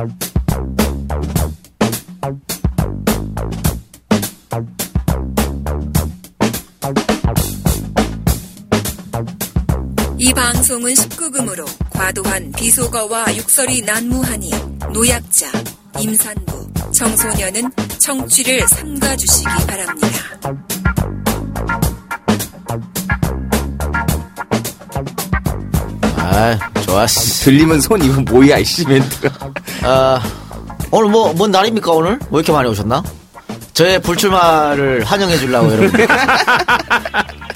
이 방송은 19금으로 과도한 비속어와 욕설이 난무하니 노약자, 임산부, 청소년은 청취를 삼가주시기 바랍니다. 아, 좋았어. 들리면 손 이거 뭐야 이씨 멘트가. 아, 오늘 뭐, 뭔 날입니까, 오늘? 왜 이렇게 많이 오셨나? 저의 불출마를 환영해 주려고 여러분.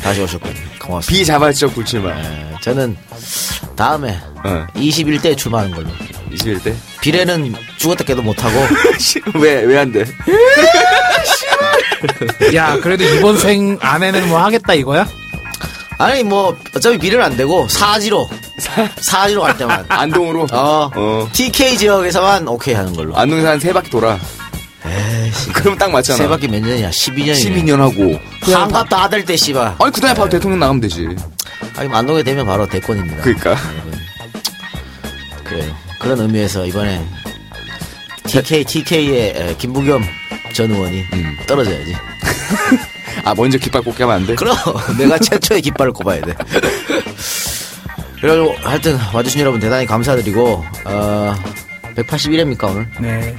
다시 오셨군요. 고맙습니다. 비자발적 불출마. 네, 저는 다음에 어. 21대에 출마하는 걸로. 21대. 비례는 죽었다 깨도 못하고. 왜 왜 안 돼? 야, 그래도 이번 생 안에는 뭐 하겠다 이거야? 아니, 뭐, 어차피 비례는 안 되고, 사지로. 사지로 갈 때만. 안동으로. 어, 어. TK 지역에서만 오케이 하는 걸로. 안동에서 한 세 바퀴 돌아. 에이씨. 그럼 딱 맞잖아. 세 바퀴 몇 년이야? 12년이네. 12년 하고. 한갑 다될 때, 씨발. 아니 그 다음에 바로 대통령 나가면 되지. 아니, 안동에 되면 바로 대권입니다. 그러니까. 그래요. 그런 의미에서 이번에 TK, TK의 김부겸 전 의원이 음. 떨어져야지. 아 먼저 깃발 꽂게 하면 안 돼? 그럼 내가 최초의 깃발을 꼽아야 돼. 그래가지고 하여튼 와주신 여러분 대단히 감사드리고 어 181회입니까 오늘? 네.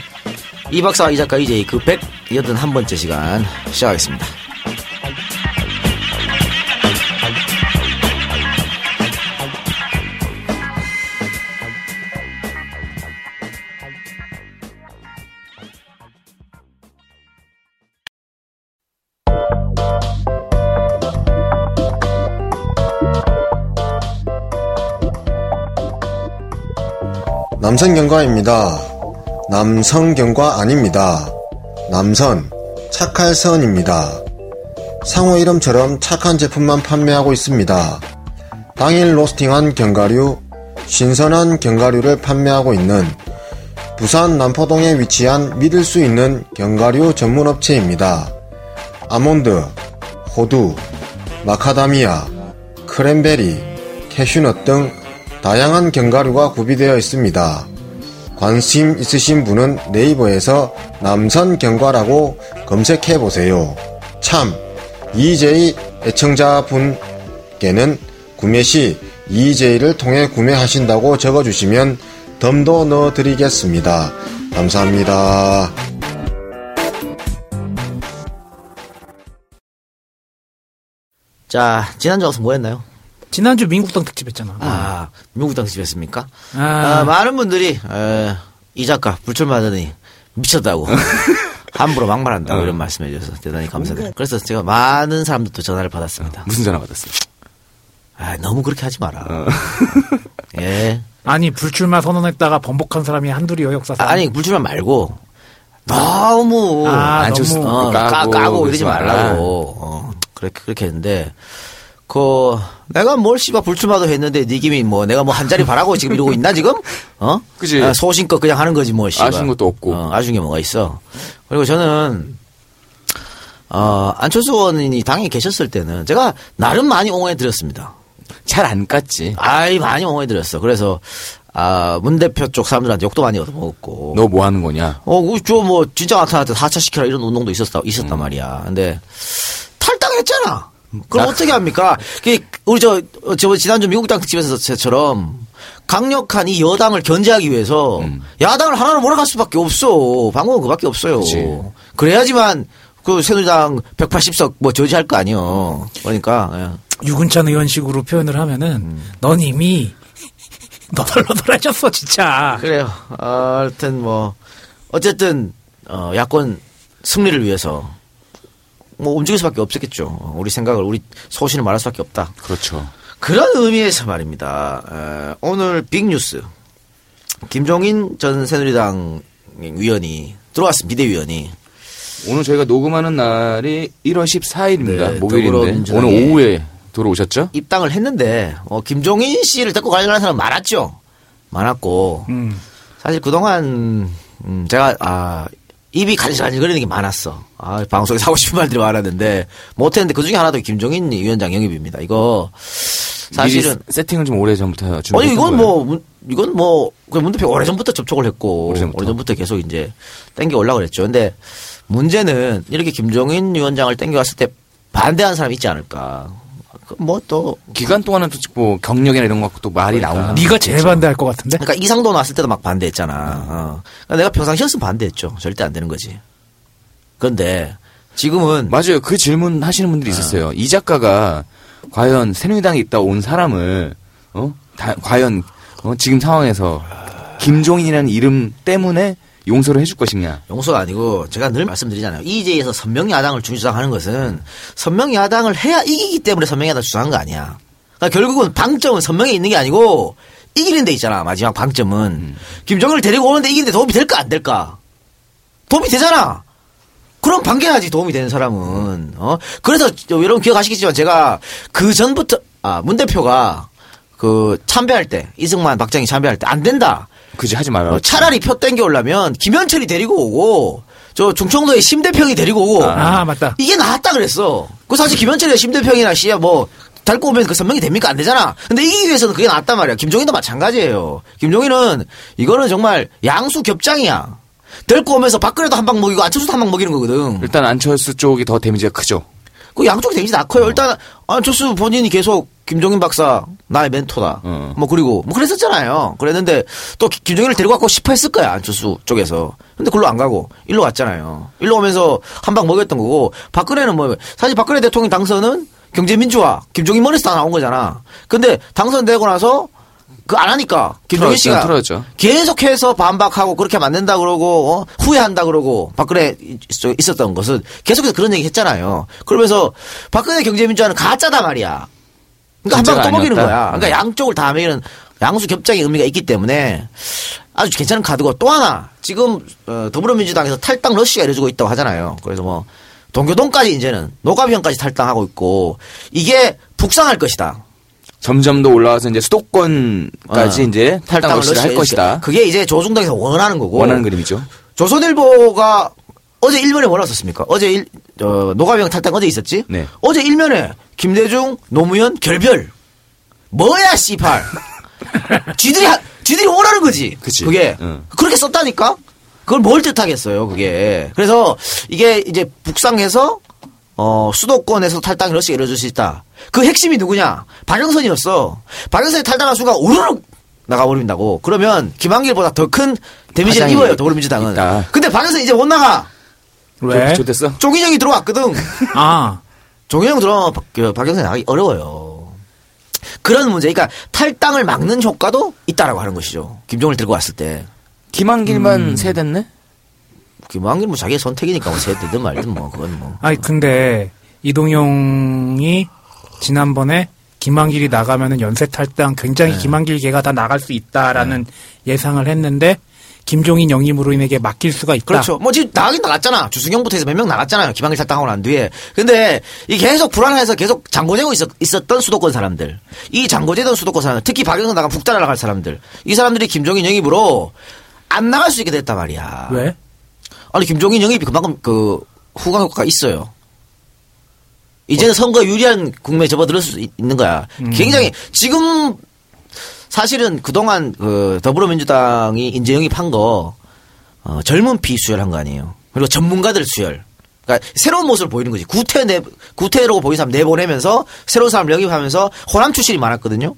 이 박사 이 작가 이제 그 181번째 시간 시작하겠습니다. 남성경과입니다. 남성경과 아닙니다. 남선, 착할 선입니다. 상호 이름처럼 착한 제품만 판매하고 있습니다. 당일 로스팅한 견과류, 신선한 견과류를 판매하고 있는 부산 남포동에 위치한 믿을 수 있는 견과류 전문 업체입니다. 아몬드, 호두, 마카다미아, 크랜베리, 캐슈넛 등 다양한 견과류가 구비되어 있습니다. 관심 있으신 분은 네이버에서 남선 견과라고 검색해 보세요. 참, EJ 애청자분께는 구매 시 EJ를 통해 구매하신다고 적어주시면 덤도 넣어드리겠습니다. 감사합니다. 자 지난주 와서 뭐 했나요? 지난주 민국당 특집 했잖아. 아 미국당 집했습니까? 아. 아, 많은 분들이 에, 이 작가 불출마하더니 미쳤다고 함부로 막말한다고 이런 말씀해 주셔서 대단히 감사드려요. 그래서 제가 많은 사람들도 전화를 받았습니다. 무슨 전화 받았어? 아 너무 그렇게 하지 마라. 예. 아니 불출마 선언했다가 번복한 사람이 한둘이요 역사상. 아니 불출마 말고 너무 아, 안 좋, 너무 어, 까, 까고 까고 이러지. 말라고 어, 그렇게 그렇게 했는데 그 내가 뭘 씨발 불출마도 했는데 니김이 뭐 내가 뭐 한 자리 바라고 지금 이러고 있나 지금 어 그지. 아, 소신껏 그냥 하는 거지 뭐 씨발 아쉬운 것도 없고. 어, 아쉬운 게 뭐가 있어 그리고 저는 어 안철수 의원이 당에 계셨을 때는 제가 나름 많이 옹호해 드렸습니다. 잘 안 깠지. 아이 많이 옹호해 드렸어. 그래서 아 문 대표 쪽 사람들한테 욕도 많이 얻어먹었고 너 뭐 하는 거냐? 어, 저 뭐 진짜 나타날 때 하차시키라 이런 운동도 있었다 있었단 말이야. 근데 탈당했잖아. 그럼 나- 어떻게 합니까? 그 우리 저 저 지난주 미국당 특집에서처럼 강력한 이 여당을 견제하기 위해서 야당을 하나로 몰아갈 수밖에 없어. 방법은 그밖에 없어요. 그치. 그래야지만 그 새누리당 180석 뭐 저지할 거 아니요. 그러니까 예. 유근찬 의원식으로 표현을 하면은 음. 넌 이미 너덜너덜해졌어 진짜. 그래요. 어, 하여튼 뭐 어쨌든 어, 야권 승리를 위해서 뭐 움직일 수밖에 없었겠죠. 어, 우리 생각을 우리 소신을 말할 수밖에 없다. 그렇죠. 그런 의미에서 말입니다. 에, 오늘 빅뉴스 김종인 전 새누리당 위원이 들어왔습니다. 비대위원이 오늘 저희가 녹음하는 날이 1월 14일입니다. 네, 목요일인데 오늘 오후에 들어오셨죠? 입당을 했는데 어, 김종인 씨를 데리고 가려는 사람 많았죠. 많았고 음. 사실 그동안 음, 제가 아 입이 가지가지거리는 게 많았어. 아, 방송에서 하고 싶은 말들이 많았는데 못했는데 그 중에 하나도 김종인 위원장 영입입니다. 이거 사실은 세팅을 좀 오래 전부터 준비. 아니 이건 뭐 문- 이건 뭐그 문대표 오래 전부터 접촉을 했고 오래전부터. 오래 전부터 계속 이제 땡겨 올라 그랬죠. 근데 문제는 이렇게 김종인 위원장을 땡겨왔을 때 반대하는 사람이 있지 않을까. 뭐 또 기간 동안은 또뭐 경력이나 이런 또 말이 그러니까. 나오나. 네가 제일 반대할 것 같은데. 그러니까 이상도 나왔을 때도 막 반대했잖아. 어. 그러니까 내가 평상시였으면 반대했죠. 절대 안 되는 거지. 그런데 지금은 맞아요. 그 질문 하시는 분들이 있었어요. 이 작가가 과연 새누리당에 있다 온 사람을 어? 다- 과연 어? 지금 상황에서 김종인이라는 이름 때문에 용서를 해줄 것이냐. 용서가 아니고 제가 늘 말씀드리잖아요. 이제에서 선명 야당을 주장하는 것은 선명 야당을 해야 이기기 때문에 선명 야당 주장한 거 아니야. 그러니까 결국은 방점은 선명에 있는 게 아니고 이기는 데 있잖아. 마지막 방점은 김정은을 데리고 오는데 이기는 데 도움이 될까 안 될까? 도움이 되잖아. 그럼 반겨야지 도움이 되는 사람은. 어? 그래서 저 여러분 기억하시겠지만 제가 그 전부터 아 문 대표가 그 참배할 때 이승만 박정희 참배할 때 안 된다. 그지 하지 말아. 어, 차라리 표 땡겨 오려면 김현철이 데리고 오고 저 중청도의 심대평이 데리고 오고 아, 맞다. 이게 낫다 그랬어. 그 사실 김현철이 심대평이나 씨야 뭐 달고 오면 그 선명이 됩니까 안 되잖아. 근데 이기기 위해서는 그게 낫단 말이야. 김종인도 마찬가지예요. 김종인은 이거는 정말 양수 겹장이야. 데리고 오면서 박근혜도 한 방 먹이고 안철수도 한 방 먹이는 거거든. 일단 안철수 쪽이 더 데미지가 크죠. 그 양쪽 데미지 다 커요. 일단 안철수 본인이 계속 김종인 박사 나의 멘토다. 어. 뭐 그리고 뭐 그랬었잖아요. 그랬는데 또 기- 김종인을 데리고 갖고 싶어 했을 거야 안철수 쪽에서. 근데 글로 안 가고 일로 왔잖아요. 일로 오면서 한 방 먹였던 거고 박근혜는 뭐 사실 박근혜 대통령 당선은 경제민주화 김종인 머리에서 다 나온 거잖아. 근데 당선되고 나서 그 안 하니까 김종인 씨가 틀어졌죠. 계속해서 반박하고 그렇게 된다 그러고 어? 후회한다 그러고 박근혜 있- 있었던 것은 계속해서 그런 얘기 했잖아요. 그러면서 박근혜 경제민주화는 가짜다 말이야. 그러니까 한방 진짜가 또 먹이는 아니었다. 거야. 그러니까 양쪽을 다 먹이는 양수 겹장의 의미가 있기 때문에 아주 괜찮은 카드고 또 하나 지금 어, 더불어민주당에서 탈당 러시가 이뤄지고 있다고 하잖아요. 그래서 뭐 동교동까지 이제는 노가비형까지 탈당하고 있고 이게 북상할 것이다. 점점 더 올라와서 이제 수도권까지 어. 이제 탈당 러시를 할 것이다. 그게 이제 조중동에서 원하는 거고 원하는 그림이죠. 조선일보가 어제 일면에 뭐라 썼습니까? 어제 일, 어, 노가병 탈당 어제 있었지? 네. 어제 일면에 김대중, 노무현 결별. 뭐야, 씨발. 쥐들이, 하- 쥐들이 원하는 거지. 그치. 그게. 응. 그렇게 썼다니까? 그걸 뭘 뜻하겠어요, 그게. 그래서 이게 이제 북상해서 어, 수도권에서 탈당이 러시아 이루어질 수 있다. 그 핵심이 누구냐? 박영선이었어. 박영선이 탈당한 순간 우르륵 나가버린다고. 그러면 김한길보다 더 큰 데미지를 입어요, 더불어민주당은. 있다. 근데 박영선 이제 못 나가. 왜? 좋댔어? 조기정이 들어왔거든. 아, 조기정 들어오면 박, 그 박영선이 나가기 어려워요. 그런 문제. 그러니까 탈당을 막는 효과도 있다라고 하는 것이죠. 김종을 들고 왔을 때. 김한길만 음. 세됐네? 김한길 뭐 자기의 선택이니까 뭐 세대든 말든 뭐 그건 뭐. 아니 근데 이동용이 지난번에 김한길이 나가면은 연쇄 탈당 굉장히 네. 김한길계가 다 나갈 수 있다라는 예상을 했는데 김종인 영임으로 인해 맡길 수가 있다. 그렇죠. 뭐 지금 나가긴 나갔잖아. 주승용부터 해서 몇 명 나갔잖아요. 김한길 탈당하고 난 뒤에. 근데 이 계속 불안해서 계속 장고재고 있었, 있었던 수도권 사람들. 이 장고재던 수도권 사람들. 특히 박영선 나가 북단을 나갈 사람들. 이 사람들이 김종인 영입으로 안 나갈 수 있게 됐단 말이야. 왜? 아니 김종인 영입이 그만큼 그 후광 효과가 있어요. 이제는 선거 유리한 국면에 접어들 수 있- 있는 거야. 굉장히 지금 사실은 그동안 그 더불어민주당이 인재 영입한 거 어, 젊은 피 수혈한 거 아니에요. 그리고 전문가들 수혈. 그러니까 새로운 모습을 보이는 거지. 구태 내 구태라고 보이는 사람 내보내면서 새로운 사람 영입하면서 호남 출신이 많았거든요.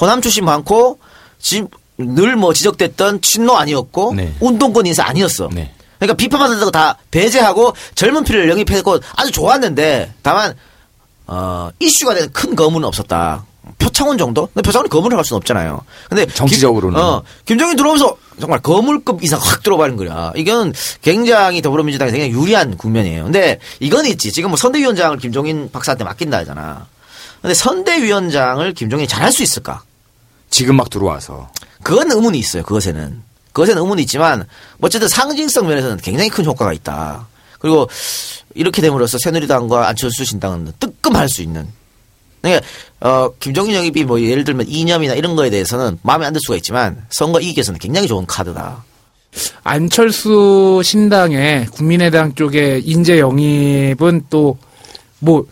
호남 출신 많고 지금 늘 뭐 지적됐던 친노 아니었고 네. 운동권 인사 아니었어. 네. 그러니까 비판받는 거다 배제하고 젊은 피를 영입했고 아주 좋았는데 다만 어, 이슈가 되는 큰 거문은 없었다. 표창원 정도? 근데 표창원이 거문을 할 수는 없잖아요. 근데 정치적으로는. 김, 어, 김정인 들어오면서 정말 거물급 이상 확 들어버린 거야. 이건 굉장히 더불어민주당이 굉장히 유리한 국면이에요. 근데 이건 있지. 지금 뭐 선대위원장을 김종인 박사한테 맡긴다 하잖아. 근데 선대위원장을 김종인이 잘할 수 있을까? 지금 막 들어와서. 그건 의문이 있어요. 그것에는. 그것에는 의문이 있지만 어쨌든 상징성 면에서는 굉장히 큰 효과가 있다. 그리고 이렇게 됨으로써 새누리당과 안철수 신당은 뜨끔할 수 있는. 그러니까 어, 김정인 영입이 뭐 예를 들면 이념이나 이런 거에 대해서는 마음에 안 들 수가 있지만 선거 위해서는 굉장히 좋은 카드다. 안철수 신당의 국민의당 쪽의 인재 영입은 또 뭐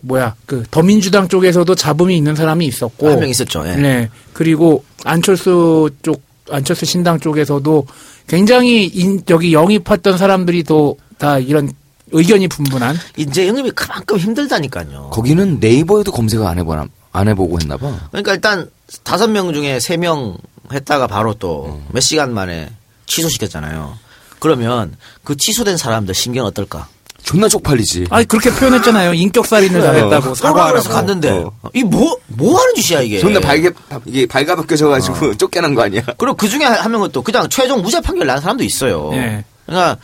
뭐야 그 더민주당 쪽에서도 잡음이 있는 사람이 있었고 한 명 있었죠. 예. 네. 그리고 안철수 쪽 안철수 신당 쪽에서도 굉장히 인, 여기 영입했던 사람들이 또 다 이런 의견이 분분한 이제 영입이 그만큼 힘들다니까요. 거기는 네이버에도 검색을 안 해보나 안 해보고 했나 봐. 그러니까 일단 다섯 명 중에 세 명 했다가 바로 또몇 시간 만에 취소시켰잖아요. 그러면 그 취소된 사람들 심경 어떨까? 존나 쪽팔리지. 아니 그렇게 표현했잖아요. 인격 살인을 당했다고 사과하러 사과하라고. 갔는데 어. 이뭐뭐 하는 짓이야 이게? 존나 발개 이게 발가벗겨져가지고 쫓겨난 거 아니야? 그리고 그 중에 한 명은 또 그냥 최종 무죄 판결 난 사람도 있어요. 예. 그러니까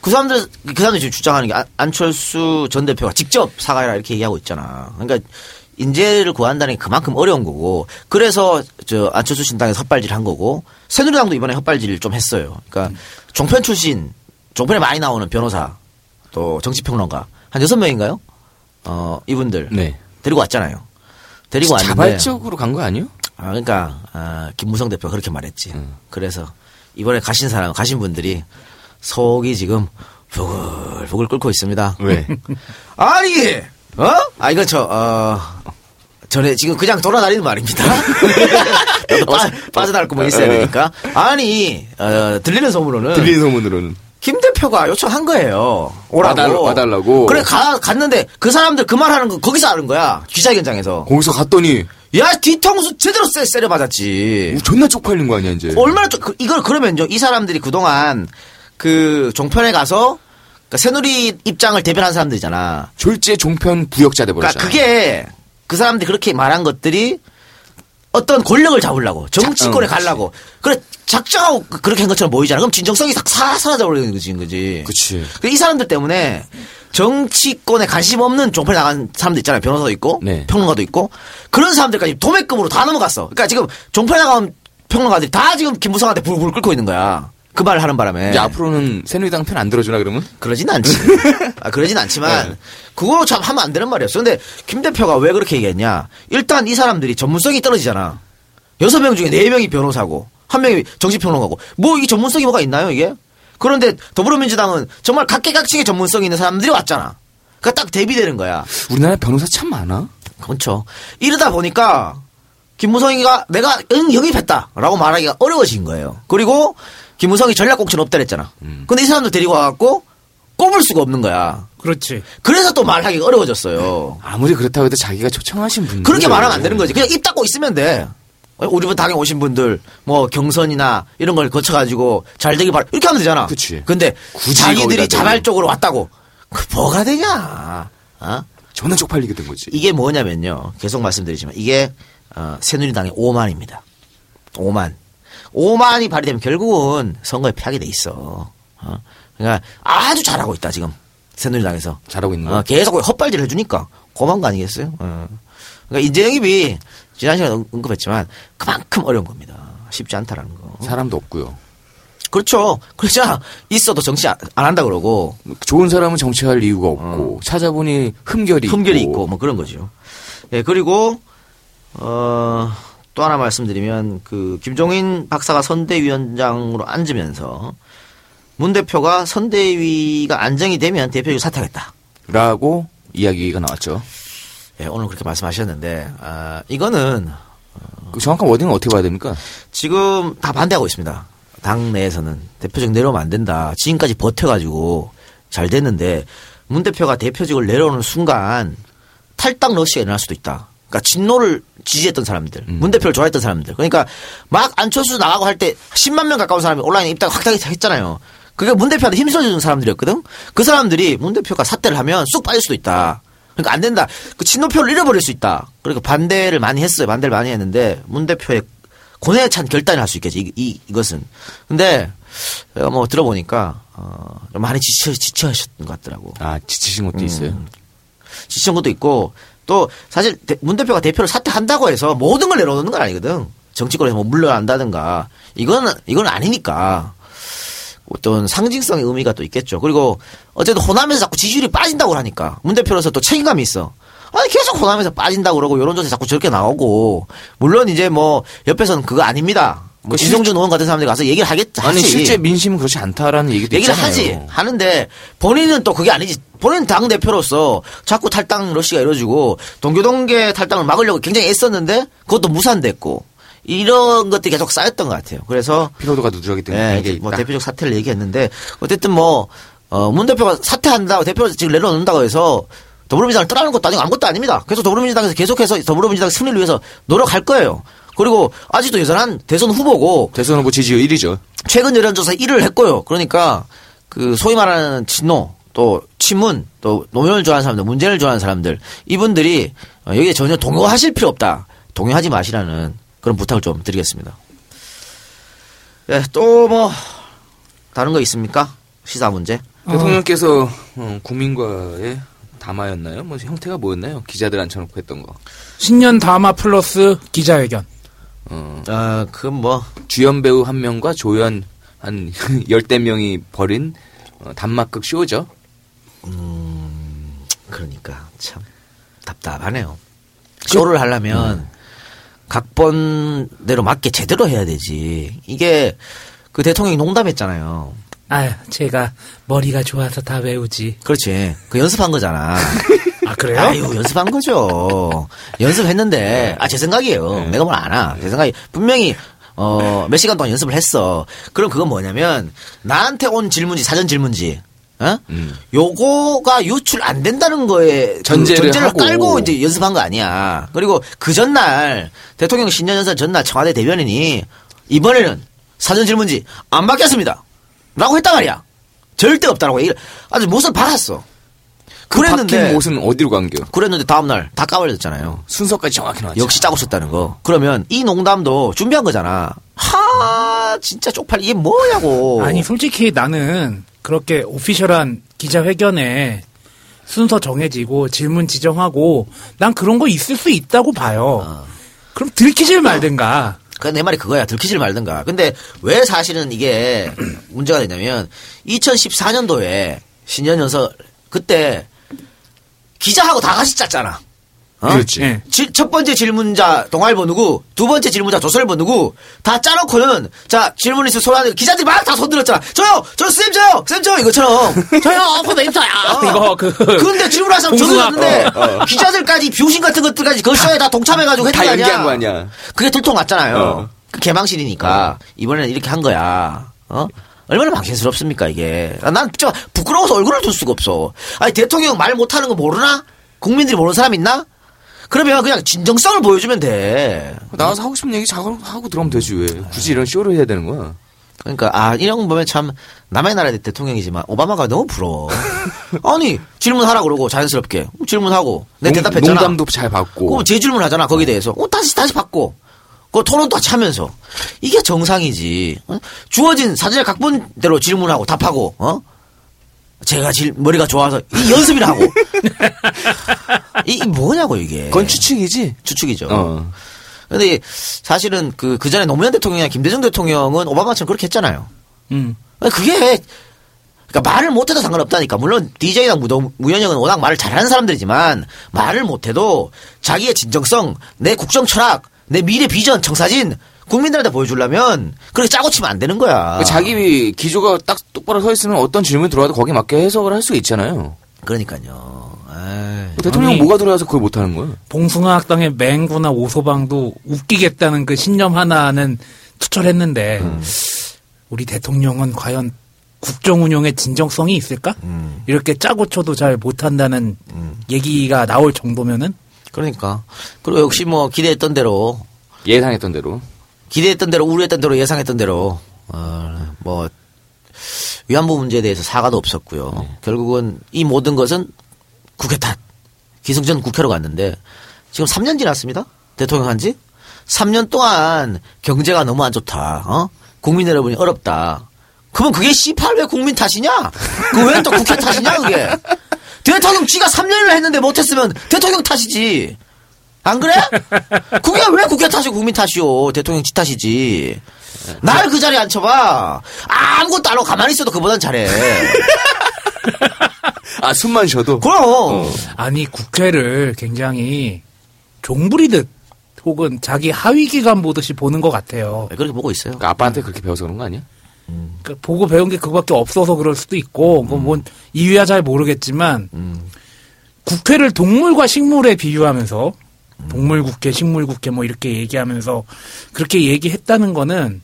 그 사람들 그 사람들이 지금 주장하는 게 안- 안철수 전 대표가 직접 사과해라 이렇게 얘기하고 있잖아. 그러니까 인재를 구한다는 게 그만큼 어려운 거고 그래서 저 안철수 신당에 헛발질 한 거고 새누리당도 이번에 헛발질 좀 했어요. 그러니까 종편 출신 종편에 많이 나오는 변호사 또 정치평론가 한 여섯 명인가요? 어 이분들 네. 데리고 왔잖아요. 데리고 왔는데 자발적으로 간 거 아니요? 아, 그러니까 아, 김무성 대표 가 그렇게 말했지. 음. 그래서 이번에 가신 사람, 가신 분들이 속이 지금 부글부글 끓고 있습니다. 왜? 아니, 어? 아 이거 저 어. 전에 지금 그냥 돌아다니는 말입니다. 빠, 빠져나갈 거뭐 있어야 되니까. 아니, 어, 들리는 소문으로는 들리는 소문으로는 김 대표가 요청한 거예요. 오라고. 와달- 와달라고. 그래 가, 갔는데 그 사람들 그 말 하는 거 거기서 하는 거야. 기자회견장에서. 거기서 갔더니 야 뒤통수 제대로 쎄, 쎄려 맞았지. 존나 쪽팔린 거 아니야 이제? 얼마나 좀, 그- 이걸 그러면요. 이 사람들이 그동안 그 종편에 가서 그러니까 새누리 입장을 대변한 사람들이잖아. 졸지에 종편 부역자 돼버렸잖아. 그러니까 그게 그 사람들이 그렇게 말한 것들이 어떤 권력을 잡으려고 정치권에 자- 응, 가려고 그래 작정하고 그- 그렇게 한 것처럼 보이잖아. 그럼 진정성이 싹 사- 사라져 버리는 거지, 그지? 그치. 이 사람들 때문에 정치권에 관심 없는 종편에 나간 사람들 있잖아요. 변호사도 있고 네. 평론가도 있고 그런 사람들까지 도매급으로 다 넘어갔어. 그러니까 지금 종편에 나간 평론가들이 다 지금 김무성한테 불불 끓고 있는 거야. 그 말을 하는 바람에. 이제 앞으로는 새누리당 편 안 들어주나 그러면? 그러진 않지. 아, 그러진 않지만, 네. 그거 참 하면 안 되는 말이었어. 근데 김 대표가 왜 그렇게 얘기했냐. 일단 이 사람들이 전문성이 떨어지잖아. 여섯 명 중에 네 명이 변호사고, 한 명이 정치평론가고, 뭐 이 전문성이 뭐가 있나요, 이게? 그런데 더불어민주당은 정말 각계각층의 전문성이 있는 사람들이 왔잖아. 그러니까 딱 대비되는 거야. 우리나라에 변호사 참 많아. 그렇죠. 이러다 보니까 김무성이가 내가 응 영입했다라고 말하기가 어려워진 거예요. 그리고 김무성이 전략 공천 없다 그랬잖아. 근데 이 사람들 데리고 와갖고 꼽을 수가 없는 거야. 그렇지. 그래서 또 말하기가 어려워졌어요. 아무리 그렇다고 해도 자기가 초청하신 분들 그렇게 말하면 안 되는 거지. 그냥 입 닫고 있으면 돼. 우리 분 당에 오신 분들 뭐 경선이나 이런 걸 거쳐가지고 잘 되길 바라 이렇게 하면 되잖아. 그치. 근데 굳이 자기들이 자발적으로 왔다고 그 뭐가 되냐? 어? 존나 쪽팔리게 된 거지. 이게 뭐냐면요. 계속 말씀드리지만 이게 어, 새누리당의 오만입니다. 오만. 오만이 발휘되면 결국은 선거에 패하게 돼 있어. 어? 그러니까 아주 잘하고 있다 지금 새누리당에서. 잘하고 있는 거. 어, 계속 헛발질 해주니까 고만 거 아니겠어요? 어. 그러니까 인재영입이 지난 시간에 언- 언급했지만 그만큼 어려운 겁니다. 쉽지 않다라는 거. 사람도 없고요. 그렇죠. 그렇잖아. 있어도 정치 안, 안 한다 그러고 좋은 사람은 정치할 이유가 없고 찾아보니 흠결이 어. 흠결이 있고, 있고 뭐 그런 거죠. 예, 그리고 어, 또 하나 말씀드리면 그 김종인 박사가 선대위원장으로 앉으면서 문 대표가 선대위가 안정이 되면 대표직 사퇴하겠다. 라고 이야기가 나왔죠. 예, 오늘 그렇게 말씀하셨는데 아, 이거는 그 정확한 워딩은 어떻게 봐야 됩니까? 지금 다 반대하고 있습니다. 당 내에서는 대표직 내려오면 안 된다. 지금까지 버텨가지고 잘 됐는데 문 대표가 대표직을 내려오는 순간 탈당 러시가 일어날 수도 있다. 그러니까 진노를 지지했던 사람들, 문 대표를 좋아했던 사람들. 그러니까 막 안철수 나가고 할 때 10만 명 가까운 사람이 온라인에 입당 확 했잖아요. 그게 문 대표한테 힘써주는 사람들이었거든. 그 사람들이 문 대표가 사퇴를 하면 쑥 빠질 수도 있다. 그러니까 안 된다. 그 친노표를 잃어버릴 수 있다. 그러니까 반대를 많이 했어요. 반대를 많이 했는데 문 대표의 고뇌에 찬 결단을 할 수 있겠지. 이, 이, 이것은. 근데 제가 뭐 들어보니까 어, 좀 많이 지쳐 지쳐하셨던 것 같더라고. 아, 지치신 것도 있어요. 지친 것도 있고 또 사실 대- 문 대표가 대표를 사퇴한다고 해서 모든 걸 내려놓는 건 아니거든. 정치권에서 뭐 물러난다든가 이거는 이건 아니니까 어떤 상징성의 의미가 또 있겠죠. 그리고 어쨌든 호남에서 자꾸 지지율이 빠진다고 하니까 문 대표로서 또 책임감이 있어. 아니 계속 호남에서 빠진다고 그러고 여론조사에 자꾸 저렇게 나오고 물론 이제 뭐 옆에서는 그거 아닙니다. 뭐 진성준 의원 같은 사람들이 가서 얘기를 하겠 아니. 실제 민심은 그렇지 않다라는 얘기도 얘기를 있잖아요. 하지 하는데 본인은 또 그게 아니지 본인 당 대표로서 자꾸 탈당 러시가 이루어지고 동교동계 탈당을 막으려고 굉장히 애썼는데 그것도 무산됐고 이런 것들이 계속 쌓였던 것 같아요. 그래서 피로도가 누적이 된 예, 게 이게 뭐. 대표적 사태를 얘기했는데 어쨌든 뭐 어, 문 대표가 사퇴한다고 대표가 지금 내려놓는다고 해서 더불어민주당을 떠나는 것도 아니고 아무것도 아닙니다. 그래서 더불어민주당에서 계속해서 더불어민주당 승리를 위해서 노력할 거예요. 그리고 아직도 여전한 대선 후보고 대선 후보 지지율 1위죠. 최근 여론조사 1위를 했고요. 그러니까 그 소위 말하는 친노 또 친문 또 노무현을 좋아하는 사람들 문재인을 좋아하는 사람들 이분들이 어, 여기에 전혀 동요하실 필요 없다. 동요하지 마시라는 그런 부탁을 좀 드리겠습니다. 예, 또 뭐 다른 거 있습니까? 시사 문제. 대통령께서 어, 국민과의 담화였나요? 뭐 형태가 뭐였나요? 기자들 앉혀놓고 했던 거. 신년 담화 플러스 기자회견. 어, 어, 그뭐 주연 배우 한 명과 조연 한 열대 명이 벌인 어, 단막극 쇼죠. 그러니까 참 답답하네요. 쇼를 하려면 각본대로 맞게 제대로 해야 되지. 이게 그 대통령이 농담했잖아요. 아, 제가 머리가 좋아서 다 외우지. 그렇지. 그 연습한 거잖아. 아, 그래요? 아유, 연습한 거죠. 연습했는데, 아, 제 생각이에요. 내가 뭘 아나. 제 생각이, 분명히, 어, 몇 시간 동안 연습을 했어. 그럼 그건 뭐냐면, 나한테 온 질문지, 사전 질문지, 어? 음. 요거가 유출 안 된다는 거에 그 전제를 전제를 하고. 깔고 이제 연습한 거 아니야. 그리고 그 전날 대통령 신년 연설 전날 청와대 대변인이 이번에는 사전 질문지 안 받겠습니다. 라고 했단 말이야. 절대 없다라고 얘기를 아주 못을 박았어. 그 그랬는데 박힌 못은 어디로 간겨? 그랬는데 다음날 다 까발렸잖아요. 순서까지 정확히 나왔죠. 역시 짜고 썼다는 거. 그러면 이 농담도 준비한 거잖아. 하 진짜 쪽팔 이게 뭐냐고. 아니, 솔직히 나는 그렇게 오피셜한 기자회견에 순서 정해지고 질문 지정하고 난 그런 거 있을 수 있다고 봐요. 그럼 들키질 말든가. 그내 말이 그거야. 들키질 말든가. 근데 왜 사실은 이게 문제가 되냐면 2014년도에 신년 연설 그때 기자하고 다 같이 짰잖아. 어? 그렇지. 예. 지- 첫 번째 질문자 동아일보 누구, 두 번째 질문자 조선일보 누구, 다 짜놓고는, 자, 질문 있으면 소리하는 기자들이 막 다 손들었잖아. 저요! 저쌤 저요! 쌤 저요! 이것처럼. 저요, 그거 멘트야. 이거 그. 근데 질문할 사람 저도 공수학. 었는데 기자들까지 비우신 같은 것들까지 그 쇼에 다 동참해가지고 했던 다거 아니야. 거 아니야. 그게 들통 났잖아요. 어. 그 개망신이니까 이번에는 이렇게 한 거야. 어? 얼마나 망신스럽습니까 이게. 아, 난 진짜 부끄러워서 얼굴을 둘 수가 없어. 아니 대통령 말 못하는 거 모르나? 국민들이 모르는 사람 있나? 그러면 그냥 진정성을 보여주면 돼. 나와서 하고 싶은 얘기 자고 하고 들어오면 되지 왜 굳이 이런 쇼를 해야 되는 거야? 그러니까 아 이런 거 보면 참 남의 나라 대통령이지만 오바마가 너무 부러워. 아니 질문하라 그러고 자연스럽게 질문하고 내 농- 대답했잖아. 농담도 잘 받고. 그럼 재질문 하잖아 거기 에 대해서. 어, 다시 다시 받고. 그 토론도 같이 하면서 이게 정상이지. 어? 주어진 사전의 각본대로 질문하고 답하고. 어? 제가 질 머리가 좋아서 이 연습이나 하고. 이, 이 뭐냐고 이게. 그건 추측이지. 추측이죠. 어. 근데 사실은 그, 그 전에 노무현 대통령이나 김대중 대통령은 오바마처럼 그렇게 했잖아요. 음. 그게, 그러니까 말을 못해도 상관없다니까. 물론 DJ랑 무현영은 워낙 말을 잘하는 사람들이지만 말을 못해도 자기의 진정성, 내 국정 철학, 내 미래 비전, 청사진 국민들한테 보여주려면 그렇게 짜고 치면 안 되는 거야. 자기 기조가 딱 똑바로 서 있으면 어떤 질문이 들어와도 거기에 맞게 해석을 할 수가 있잖아요. 그러니까요. 에이. 대통령 아니- 뭐가 들어와서 그걸 못하는 거야? 봉숭아 학당의 맹구나 오소방도 웃기겠다는 그 신념 하나는 투철했는데 우리 대통령은 과연 국정 운영에 진정성이 있을까? 이렇게 짜고 쳐도 잘 못한다는 얘기가 나올 정도면은 그러니까. 그리고 역시 뭐 기대했던 대로 예상했던 대로. 기대했던 대로 우려했던 대로 예상했던 대로 어, 뭐 위안부 문제에 대해서 사과도 없었고요. 결국은 이 모든 것은 국회 탓. 기승전 국회로 갔는데 지금 3년 지났습니다. 대통령 한지 3년 동안 경제가 너무 안 좋다. 어? 국민 여러분이 어렵다. 그러면 그게 C8 왜 국민 탓이냐? 그왜또 국회 탓이냐 그게? 대통령 쥐가 3년을 했는데 못했으면 대통령 탓이지. 안 그래? 그게 왜 국회 탓이고 국민 탓이요? 대통령 지 탓이지. 날 그 자리에 앉혀봐. 아무것도 안 하고 가만히 있어도 그보단 잘해. 아 숨만 쉬어도. 그럼. 아니 국회를 굉장히 종부리듯 혹은 자기 하위 기관 보듯이 보는 것 같아요. 네, 그렇게 보고 있어요. 그러니까 아빠한테 그렇게 배워서 그런 거 아니야? 그 보고 배운 게 그거밖에 없어서 그럴 수도 있고, 그건 뭔 이유야 잘 모르겠지만, 국회를 동물과 식물에 비유하면서, 동물 국회, 식물 국회 뭐 이렇게 얘기하면서, 그렇게 얘기했다는 거는,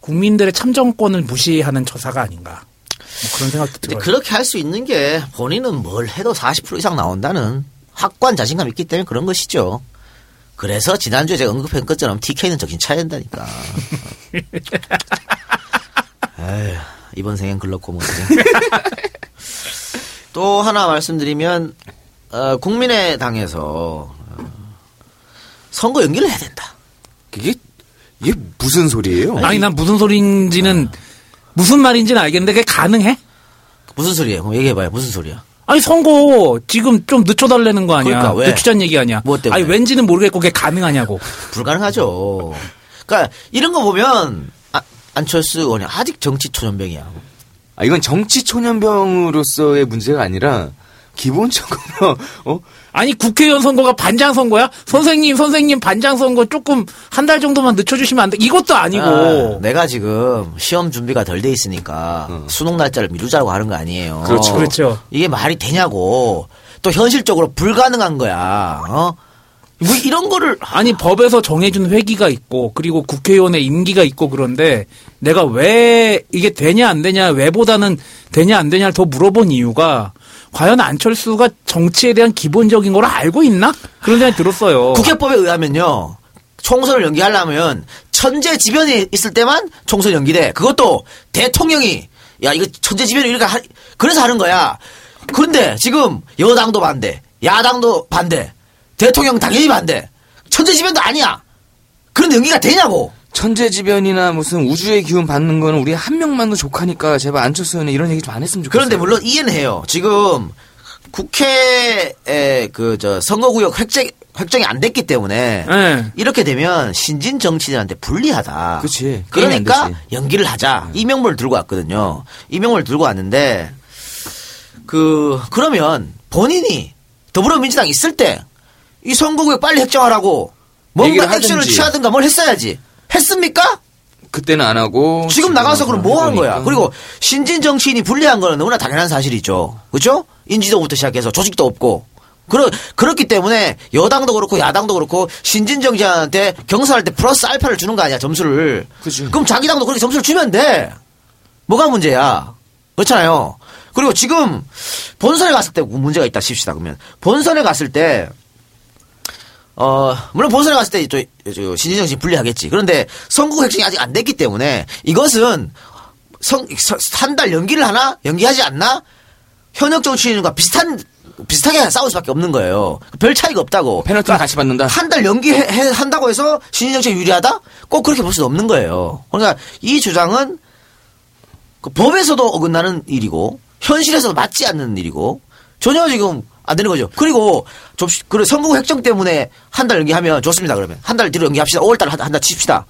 국민들의 참정권을 무시하는 처사가 아닌가. 뭐 그런 생각도 들어요. 그렇게 할 수 있는 게 본인은 뭘 해도 40% 이상 나온다는 확고한 자신감이 있기 때문에 그런 것이죠. 그래서 지난주에 제가 언급한 것처럼 TK는 정신 차려야 된다니까. 에휴, 이번 생엔 글렀고 뭐. 또 하나 말씀드리면 어, 국민의당에서 어, 선거 연기를 해야 된다. 그게 이게 무슨 소리예요? 아니, 난 무슨 소리인지는, 무슨 말인지는 알겠는데, 그게 가능해? 무슨 소리예요? 그럼 얘기해봐요. 무슨 소리야? 아니, 선거 지금 좀 늦춰달라는 거 아니야? 그러니까 왜? 늦추자는 얘기 아니야? 뭐 때문에? 아니, 왠지는 모르겠고, 그게 가능하냐고. 불가능하죠. 그러니까 이런 거 보면 아, 안철수 의원이 아직 정치 초년병이야. 아, 이건 정치 초년병으로서의 문제가 아니라 기본적으로 어 아니 국회의원 선거가 반장 선거야? 선생님 선생님 반장 선거 조금 한 달 정도만 늦춰주시면 안 돼? 이것도 아니고 아, 내가 지금 시험 준비가 덜 돼 있으니까 수능 날짜를 미루자고 하는 거 아니에요. 그렇죠. 그렇죠. 이게 말이 되냐고. 또 현실적으로 불가능한 거야. 어? 뭐 이런 거를 아니 법에서 정해준 회기가 있고 그리고 국회의원의 임기가 있고 그런데 내가 왜 이게 되냐 안 되냐 왜보다는 되냐 안 되냐를 더 물어본 이유가 과연 안철수가 정치에 대한 기본적인 걸 알고 있나 그런 생각이 들었어요. 국회법에 의하면요. 총선을 연기하려면 천재지변이 있을 때만 총선 연기돼. 그것도 대통령이 야 이거 천재지변이 이렇게 하, 그래서 하는 거야. 그런데 지금 여당도 반대, 야당도 반대, 대통령 당연히 반대. 천재지변도 아니야. 그런 연기가 되냐고. 천재지변이나 무슨 우주의 기운 받는 거는 우리 한 명만도 족하니까 제발 안철수 의원은 이런 얘기 좀 안 했으면 좋겠어요. 그런데 물론 이해는 해요. 지금 국회에 그 저 선거구역 획정 획정이 안 됐기 때문에 네. 이렇게 되면 신진 정치인한테 불리하다. 그치. 그러니까. 연기를 하자. 이명문을 들고 왔거든요. 이명문을 들고 왔는데 그 그러면 본인이 더불어민주당 있을 때 이 선거구역 빨리 획정하라고 뭔가 액션을. 취하든가 뭘 했어야지. 했습니까? 그때는 안 하고 지금 나가서 그럼 뭐 한 거야? 해보니까. 그리고 신진 정치인이 불리한 거는 너무나 당연한 사실이죠. 그렇죠? 인지도부터 시작해서 조직도 없고. 그러, 그렇기 때문에 여당도 그렇고 야당도 그렇고 신진 정치인한테 경선할 때 플러스 알파를 주는 거 아니야 점수를. 그치. 그럼 자기 당도 그렇게 점수를 주면 돼. 뭐가 문제야? 그렇잖아요. 그리고 지금 본선에 갔을 때 문제가 있다 칩시다 그러면 본선에 갔을 때 어, 물론 본선에 갔을 때, 저, 저, 신진정 씨 불리하겠지. 그런데 선거 획정이 아직 안 됐기 때문에 이것은 성, 한 달 연기를 하나? 연기하지 않나? 현역 정치인과 비슷한, 비슷하게 싸울 수밖에 없는 거예요. 별 차이가 없다고. 페널티는 같이 받는다. 한 달 연기 한다고 해서 신진정 씨가 유리하다? 꼭 그렇게 볼 수는 없는 거예요. 그러니까 이 주장은 그 법에서도 어긋나는 일이고, 현실에서도 맞지 않는 일이고, 전혀 지금 안 되는 거죠. 그리고 좀 그래 선거 획정 때문에 한 달 연기하면 좋습니다. 그러면 한 달 뒤로 연기합시다. 5월 달에 한달 칩시다.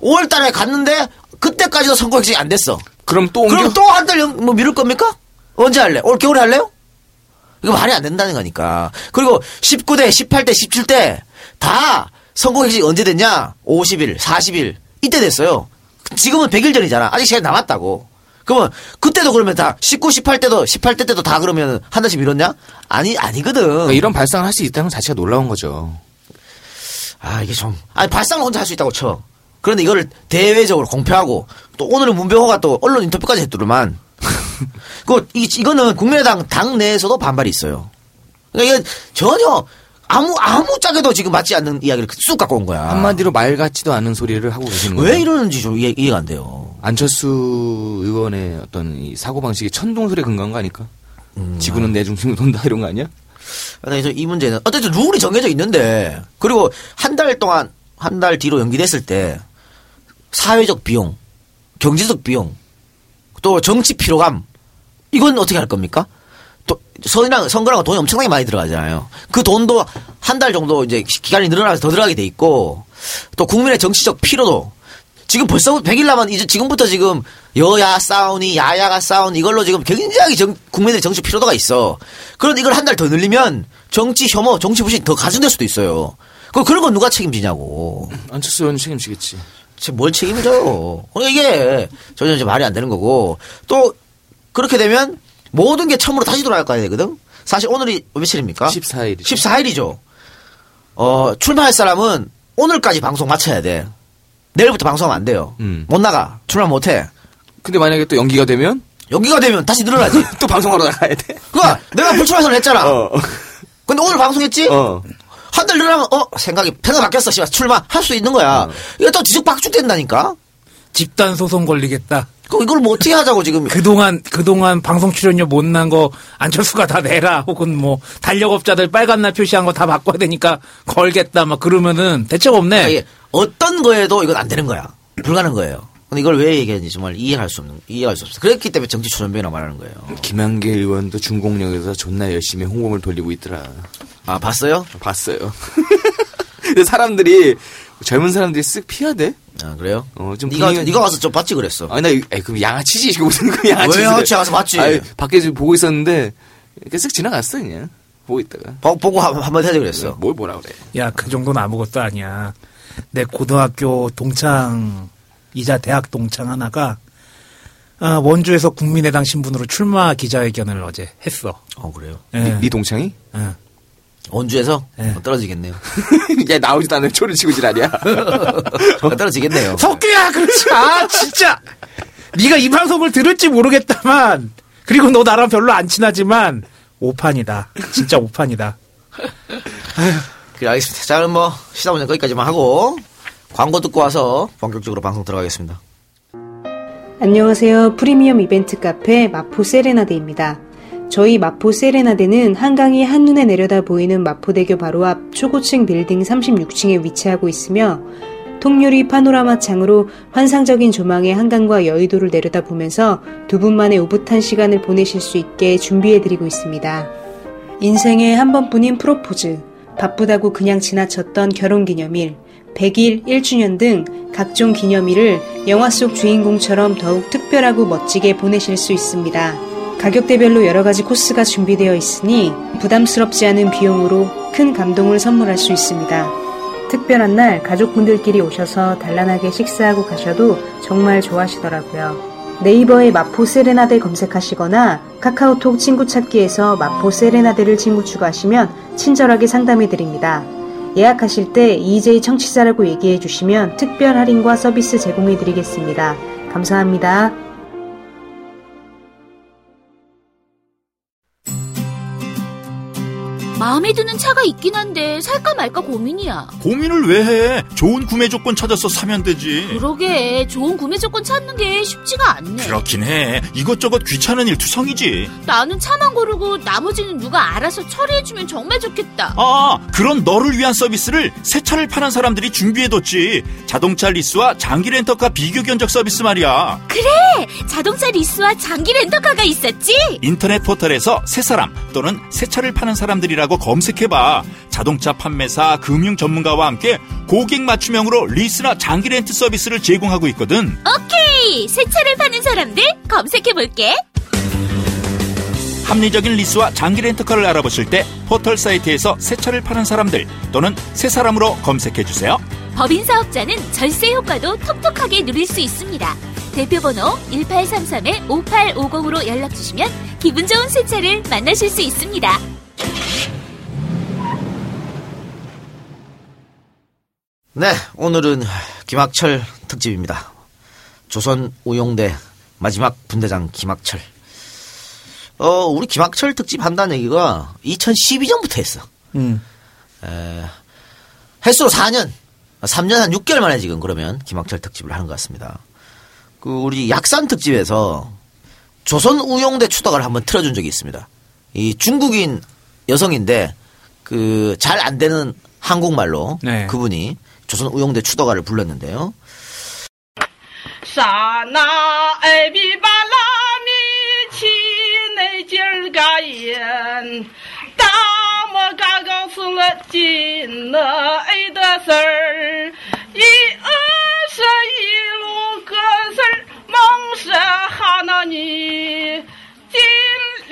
5월 달에 갔는데 그때까지도 선거 획정이 안 됐어. 그럼 또 옮겨 그럼 또 한 달 뭐 미룰 겁니까? 언제 할래? 올 겨울에 할래요? 이거 말이 안 된다는 거니까. 그리고 19대, 18대, 17대 다 선거 획정이 언제 됐냐? 50일, 40일 이때 됐어요. 지금은 100일 전이잖아. 아직 시간 남았다고. 그러면 그때도 그러면 다 19, 18대도 18대 때도 다 그러면 한 달씩 미뤘냐? 아니 아니거든. 그러니까 이런 발상을 할 수 있다는 것 자체가 놀라운 거죠. 아 이게 좀 아니 발상을 혼자 할 수 있다고 쳐. 그런데 이거를 대외적으로 공표하고 또 오늘은 문병호가 또 언론 인터뷰까지 했더만. 그 이, 이거는 국민의당 당 내에서도 반발이 있어요. 그러니까 이건 전혀 아무 아무 짝에도 지금 맞지 않는 이야기를 쑥 갖고 온 거야. 한마디로 말 같지도 않은 소리를 하고 계시는 거예요. 왜 이러는지 좀 이해, 이해가 안 돼요. 안철수 의원의 어떤 이 사고 방식이 천동설에 근거한 거 아닐까? 음. 지구는 내 중심으로 돈다 이런 거 아니야? 그래서 이 문제는 어쨌든 룰이 정해져 있는데 그리고 한 달 동안 한 달 뒤로 연기됐을 때 사회적 비용, 경제적 비용, 또 정치 피로감 이건 어떻게 할 겁니까? 또 선이랑 선거랑 돈이 엄청나게 많이 들어가잖아요. 그 돈도 한 달 정도 이제 기간이 늘어나서 더 들어가게 돼 있고 또 국민의 정치적 피로도 지금 벌써 100일 남았 이제 지금부터 지금 여야 싸우니 야야가 싸우니 이걸로 지금 굉장히 정, 국민의 정치 피로도가 있어. 그런데 이걸 한 달 더 늘리면 정치 혐오, 정치 부신 더 가중될 수도 있어요. 그 그런 건 누가 책임지냐고. 안철수 의원 책임지겠지. 뭘 책임져요. 그러니까 이게 전혀 이제 말이 안 되는 거고 또 그렇게 되면 모든 게 처음으로 다시 돌아가야 되거든. 사실 오늘이 며칠입니까? 14일 이죠. 14일이죠. 어, 출마할 사람은 오늘까지 방송 마쳐야 돼. 내일부터 방송하면 안 돼요. 음. 못 나가. 출마 못 해. 근데 만약에 또 연기가 되면 여기가 되면 다시 늘어나지. 또 방송하러 나가야 돼. 그니까 내가 불출마 선언 했잖아. 어. 근데 오늘 방송했지? 어. 한달 늘어나면 어 생각이 생각 바뀌었어. 씨발 출마 할 수 있는 거야. 이거 또 뒤죽박죽 된다니까. 집단 소송 걸리겠다. 그 이걸 뭐 어떻게 하자고 지금. 그동안 그동안 방송 출연료 못 난 거 안철수가 다 내라 혹은 뭐 달력업자들 빨간 날 표시한 거 다 바꿔야 되니까 걸겠다 막 그러면은 대책 없네. 아니, 어떤 거에도 이건 안 되는 거야. 불가능 거예요. 근데 이걸 왜 얘기했는지 정말 이해할 수 없는, 이해할 수 없어. 그랬기 때문에 정치 초전병이라고 말하는 거예요. 김한계 의원도 중공역에서 존나 열심히 홍보를 돌리고 있더라. 아, 봤어요? 봤어요. 근데 사람들이 젊은 사람들이 쓱 피하대. 아, 그래요? 어, 좀 네가, 분위기가- 네가 와서 좀 봤지 그랬어. 아니 나 에이, 그럼 양아치지 이거 무슨 그 양아치. 왜 양아치 가서 봤지? 아니, 밖에 지금 보고 있었는데 이렇게 쓱 지나갔어 그냥 보고 있다가. 보- 보고 한- 한마디 하지 그랬어. 뭘 뭐라 그래. 야, 그 정도는 아무것도 아니야. 내 고등학교 동창이자 대학 동창 하나가 아, 원주에서 국민의당 신분으로 출마 기자회견을 어제 했어. 어, 그래요? 예. 네, 네 동창이? 예. 원주에서 네. 어, 떨어지겠네요. 야 나오지도 않는 초를 치고 지랄이야. 어, 떨어지겠네요. 석규야, 그렇지. 아, 진짜. 네가 이 방송을 들을지 모르겠다만. 그리고 너 나랑 별로 안 친하지만 오판이다. 진짜 오판이다. 그래, 알겠습니다. 자, 그럼 뭐, 시사문제 거기까지만 하고, 광고 듣고 와서 본격적으로 방송 들어가겠습니다. 안녕하세요. 프리미엄 이벤트 카페 마포 세레나데입니다. 저희 마포 세레나데는 한강이 한눈에 내려다 보이는 마포대교 바로 앞 초고층 빌딩 36층에 위치하고 있으며 통유리 파노라마 창으로 환상적인 조망의 한강과 여의도를 내려다보면서 두 분만의 오붓한 시간을 보내실 수 있게 준비해드리고 있습니다. 인생에 한 번뿐인 프로포즈, 바쁘다고 그냥 지나쳤던 결혼기념일, 100일, 1주년 등 각종 기념일을 영화 속 주인공처럼 더욱 특별하고 멋지게 보내실 수 있습니다. 가격대별로 여러 가지 코스가 준비되어 있으니 부담스럽지 않은 비용으로 큰 감동을 선물할 수 있습니다. 특별한 날 가족분들끼리 오셔서 단란하게 식사하고 가셔도 정말 좋아하시더라고요. 네이버에 마포 세레나데 검색하시거나 카카오톡 친구 찾기에서 마포 세레나데를 친구 추가하시면 친절하게 상담해 드립니다. 예약하실 때 EJ 청취자라고 얘기해 주시면 특별 할인과 서비스 제공해 드리겠습니다. 감사합니다. 마음에 드는 차가 있긴 한데 살까 말까 고민이야. 고민을 왜 해? 좋은 구매 조건 찾아서 사면 되지. 그러게 좋은 구매 조건 찾는 게 쉽지가 않네. 그렇긴 해. 이것저것 귀찮은 일 투성이지. 나는 차만 고르고 나머지는 누가 알아서 처리해주면 정말 좋겠다. 아, 그런 너를 위한 서비스를 새 차를 파는 사람들이 준비해뒀지. 자동차 리스와 장기 렌터카 비교 견적 서비스 말이야. 그래! 자동차 리스와 장기 렌터카가 있었지? 인터넷 포털에서 새 사람 또는 새 차를 파는 사람들이라고 검색해봐. 자동차 판매사, 금융 전문가와 함께 고객 맞춤형으로 리스나 장기 렌트 서비스를 제공하고 있거든. 오케이! 새 차를 파는 사람들 검색해볼게. 합리적인 리스와 장기 렌터카를 알아보실 때 포털 사이트에서 새 차를 파는 사람들 또는 새 사람으로 검색해주세요. 법인 사업자는 절세 효과도 톡톡하게 누릴 수 있습니다. 대표번호 1833-5850으로 연락주시면 기분 좋은 새 차를 만나실 수 있습니다. 네, 오늘은 김학철 특집입니다. 조선 우용대 마지막 분대장 김학철. 어, 우리 김학철 특집 한다는 얘기가 2012년부터 했어. 음. 에, 횟수로 4년, 3년 한 6개월 만에 지금 그러면 김학철 특집을 하는 것 같습니다. 그 우리 약산 특집에서 조선 우용대 추덕을 한번 틀어준 적이 있습니다. 이 중국인 여성인데 그 잘 안 되는 한국말로 네. 그분이 조선 우용대 추덕가를 불렀는데요. 사나 애비발라미 치내 절가연 다모 가강승어 진너의 더설 이 어서 일로 것을 멍서 하나니 진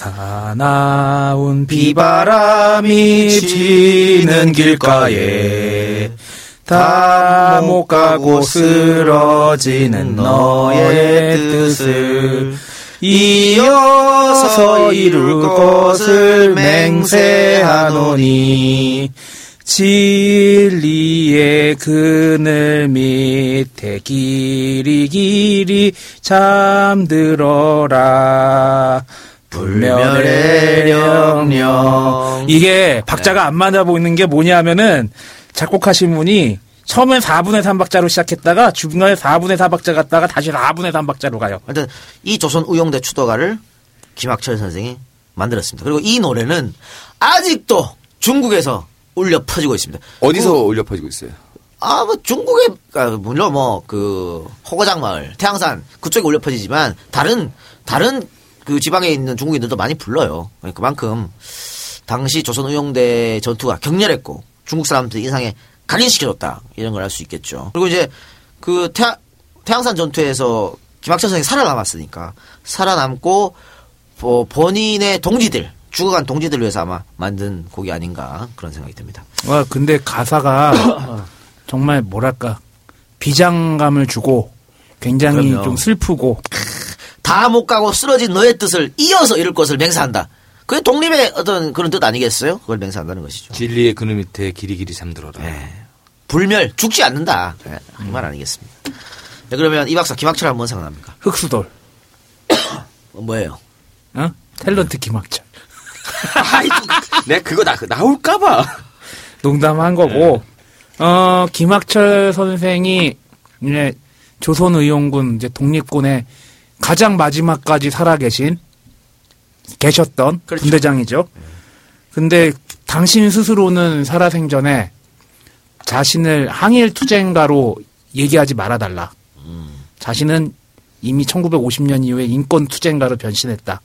사나운 비바람이 치는 길가에 다 못 가고 쓰러지는 너의 뜻을 이어서 이룰 것을 맹세하노니 진리의 그늘 밑에 길이 길이 잠들어라 불멸의 영영 이게 박자가 안 맞아 보이는 게 뭐냐면은 작곡하신 분이 처음엔 4분의 3박자로 시작했다가 중간에 4분의 4박자 갔다가 다시 4분의 3박자로 가요. 하여튼, 이 조선 우용대 추도가를 김학철 선생이 만들었습니다. 그리고 이 노래는 아직도 중국에서 울려 퍼지고 있습니다. 어디서 올려 퍼지고 있어요? 아, 뭐 중국에 아, 물론 뭐 그 호거장 마을, 태양산 그쪽에 올려 퍼지지만 다른 다른 그 지방에 있는 중국인들도 많이 불러요. 그만큼 당시 조선 의용대 전투가 격렬했고 중국 사람들 인상에 각인시켜줬다 이런 걸 알 수 있겠죠. 그리고 이제 그 태양, 태양산 전투에서 김학철 선생이 살아남았으니까 살아남고 어, 본인의 동지들 죽어간 동지들을 위해서 아마 만든 곡이 아닌가 그런 생각이 듭니다. 와 근데 가사가 정말 뭐랄까 비장감을 주고 굉장히 그럼요. 좀 슬프고 다 못 가고 쓰러진 너의 뜻을 이어서 이룰 것을 맹세한다. 그게 독립의 어떤 그런 뜻 아니겠어요? 그걸 맹세한다는 것이죠. 진리의 그늘 밑에 길이 길이 잠들어라. 네. 불멸, 죽지 않는다. 네, 이말 아니겠습니다. 네, 그러면 이 박사 김학철 한번 생각납니까? 흑수돌 어, 뭐예요? 어? 탤런트 김학철 아이, 좀, 내가 그거 나, 나올까봐. 농담한 거고 어 김학철 선생이 이제 조선의용군 이제 독립군의 가장 마지막까지 살아계신 계셨던 그렇죠. 군대장이죠. 근데 당신 스스로는 살아생전에 자신을 항일 투쟁가로 얘기하지 말아달라. 자신은 이미 1950년 이후에 인권 투쟁가로 변신했다.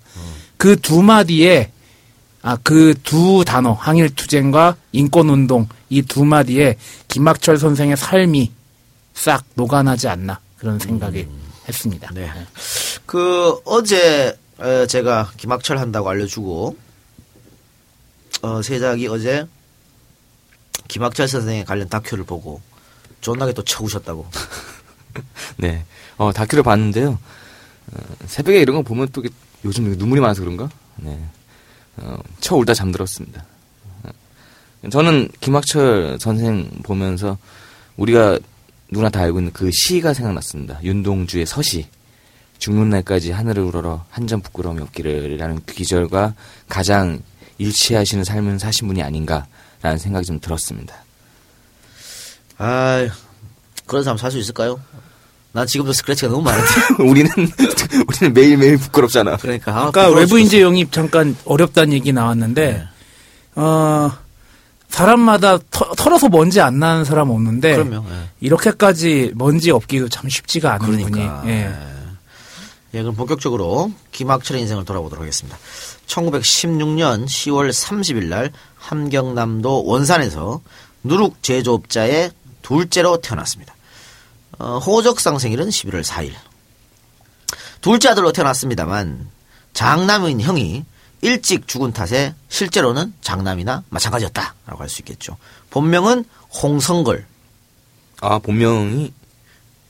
그두 마디에 아, 그 두 단어, 항일 투쟁과 인권 운동, 이 두 마디에 김학철 선생의 삶이 싹 녹아나지 않나, 그런 생각이 했습니다. 네. 그 어제 어, 제가 김학철 한다고 알려주고 어, 세작이 어제 김학철 선생의 관련 다큐를 보고 존나게 또 쳐우셨다고. 네. 어, 다큐를 봤는데요. 어, 새벽에 이런 거 보면 또 요즘 눈물이 많아서 그런가? 네. 어, 쳐 울다 잠들었습니다. 어, 저는 김학철 선생 보면서 우리가 누구나 다 알고 있는 그 시가 생각났습니다. 윤동주의 서시. 죽는 날까지 하늘을 우러러 한 점 부끄러움이 없기를 라는 그 기절과 가장 일치하시는 삶을 사신 분이 아닌가라는 생각이 좀 들었습니다. 아, 그런 사람 살 수 있을까요? 난 지금도 스크래치가 너무 많은데. 우리는 우리는 매일 매일 부끄럽잖아. 그러니까 아, 아까 부끄러울 외부 수도 인재 영입 잠깐 어렵다는 얘기 나왔는데, 어, 사람마다 터, 털어서 먼지 안 나는 사람 없는데, 그럼요. 예. 이렇게까지 먼지 없기도 참 쉽지가 않은 그러니까. 분이, 예. 예, 그럼 본격적으로 김학철의 인생을 돌아보도록 하겠습니다. 1916년 10월 30일 날 함경남도 원산에서 누룩 제조업자의 둘째로 태어났습니다. 어, 호적상 생일은 11월 4일. 둘째 아들로 태어났습니다만 장남인 형이 일찍 죽은 탓에 실제로는 장남이나 마찬가지였다라고 할 수 있겠죠. 본명은 홍성걸. 아 본명이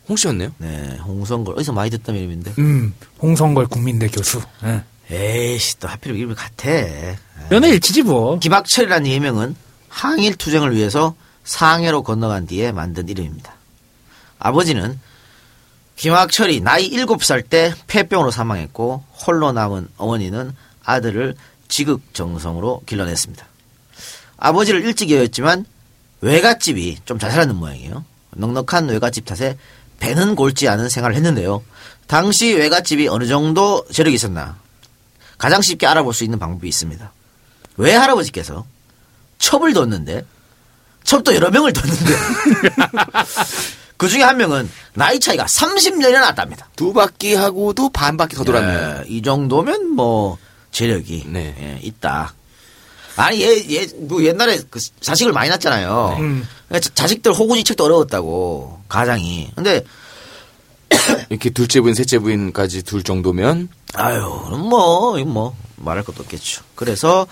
홍 씨였네요. 네, 홍성걸. 어디서 많이 듣던 이름인데. 음, 홍성걸 국민대 교수. 예. 에이씨, 또 하필 이름이 같아. 연애 일치지 뭐. 김학철이라는 예명은 항일 투쟁을 위해서 상해로 건너간 뒤에 만든 이름입니다. 아버지는 김학철이 나이 7살 때 폐병으로 사망했고 홀로 남은 어머니는 아들을 지극정성으로 길러냈습니다. 아버지를 일찍 여였지만 외갓집이 좀 잘 살았는 모양이에요. 넉넉한 외갓집 탓에 배는 골지 않은 생활을 했는데요. 당시 외갓집이 어느 정도 재력이 있었나 가장 쉽게 알아볼 수 있는 방법이 있습니다. 외할아버지께서 첩을 뒀는데 첩도 여러 명을 뒀는데 그 중에 한 명은 나이 차이가 30년이나 났답니다. 두 바퀴 하고도 반 바퀴 더 돌았네요. 예, 이 정도면 뭐 재력이 네. 예, 있다. 아니 얘얘뭐 옛날에 그 자식을 많이 낳잖아요. 그러니까 자- 자식들 호구지책도 어려웠다고 가장이. 근데 이렇게 둘째 부인, 셋째 부인까지 둘 정도면 아유 뭐 이거 뭐 말할 것도 없겠죠. 그래서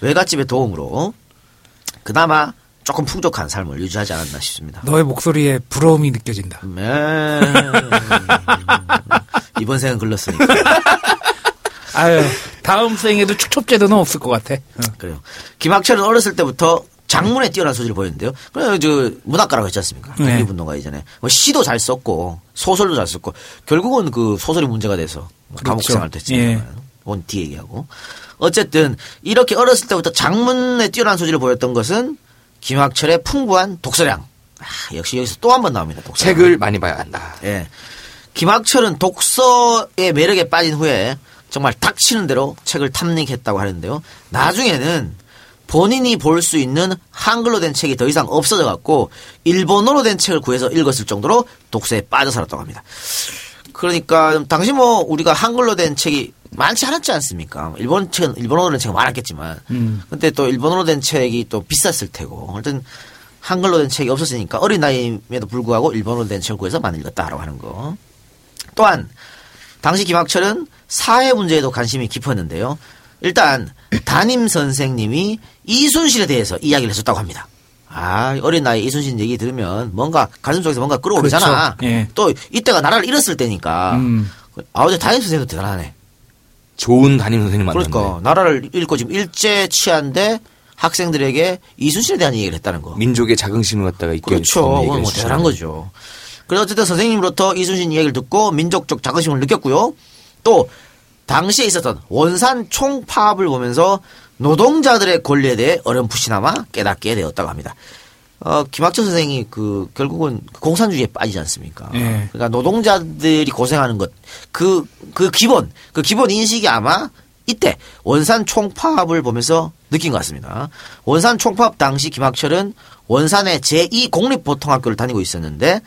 외갓집의 도움으로 그나마 조금 풍족한 삶을 유지하지 않았나 싶습니다. 너의 목소리에 부러움이 느껴진다. 네. 이번 생은 글렀으니까. 아유, 다음 생에도 축첩제도는 없을 것 같아. 어. 그래요. 김학철은 어렸을 때부터 장문에 뛰어난 소질을 보였는데요. 그래, 저, 문학가라고 했지 않습니까? 네. 독립운동가 이전에. 뭐 시도 잘 썼고, 소설도 잘 썼고, 결국은 그 소설이 문제가 돼서 뭐 감옥 그렇죠. 생활도 했지만, 예. 그건 뒤 얘기하고. 어쨌든, 이렇게 어렸을 때부터 장문에 뛰어난 소질을 보였던 것은 김학철의 풍부한 독서량. 아, 역시 여기서 또 한 번 나옵니다. 독서량. 책을 많이 봐야 한다. 예. 김학철은 독서의 매력에 빠진 후에 정말 닥치는 대로 책을 탐닉했다고 하는데요. 나중에는 본인이 볼 수 있는 한글로 된 책이 더 이상 없어져 갖고 일본어로 된 책을 구해서 읽었을 정도로 독서에 빠져 살았다고 합니다. 그러니까 당시 뭐 우리가 한글로 된 책이 많지 않았지 않습니까? 일본 책은 일본어로 된 책은 많았겠지만, 근데 또 일본어로 된 책이 또 비쌌을 테고, 하여튼 한글로 된 책이 없었으니까 어린 나이임에도 불구하고 일본어로 된 책을 구해서 많이 읽었다라고 하는 거. 또한 당시 김학철은 사회 문제에도 관심이 깊었는데요. 일단 담임 선생님이 이순신에 대해서 이야기를 했었다고 합니다. 아 어린 나이 이순신 얘기 들으면 뭔가 가슴 속에서 뭔가 끌어오르잖아. 그렇죠. 예. 또 이때가 나라를 잃었을 때니까. 음. 아 근데 담임 선생님도 대단하네. 좋은 담임 선생님 만났네. 그러니까 나라를 잃고 지금 일제 치안데 학생들에게 이순신에 대한 얘기를 했다는 거. 민족의 자긍심을 갖다가 이끌어 그렇죠. 그건 뭐 대단한 거죠. 그래서 어쨌든 선생님으로부터 이순신 이야기를 듣고 민족적 자긍심을 느꼈고요. 또 당시에 있었던 원산 총파업을 보면서 노동자들의 권리에 대해 어렴풋이나마 깨닫게 되었다고 합니다. 어, 김학철 선생이 그 결국은 공산주의에 빠지지 않습니까? 예. 그러니까 노동자들이 고생하는 것, 그, 그 기본, 그 기본 인식이 아마 이때 원산 총파업을 보면서 느낀 것 같습니다. 원산 총파업 당시 김학철은 원산의 제2 공립보통학교를 다니고 있었는데,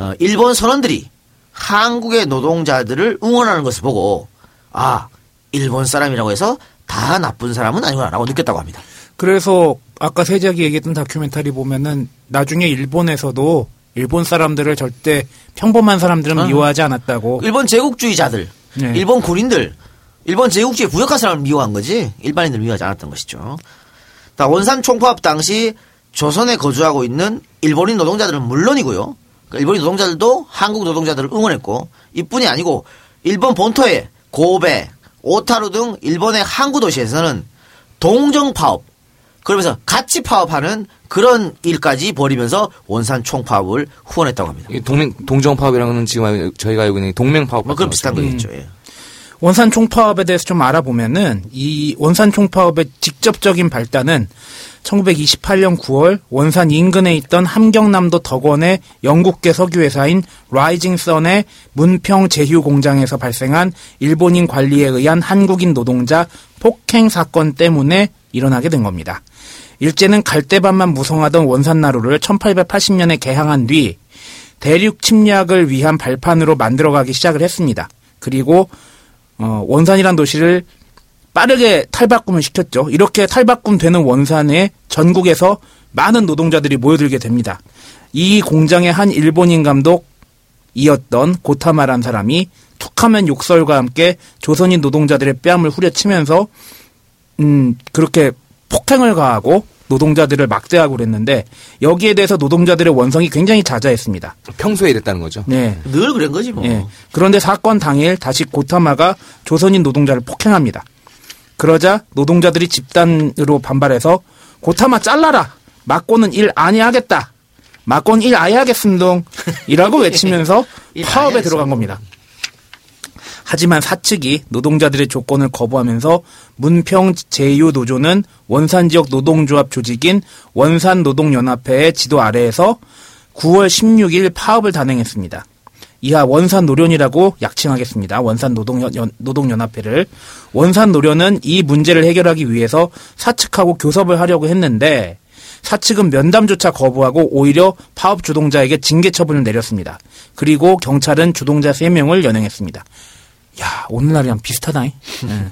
어, 일본 선원들이 한국의 노동자들을 응원하는 것을 보고, 아, 일본 사람이라고 해서 다 나쁜 사람은 아니구나라고 느꼈다고 합니다. 그래서 아까 세작이 얘기했던 다큐멘터리 보면은 나중에 일본에서도 일본 사람들을 절대 평범한 사람들은 어. 미워하지 않았다고. 일본 제국주의자들, 네. 일본 군인들, 일본 제국주의에 부역한 사람을 미워한 거지 일반인들 미워하지 않았던 것이죠. 다 원산 총파업 당시 조선에 거주하고 있는 일본인 노동자들은 물론이고요. 그 일본인 노동자들도 한국 노동자들을 응원했고 이뿐이 아니고 일본 본토의 고베, 오타루 등 일본의 항구 도시에서는 동정 파업 그러면서 같이 파업하는 그런 일까지 벌이면서 원산 총파업을 후원했다고 합니다. 동맹 동정 파업이랑은 지금 알- 저희가 알고 있는 동맹 파업 뭐 그런 비슷한 거겠죠. 예. 원산 총파업에 대해서 좀 알아보면은 이 원산 총파업의 직접적인 발단은 1928년 9월 원산 인근에 있던 함경남도 덕원의 영국계 석유회사인 라이징 선의 문평 제휴 공장에서 발생한 일본인 관리에 의한 한국인 노동자 폭행 사건 때문에 일어나게 된 겁니다. 일제는 갈대밭만 무성하던 원산나루를 1880년에 개항한 뒤 대륙 침략을 위한 발판으로 만들어가기 시작을 했습니다. 그리고 어, 원산이란 도시를 빠르게 탈바꿈을 시켰죠. 이렇게 탈바꿈 되는 원산에 전국에서 많은 노동자들이 모여들게 됩니다. 이 공장의 한 일본인 감독이었던 고타마란 사람이 툭하면 욕설과 함께 조선인 노동자들의 뺨을 후려치면서 음 그렇게 폭행을 가하고 노동자들을 막대하고 그랬는데 여기에 대해서 노동자들의 원성이 굉장히 자자했습니다. 평소에 이랬다는 거죠. 네. 늘 그런 거지 뭐. 예. 그런데 사건 당일 다시 고타마가 조선인 노동자를 폭행합니다. 그러자 노동자들이 집단으로 반발해서 고타마 잘라라. 맞고는 일 아니 하겠다. 맞고는 일 아예 하겠음동. 이라고 외치면서 일 파업에 들어간 겁니다. 하지만 사측이 노동자들의 조건을 거부하면서 문평 제휴 노조는 원산 지역 노동조합 조직인 원산 노동연합회의 지도 아래에서 9월 16일 파업을 단행했습니다. 이하 원산 노련이라고 약칭하겠습니다. 원산 노동 노동연합회를 원산 노련은 이 문제를 해결하기 위해서 사측하고 교섭을 하려고 했는데 사측은 면담조차 거부하고 오히려 파업 주동자에게 징계 처분을 내렸습니다. 그리고 경찰은 주동자 3명을 연행했습니다. 야, 오늘날이랑 비슷하다잉. 예.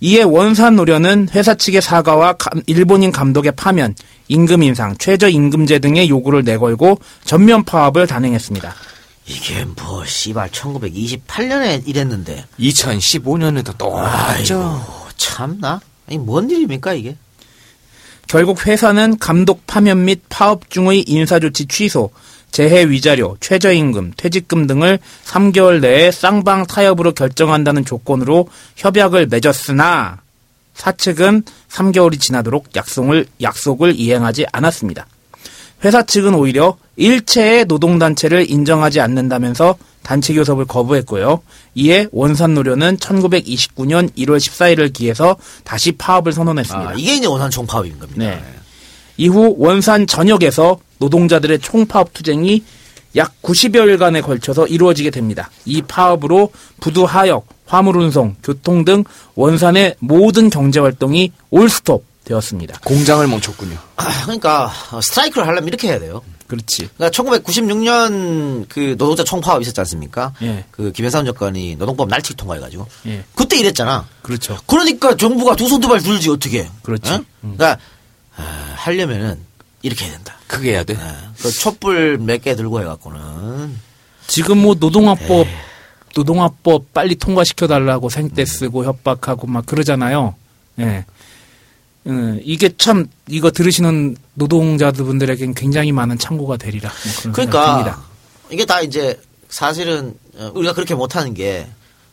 이에 원산 노련은 회사 측의 사과와 감- 일본인 감독의 파면, 임금 인상, 최저임금제 등의 요구를 내걸고 전면 파업을 단행했습니다. 이게 뭐 씨발 1928년에 이랬는데 2015년에도 똑같죠. 참나 아니 뭔 일입니까 이게 결국 회사는 감독 파면 및 파업 중의 인사조치 취소, 재해 위자료, 최저임금, 퇴직금 등을 3개월 내에 쌍방 타협으로 결정한다는 조건으로 협약을 맺었으나 사측은 3개월이 지나도록 약속을, 약속을 이행하지 않았습니다. 회사 측은 오히려 일체의 노동단체를 인정하지 않는다면서 단체 교섭을 거부했고요. 이에 원산노련은 1929년 1월 14일을 기해서 다시 파업을 선언했습니다. 아, 이게 이제 원산 총파업인 겁니다 네. 이후 원산 전역에서 노동자들의 총파업 투쟁이 약 90여일간에 걸쳐서 이루어지게 됩니다. 이 파업으로 부두 하역, 화물운송, 교통 등 원산의 모든 경제활동이 올스톱 되었습니다. 공장을 멈췄군요. 아, 그러니까 어, 스트라이크를 하려면 이렇게 해야 돼요 그렇지. 그러니까 1996년 그 노동자 총파업 있었지 않습니까 예. 그 김현삼 정권이 노동법 날치기 통과해가지고 예. 그때 이랬잖아 그렇죠. 그러니까 정부가 두 손 두 발 들지 어떻게 그렇지. 어? 그러니까 아, 하려면은 이렇게 해야 된다 크게 해야 돼. 아, 그 촛불 몇 개 들고 해갖고는 지금 뭐 노동화법, 네. 노동화법 빨리 통과시켜달라고 생떼 쓰고 협박하고 막 그러잖아요. 예. 음, 이게 참, 이거 들으시는 노동자분들에겐 굉장히 많은 참고가 되리라. 뭐 그러니까. 이게 다 이제 사실은 어, 우리가 그렇게 못하는 게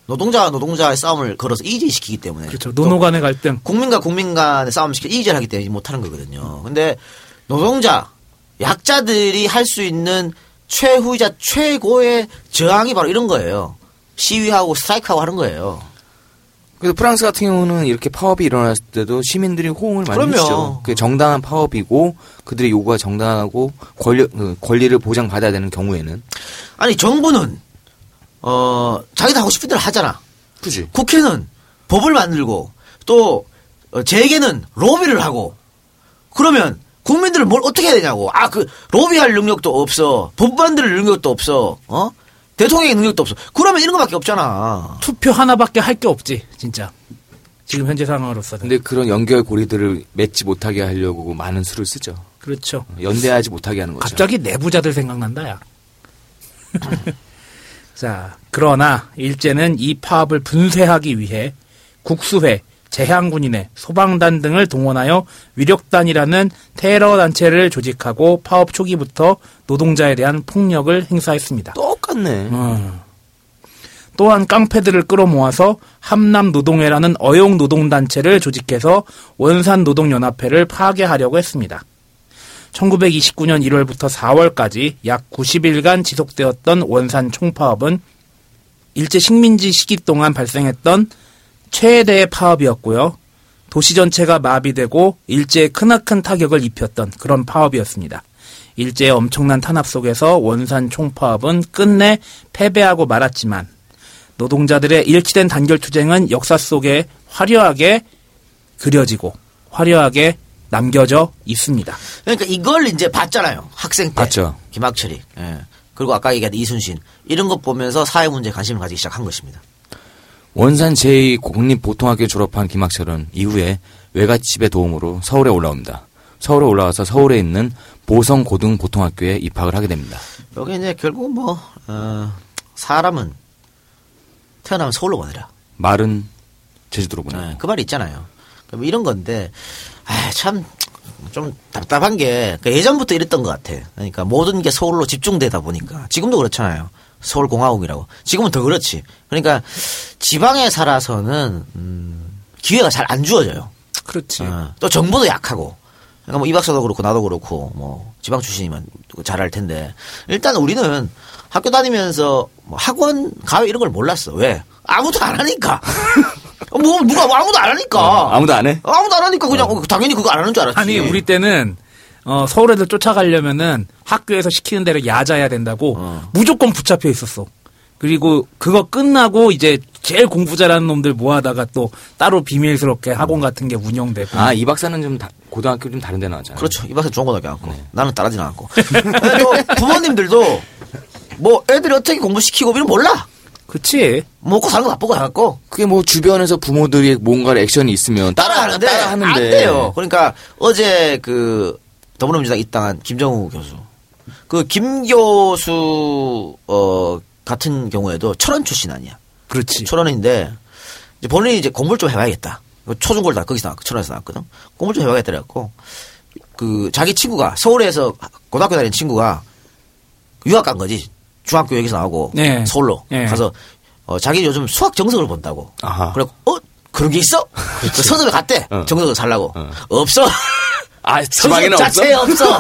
노동자와 노동자의 싸움을 걸어서 이의제시키기 때문에 그렇죠. 노노 간의 갈등. 국민과 국민 간의 싸움을 시켜 이의제를 하기 때문에 못하는 거거든요. 근데 노동자, 약자들이 할 수 있는 최후이자 최고의 저항이 바로 이런 거예요. 시위하고 스트라이크하고 하는 거예요. 그래서 프랑스 같은 경우는 이렇게 파업이 일어났을 때도 시민들이 호응을 많이 그럼요. 했죠. 그 정당한 파업이고 그들의 요구가 정당하고 권리, 그 권리를 보장받아야 되는 경우에는 아니 정부는 어 자기도 하고 싶은 대로 하잖아. 그지. 국회는 법을 만들고 또 어, 재계는 로비를 하고 그러면 국민들은 뭘 어떻게 해야 되냐고 아 그 로비할 능력도 없어 법 만들 능력도 없어 어 대통령의 능력도 없어 그러면 이런 거밖에 없잖아 투표 하나밖에 할 게 없지, 진짜. 지금 현재 상황으로서는. 근데 그런 연결 고리들을 맺지 못하게 하려고 많은 수를 쓰죠. 그렇죠. 연대하지 못하게 하는 거죠. 갑자기 내부자들 생각난다, 야. 자, 그러나 일제는 이 파업을 분쇄하기 위해 국수회, 재향군인회, 소방단 등을 동원하여 위력단이라는 테러 단체를 조직하고 파업 초기부터 노동자에 대한 폭력을 행사했습니다. 똑같네. 어. 또한 깡패들을 끌어모아서 함남 노동회라는 어용 노동 단체를 조직해서 원산 노동연합회를 파괴하려고 했습니다. 1929년 1월부터 4월까지 약 90일간 지속되었던 원산 총파업은 일제 식민지 시기 동안 발생했던 최대의 파업이었고요. 도시 전체가 마비되고 일제에 크나큰 타격을 입혔던 그런 파업이었습니다. 일제의 엄청난 탄압 속에서 원산 총파업은 끝내 패배하고 말았지만 노동자들의 일치된 단결 투쟁은 역사 속에 화려하게 그려지고 화려하게 남겨져 있습니다. 그러니까 이걸 이제 봤잖아요 학생 때 봤죠. 김학철이 예. 그리고 아까 얘기한 이순신 이런 것 보면서 사회 문제에 관심을 가지기 시작한 것입니다 원산 제2공립보통학교 졸업한 김학철은 이후에 외갓집의 도움으로 서울에 올라옵니다. 서울에 올라와서 서울에 있는 보성고등보통학교에 입학을 하게 됩니다. 여기 이제 결국 뭐 어, 사람은 태어나면 서울로 보내라 말은 제주도로 보내. 네, 그 말이 있잖아요. 그럼 이런 건데, 아, 참, 좀 답답한 게, 그 예전부터 이랬던 것 같아. 그러니까 모든 게 서울로 집중되다 보니까. 지금도 그렇잖아요. 서울공화국이라고. 지금은 더 그렇지. 그러니까 지방에 살아서는, 음, 기회가 잘 안 주어져요. 그렇지. 어, 또 정보도 약하고. 그러니까 뭐 이 박사도 그렇고 나도 그렇고 뭐 지방 출신이면 잘할 텐데 일단 우리는 학교 다니면서 뭐 학원 가외 이런 걸 몰랐어. 왜? 아무도 안 하니까. 뭐 누가 뭐 아무도 안 하니까. 어, 아무도 안 해? 아무도 안 하니까 그냥 어, 당연히 그거 안 하는 줄 알았지. 아니 우리 때는 어, 서울 애들 쫓아가려면은 학교에서 시키는 대로 야자해야 된다고 어. 무조건 붙잡혀 있었어. 그리고 그거 끝나고 이제 제일 공부 잘하는 놈들 모아다가 또 따로 비밀스럽게 학원 같은 게 운영되고. 아, 이 박사는 좀 다- 고등학교 좀 다른 데 나왔잖아요. 그렇죠. 이 박사 좋은 고등학교 나왔고. 네. 나는 따라지 않았고. 또 부모님들도 뭐 애들이 어떻게 공부시키고 이런 몰라. 그치. 먹고 사는 거 바쁘고 해갖고. 그게 뭐 주변에서 부모들이 뭔가 액션이 있으면 따라 따라하는데, 따라하는데 안 돼요. 그러니까 어제 그 더불어민주당 입당한 김정우 교수, 그 김 교수 어 같은 경우에도 철원 출신 아니야. 그렇지. 철원인데 이제 본인이 이제 공부를 좀 해봐야겠다. 초중고를 다 거기서 나왔, 철원에서 나왔거든. 공부를 좀 해봐야겠다 그래갖고 그 자기 친구가 서울에서 고등학교 다니는 친구가 유학 간 거지. 중학교 여기서 나오고 네. 서울로 네. 가서 어, 자기 요즘 수학 정석을 본다고. 아하. 그래 어 그런 게 있어? 그 서점에 갔대. 어. 정석을 살라고. 어. 없어. 아, 지방에는? 자체에 없어.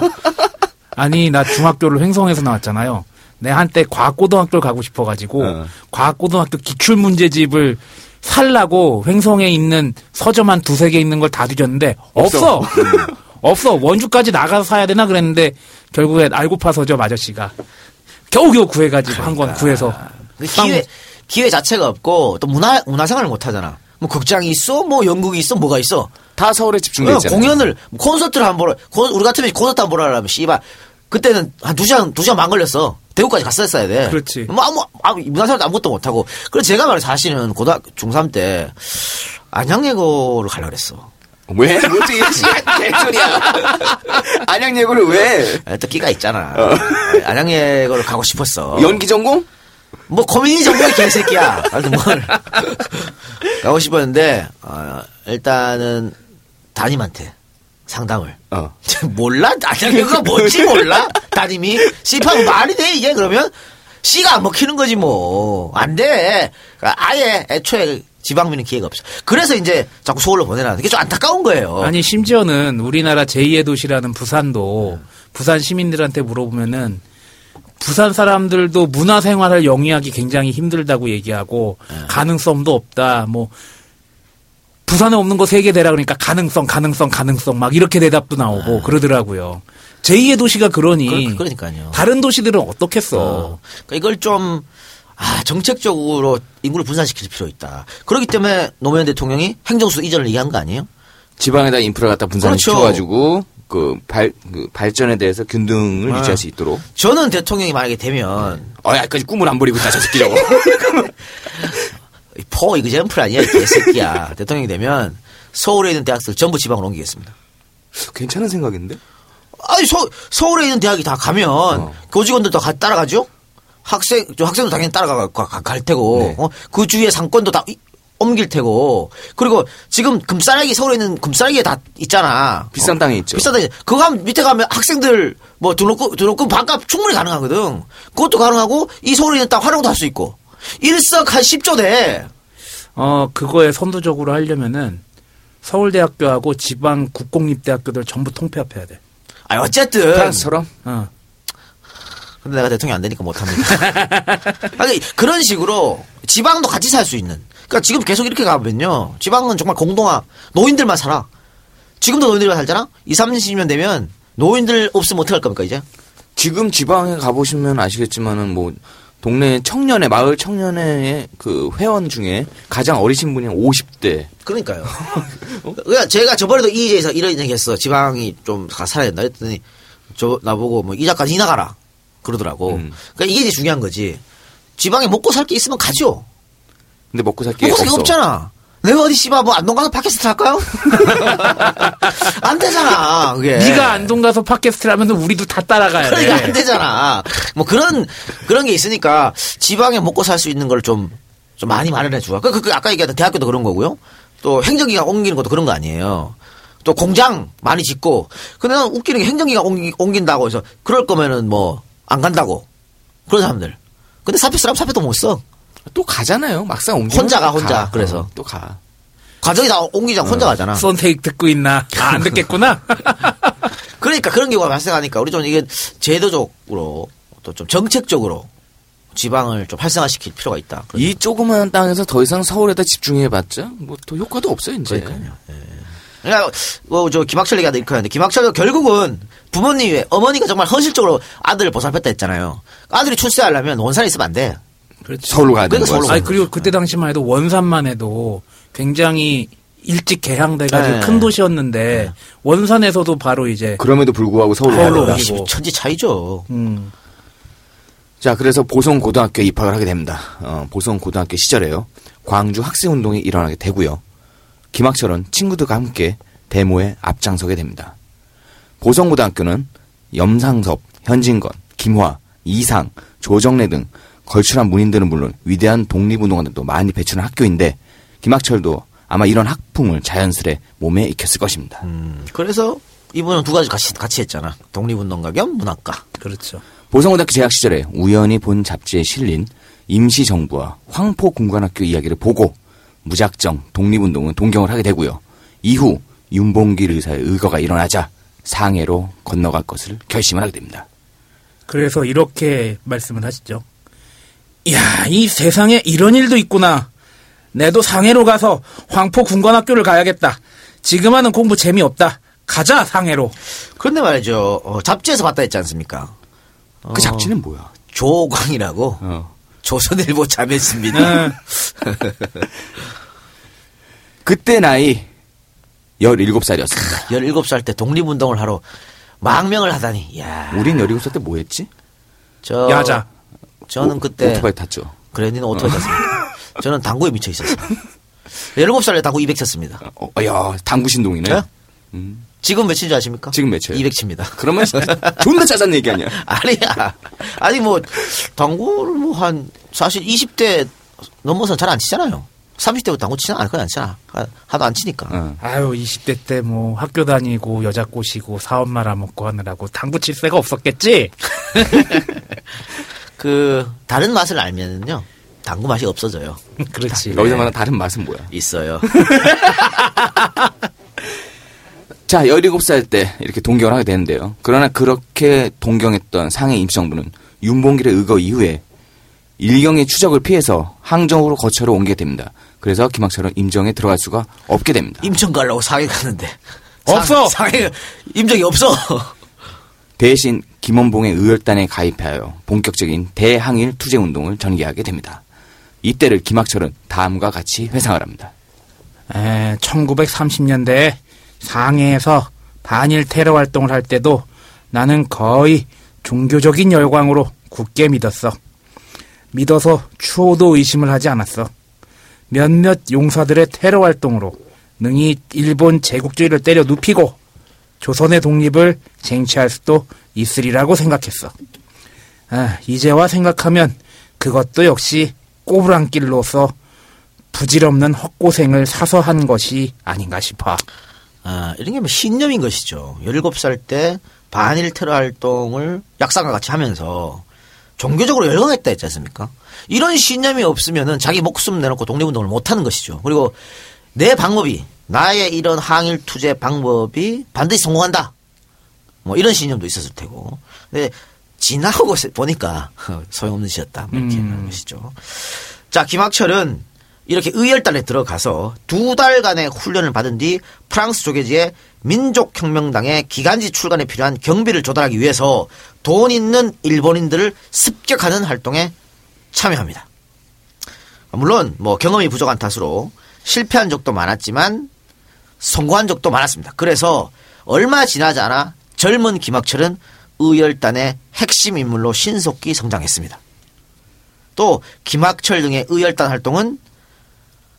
아니 나 중학교를 횡성에서 나왔잖아요. 내 한때 과학고등학교를 가고 싶어가지고 어. 과학고등학교 기출 문제집을 살라고 횡성에 있는 서점 한 두세 개 있는 걸 다 뒤졌는데 없어. 없어. 없어. 원주까지 나가서 사야 되나 그랬는데 결국에 알고 파 서점 아저씨가 겨우겨우 구해가지고 한권 구해서 그 기회 기회 자체가 없고 또 문화 문화 생활을 못 하잖아. 뭐 극장이 있어, 뭐 연극이 있어, 뭐가 있어. 다 서울에 집중돼 어, 있잖아요. 공연을 콘서트를 한번 보러 콘- 우리 같으면 콘서트 한번 보러 하려면 씨발 그때는 한 두 시간 두 시간 반 걸렸어. 대구까지 갔었어야 돼. 그렇지. 뭐 아무 아무 문화생활도 아무것도 못 하고. 그래서 제가 말해 사실은 고등학교 중3 때 안양예고를 가려고 그랬어. 왜? 뭐지? 개소리야. 안양 예고를 왜? 아, 또 끼가 있잖아. 안양예고를 가고 싶었어. 연기 전공? 뭐 고민이 정도의 개새끼야. 하여튼 뭘 가고 싶었는데 어, 일단은 담임한테 상담을. 어. 몰라? 안양예고가 뭔지 몰라? 담임이 C파고 말이 돼 이게 그러면 C가 안 먹히는 거지 뭐. 안 돼. 아예 애초에 지방민은 기회가 없어. 그래서 이제 자꾸 서울로 보내라. 이게 좀 안타까운 거예요. 아니 심지어는 우리나라 제2의 도시라는 부산도 부산 시민들한테 물어보면은 부산 사람들도 문화 생활을 영위하기 굉장히 힘들다고 얘기하고 가능성도 없다. 뭐 부산에 없는 거 세 개 대라 그러니까 가능성, 가능성, 가능성 막 이렇게 대답도 나오고 그러더라고요. 제2의 도시가 그러니 그, 그러니까요. 다른 도시들은 어떻겠어. 어. 그러니까 이걸 좀, 아, 정책적으로 인구를 분산시킬 필요 있다. 그렇기 때문에 노무현 대통령이 행정수 이전을 얘기한 거 아니에요? 지방에다 인프라 갖다 분산을 그렇죠. 시켜가지고 그 발, 그 발전에 대해서 균등을 아. 유지할 수 있도록. 저는 대통령이 만약에 되면, 어, 약까지 꿈을 안 버리고 있다, 저 새끼 저거. 포 이그젠플 아니야, 이 개새끼야. 대통령이 되면 서울에 있는 대학들 전부 지방으로 옮기겠습니다. 괜찮은 생각인데? 아니, 서, 서울에 있는 대학이 다 가면 어. 교직원들도 가, 따라가죠? 학생, 저 학생도 당연히 따라가, 가, 가- 갈 테고, 네. 어? 그 주위에 상권도 다 이- 옮길 테고, 그리고 지금 금싸라기, 서울에 있는 금싸라기에 다 있잖아. 비싼 어? 땅에 있죠. 비싼 땅에. 그거 가면 밑에 가면 학생들 뭐 등록금, 등록금 반값 충분히 가능하거든. 그것도 가능하고, 이 서울에 있는 땅 활용도 할 수 있고. 일석 한 10조 돼. 어 그거에 선두적으로 하려면은 서울대학교하고 지방 국공립대학교들 전부 통폐합해야 돼. 아 어쨌든. 프랑스처럼? 어. 근데 내가 대통령이 안 되니까 못합니다. 아니, 그런 식으로 지방도 같이 살 수 있는. 그러니까 지금 계속 이렇게 가면요. 지방은 정말 공동화. 노인들만 살아. 지금도 노인들만 살잖아? 2, 30년 되면 노인들 없으면 어떡할 겁니까, 이제? 지금 지방에 가보시면 아시겠지만은 뭐 동네 청년회 마을 청년회의 그 회원 중에 가장 어리신 분이 50대. 그러니까요. 그러니까 제가 저번에도 이제에서 이런 얘기 했어. 지방이 좀 가- 살아야 된다 했더니 저 나보고 뭐이 작가 니 나가라. 그러더라고. 음. 그러니까 이게 이제 중요한 거지. 지방에 먹고 살 게 있으면 가죠. 근데 먹고 살 게. 없잖아. 내가 어디 씨발 뭐 안동 가서 팟캐스트 할까요? 안 되잖아. 그게. 네가 안동 가서 팟캐스트를 하면 우리도 다 따라가야 돼. 그러니까 안 되잖아. 뭐 그런 그런 게 있으니까 지방에 먹고 살 수 있는 걸 좀좀 많이 마련해 주고. 그, 그, 그 아까 얘기했던 대학교도 그런 거고요. 또 행정기관 옮기는 것도 그런 거 아니에요. 또 공장 많이 짓고. 근데 난 웃기는 게 행정기관 옮기, 옮긴다고 해서 그럴 거면은 뭐 안 간다고. 그런 사람들. 근데 사표 쓰라면 사표도 못 써. 또 가잖아요. 막상 옮기 혼자 가, 혼자. 그래서. 또 가. 가정이 다 옮기자 혼자 가잖아. 썬테이크 듣고 있나? 아, 안 듣겠구나. 그러니까 그런 경우가 발생하니까 우리 좀 이게 제도적으로 또 좀 정책적으로 지방을 좀 활성화시킬 필요가 있다. 이 조그만 땅에서 더 이상 서울에다 집중해봤자 뭐또 효과도 없어요 이제. 그러니까요. 그러니까 뭐저 김학철 얘기하다 이렇게 하는데 김학철도 결국은 부모님이 어머니가 정말 헌실적으로 아들을 보살폈다 했잖아요. 아들이 출세하려면 원산에 있으면 안 돼. 그렇죠. 서울로 가야 되는 그러니까 거였어요. 아니 그리고 그때 당시만 해도 원산만 해도 굉장히 일찍 개항돼가지고 네. 큰 도시였는데 원산에서도 바로 이제 그럼에도 불구하고 서울로. 오기- 그리고- 천지 차이죠. 음, 자, 그래서 보성 고등학교에 입학을 하게 됩니다. 어, 보성 고등학교 시절에요. 광주 학생 운동이 일어나게 되고요. 김학철은 친구들과 함께 데모에 앞장서게 됩니다. 보성 고등학교는 염상섭, 현진건, 김화, 이상, 조정래 등 걸출한 문인들은 물론 위대한 독립운동가들도 많이 배출한 학교인데 김학철도 아마 이런 학풍을 자연스레 몸에 익혔을 것입니다. 음, 그래서 이분은 두 가지 같이 같이 했잖아. 독립운동가 겸 문학가. 그렇죠. 보성고등학교 재학 시절에 우연히 본 잡지에 실린 임시정부와 황포군관학교 이야기를 보고 무작정 독립운동은 동경을 하게 되고요. 이후 윤봉길 의사의 의거가 일어나자 상해로 건너갈 것을 결심을 하게 됩니다. 그래서 이렇게 말씀을 하시죠. 이야, 이 세상에 이런 일도 있구나. 내도 상해로 가서 황포 군관학교를 가야겠다. 지금 하는 공부 재미없다. 가자, 상해로. 그런데 말이죠. 어, 잡지에서 봤다 했지 않습니까? 그 잡지는 뭐야? 조광이라고 어. 조선일보 자매입니다. 네. 그때 나이 17살이었습니다. 17살 때 독립운동을 하러 망명을 하다니. 야, 우린 17살 때 뭐 했지? 저 야자. 저는 오- 그때 오토바이 탔죠. 그래 니는 오토바이 탔습니다. 저는 당구에 미쳐 있었어요. 17살에 당구 200 쳤습니다. 어, 야, 당구 신동이네. 저요? 음. 지금 몇인 줄 아십니까? 지금 몇 쳐요? 200 칩니다. 그러면 존나 짜잔 얘기 아니야. 아니야. 아니 뭐 당구를 뭐 한 사실 20대 넘어서 잘 안 치잖아요. 30대부터 당구 치는 안 거의 안. 하- 하도 안 치니까. 어. 아유, 20대 때 뭐 학교 다니고 여자 꼬시고 사업 말아먹고 하느라고 당구 칠 새가 없었겠지? 그 다른 맛을 알면은요. 당구 맛이 없어져요. 그렇지. 여기서 말하는 다른 맛은 뭐야? 있어요. 자, 17살 때 이렇게 동경을 하게 되는데요. 그러나 그렇게 동경했던 상해 임시정부는 윤봉길의 의거 이후에 일경의 추적을 피해서 항정으로 거처로 옮게 됩니다. 그래서 김학철은 임정에 들어갈 수가 없게 됩니다. 임청 가려고 상해 갔는데. 없어! 상, 상해 임정이 없어. 대신 김원봉의 의열단에 가입하여 본격적인 대항일 투쟁 운동을 전개하게 됩니다. 이때를 김학철은 다음과 같이 회상을 합니다. 에, 1930년대에 상해에서 반일 테러 활동을 할 때도 나는 거의 종교적인 열광으로 굳게 믿었어. 믿어서 추호도 의심을 하지 않았어. 몇몇 용사들의 테러 활동으로 능히 일본 제국주의를 때려 눕히고 조선의 독립을 쟁취할 수도 있으리라고 생각했어. 아, 이제와 생각하면 그것도 역시 꼬부랑길로서 부질없는 헛고생을 사서 한 것이 아닌가 싶어. 아, 이런 게 뭐 신념인 것이죠. 17살 때 반일 테러 활동을 약상과 같이 하면서 종교적으로 열광했다 했지 않습니까? 이런 신념이 없으면은 자기 목숨 내놓고 독립운동을 못 하는 것이죠. 그리고 내 방법이, 나의 이런 항일 투쟁 방법이 반드시 성공한다. 뭐 이런 신념도 있었을 테고. 근데 지나고 보니까 소용없는 짓이었다. 뭐 이렇게 하는 것이죠. 자, 김학철은 이렇게 의열단에 들어가서 두 달간의 훈련을 받은 뒤 프랑스 조계지의 민족혁명당의 기간지 출간에 필요한 경비를 조달하기 위해서 돈 있는 일본인들을 습격하는 활동에 참여합니다. 물론 뭐 경험이 부족한 탓으로 실패한 적도 많았지만 성공한 적도 많았습니다. 그래서 얼마 지나지 않아 젊은 김학철은 의열단의 핵심 인물로 신속히 성장했습니다. 또 김학철 등의 의열단 활동은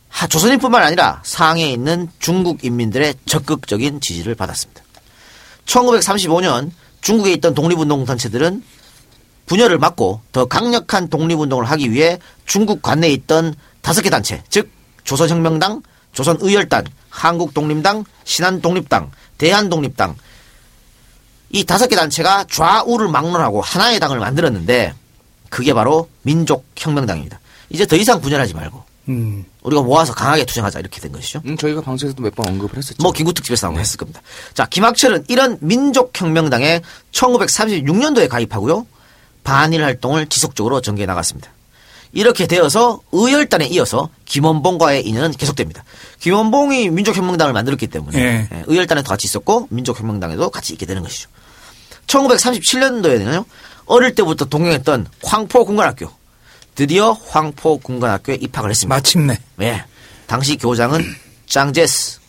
하- 조선인뿐만 아니라 상해에 있는 중국 인민들의 적극적인 지지를 받았습니다. 1935년 중국에 있던 독립운동 단체들은 분열을 막고 더 강력한 독립운동을 하기 위해 중국 관내에 있던 다섯 개 단체, 즉 조선혁명당, 조선의열단, 한국독립당, 신한독립당, 대한독립당 이 다섯 개 단체가 좌우를 막론하고 하나의 당을 만들었는데 그게 바로 민족혁명당입니다. 이제 더 이상 분열하지 말고 음, 우리가 모아서 강하게 투쟁하자 이렇게 된 것이죠. 음, 저희가 방송에서도 몇 번 언급을 했었죠. 뭐 김구특집에서 한번 했을 겁니다. 자, 김학철은 이런 민족혁명당에 1936년도에 가입하고요. 반일 활동을 지속적으로 전개해 나갔습니다. 이렇게 되어서 의열단에 이어서 김원봉과의 인연은 계속됩니다. 김원봉이 민족혁명당을 만들었기 때문에 예. 예, 의열단에도 같이 있었고 민족혁명당에도 같이 있게 되는 것이죠. 1937년도에는요. 어릴 때부터 동경했던 황포군관학교 드디어 황포군관학교에 입학을 했습니다. 마침내. 예. 당시 교장은 짱제스.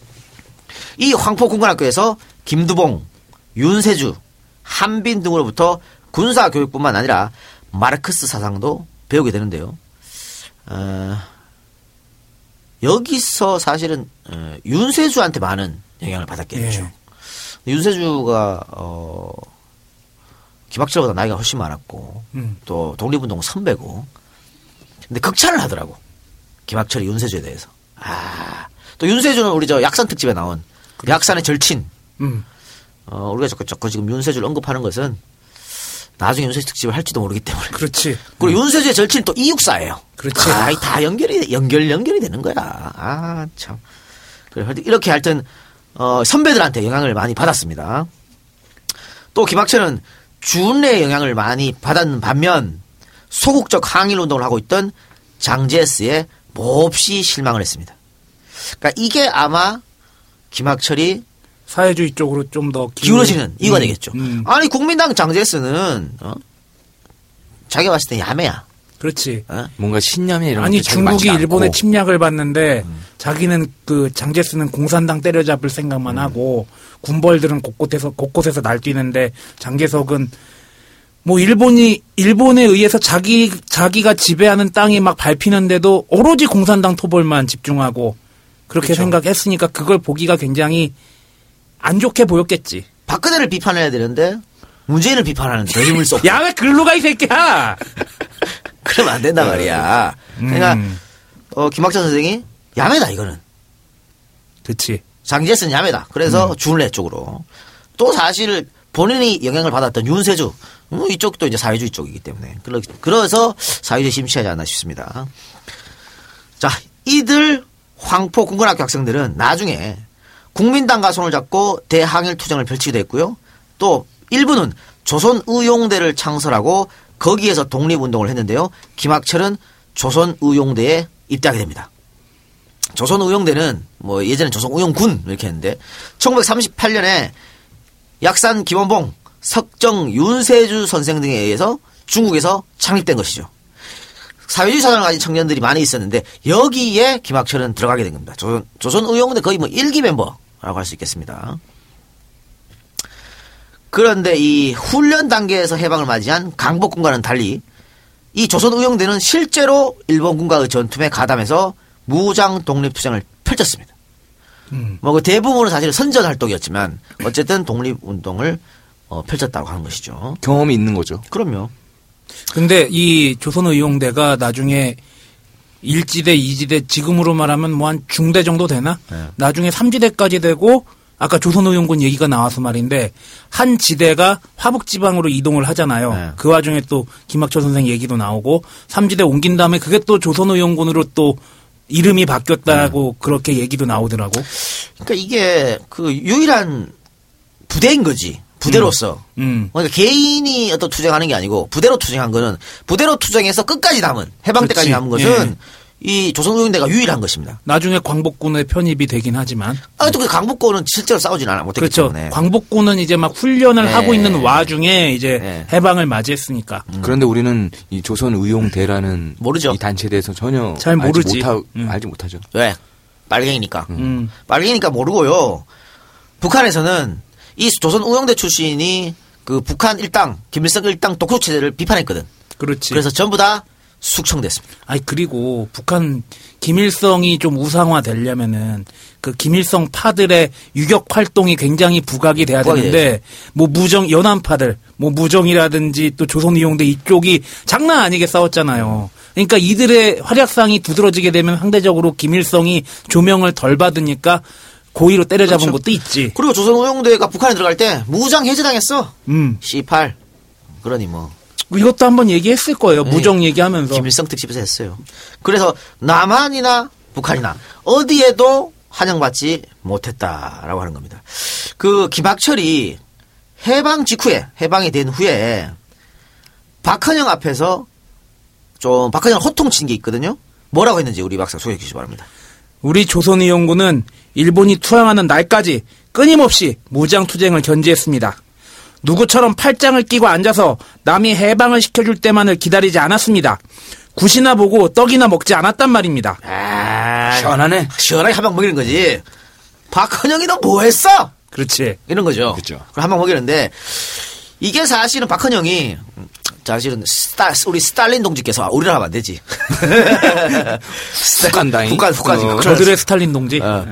이 황포군관학교에서 김두봉, 윤세주, 한빈 등으로부터 군사 교육뿐만 아니라 마르크스 사상도 배우게 되는데요. 어, 여기서 사실은 어, 윤세주한테 많은 영향을 받았겠죠. 예. 윤세주가 어, 김학철보다 나이가 훨씬 많았고 음. 또 독립운동 선배고 근데 극찬을 하더라고 김학철이 윤세주에 대해서 아 또 윤세주는 우리 저 약산 특집에 나온 약산의 절친 음. 어, 우리가 자꾸, 자꾸 지금 윤세주를 언급하는 것은 나중에 윤세주 특집을 할지도 모르기 때문에 그렇지. 그리고 윤세주의 절친 또 이육사예요. 그렇지. 아, 이다 연결이 연결 연결이 되는 거야. 아 참. 그래 이렇게 하여튼 어, 선배들한테 영향을 많이 받았습니다. 또 김학철은 준의 영향을 많이 받은 반면 소극적 항일 운동을 하고 있던 장제스에 몹시 실망을 했습니다. 그러니까 이게 아마 김학철이 사회주의 쪽으로 좀 더 기울어지는 이유가 음, 되겠죠. 음. 아니 국민당 장제스는 어? 자기가 봤을 때 야매야. 그렇지. 어? 뭔가 신념이 이런 아니 중국이 일본의. 침략을 받는데 자기는 그 장제스는 공산당 때려잡을 음. 생각만 하고 군벌들은 곳곳에서 곳곳에서 날뛰는데 장개석은 뭐 일본이 일본에 의해서 자기 자기가 지배하는 땅이 막 밟히는데도 오로지 공산당 토벌만 집중하고 그렇게 그렇죠. 생각했으니까 그걸 보기가 굉장히 안 좋게 보였겠지. 박근혜를 비판해야 되는데 문재인을 비판하는 데 힘을 쏟고 야왜 글로 가 이 새끼야! 그러면 안 된단 말이야. 그러니까 음. 어, 김학철 선생이 야매다 이거는 그치. 장제스는 야매다. 그래서 준래 쪽으로 또 사실 본인이 영향을 받았던 윤세주 음, 이쪽도 이제 사회주의 쪽이기 때문에 그러- 그래서 사회주의 심취하지 않나 싶습니다. 자 이들 황포 군관학교 학생들은 나중에 국민당과 손을 잡고 대항일 투쟁을 펼치게 됐고요. 또 일부는 조선의용대를 창설하고 거기에서 독립운동을 했는데요. 김학철은 조선의용대에 입대하게 됩니다. 조선의용대는 뭐 예전에 조선의용군 이렇게 했는데 1938년에 약산 김원봉, 석정 윤세주 선생 등에 의해서 중국에서 창립된 것이죠. 사회주의 사상을 가진 청년들이 많이 있었는데 여기에 김학철은 들어가게 된 겁니다. 조선, 조선의용대 거의 뭐 일기 멤버 라고 할 수 있겠습니다. 그런데 이 훈련 단계에서 해방을 맞이한 강복군과는 달리 이 조선 의용대는 실제로 일본군과의 전투에 가담해서 무장 독립투쟁을 펼쳤습니다. 뭐그 대부분은 사실 선전 활동이었지만 어쨌든 독립 운동을 어, 펼쳤다고 하는 것이죠. 경험이 있는 거죠. 그럼요. 근데 이 조선 의용대가 나중에 일지대, 이지대 지금으로 말하면 뭐 한 중대 정도 되나? 네. 나중에 삼지대까지 되고 아까 조선의용군 얘기가 나와서 말인데 한 지대가 화북지방으로 이동을 하잖아요. 네. 그 와중에 또 김학철 선생 얘기도 나오고 삼지대 옮긴 다음에 그게 또 조선의용군으로 또 이름이 바뀌었다고 네. 그렇게 얘기도 나오더라고. 그러니까 이게 그 유일한 부대인 거지. 부대로서. 음. 그러니까 개인이 어떤 투쟁하는 게 아니고 부대로 투쟁한 거는 부대로 투쟁해서 끝까지 남은 해방 때까지. 남은 것은 이 조선의용대가 유일한 것입니다. 나중에 광복군에 편입이 되긴 하지만 아, 또그 강북권은 실제로 싸우진 않아 못했기 그렇죠. 때문에. 광복군은 이제 막 훈련을 네. 하고 있는 와중에 이제 네. 해방을 맞이했으니까. 그런데 우리는 이 조선 의용대라는 모르죠. 이 단체에 대해서 전혀 잘 모르지. 알지, 못하, 음. 알지 못하죠. 왜? 빨갱이니까. 음. 빨갱이니까 모르고요. 북한에서는 이 조선의용대 출신이 그 북한 일당, 김일성 일당 독소 체제를 비판했거든. 그렇지. 그래서 전부 다 숙청됐습니다. 아니 그리고 북한 김일성이 좀 우상화 되려면은 그 김일성 파들의 유격 활동이 굉장히 부각이 돼야 부각이 되는데 뭐 무정 연안파들 뭐 무정이라든지 또 조선이용대 이쪽이 장난 아니게 싸웠잖아요. 그러니까 이들의 활약상이 두드러지게 되면 상대적으로 김일성이 조명을 덜 받으니까 고의로 때려잡은 그렇죠. 것도 있지. 그리고 조선의용대가 북한에 들어갈 때 무장 해제당했어. 음. C8. 그러니 뭐. 이것도 한번 얘기했을 거예요. 무정 얘기하면서. 김일성 특집에서 했어요. 그래서 남한이나 북한이나 어디에도 환영받지 못했다라고 하는 겁니다. 그 김학철이 해방 직후에 해방이 된 후에 박헌영 앞에서 좀 박헌영 호통친 게 있거든요. 뭐라고 했는지 우리 박사 소개해 주시기 바랍니다. 우리 조선의용군은 일본이 투항하는 날까지 끊임없이 무장투쟁을 견지했습니다. 누구처럼 팔짱을 끼고 앉아서 남이 해방을 시켜줄 때만을 기다리지 않았습니다. 굿이나 보고 떡이나 먹지 않았단 말입니다. 아, 시원하네. 시원하게 한방 먹이는 거지. 박헌영이 너 뭐 했어? 그렇지. 이런 거죠. 그죠. 한방 먹이는데 이게 사실은 박헌영이 사실은 스타, 우리 스탈린 동지께서 아, 우리라 하면 안 되지. 북한다잉. 북한, 북한. 어. 저들의 스탈린 동지. 어.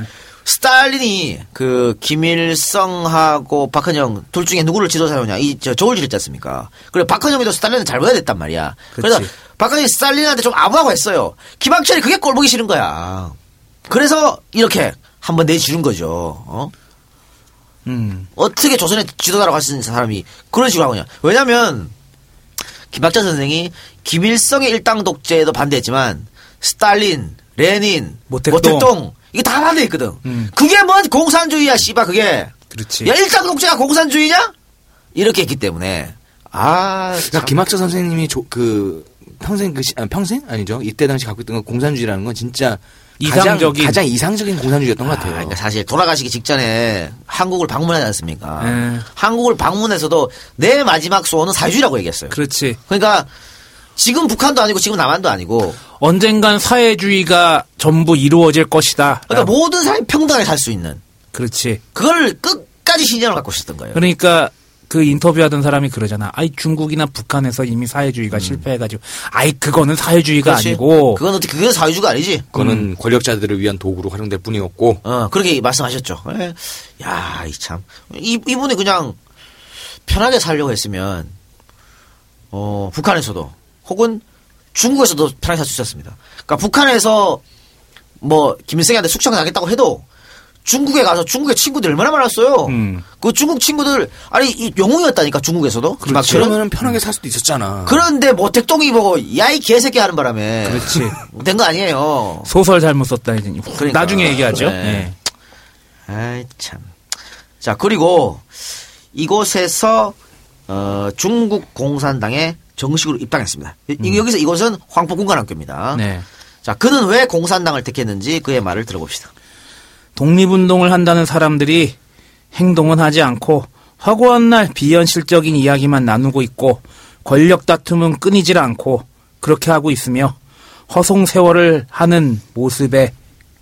스탈린이 그 김일성하고 박헌영 둘 중에 누구를 지도자로냐 이저 저울질했지 않습니까? 그래 박헌영이도 스탈린을 잘 보여야 됐단 말이야. 그래서 그치. 박헌영이 스탈린한테 좀 아부하고 했어요. 김학철이 그게 꼴 보기 싫은 거야. 그래서 이렇게 한번 내주는 거죠. 어? 음. 어떻게 조선의 지도자라고 할 수 있는 사람이 그런 식으로 하느냐. 왜냐면, 김학철 선생이 김일성의 일당 독재에도 반대했지만, 스탈린, 레닌, 모택동. 모택동, 이게 다 반대했거든. 음. 그게 뭔 공산주의야, 씨발, 그게. 그렇지. 야, 일당 독재가 공산주의냐? 이렇게 했기 때문에. 아, 참. 김학철 선생님이 조- 그 평생 그 시- 아, 평생 아니죠. 이때 당시 갖고 있던 건 공산주의라는 건 진짜 이상적인. 가장, 가장 이상적인 공산주의였던 것 아, 같아요. 그러니까 사실 돌아가시기 직전에 한국을 방문하지 않습니까? 네. 한국을 방문해서도 내 마지막 소원은 사회주의라고 얘기했어요. 그렇지. 그러니까 지금 북한도 아니고 지금 남한도 아니고 언젠간 사회주의가 전부 이루어질 것이다. 그러니까 모든 사람이 평등하게 살 수 있는 그렇지. 그걸 끝까지 신념을 갖고 있었던 거예요. 그러니까 그 인터뷰하던 사람이 그러잖아. 아이 중국이나 북한에서 이미 사회주의가 실패해가지고 아이 그거는 사회주의가 음. 그렇지. 아니고 그건 어떻게 그게 사회주의가 아니지? 그거는 권력자들을 위한 도구로 활용될 뿐이었고 어 그렇게 말씀하셨죠. 예. 야, 이 참. 이 이분이 그냥 편하게 살려고 했으면 어 북한에서도 혹은 중국에서도 편하게 살 수 있었습니다. 그러니까 북한에서 뭐 김일성한테 숙청 당했다고 해도 중국에 가서 중국의 친구들 얼마나 많았어요. 음. 그 중국 친구들 아니 이 영웅이었다니까 중국에서도 김학철은. 그러면 편하게 살 수도 있었잖아. 그런데 모택동이 보고 야 이 개새끼 하는 바람에 그렇지. 된 거 아니에요. 소설 잘못 썼다 이제 그러니까. 나중에 얘기하죠. 네. 네. 아이 참. 자 그리고 이곳에서 어, 중국 공산당에 정식으로 입당했습니다. 이- 여기서 이곳은 황포군관학교입니다. 네. 자 그는 왜 공산당을 택했는지 그의 말을 들어봅시다. 독립운동을 한다는 사람들이 행동은 하지 않고 화고한 날 비현실적인 이야기만 나누고 있고 권력 다툼은 끊이질 않고 그렇게 하고 있으며 허송 세월을 하는 모습에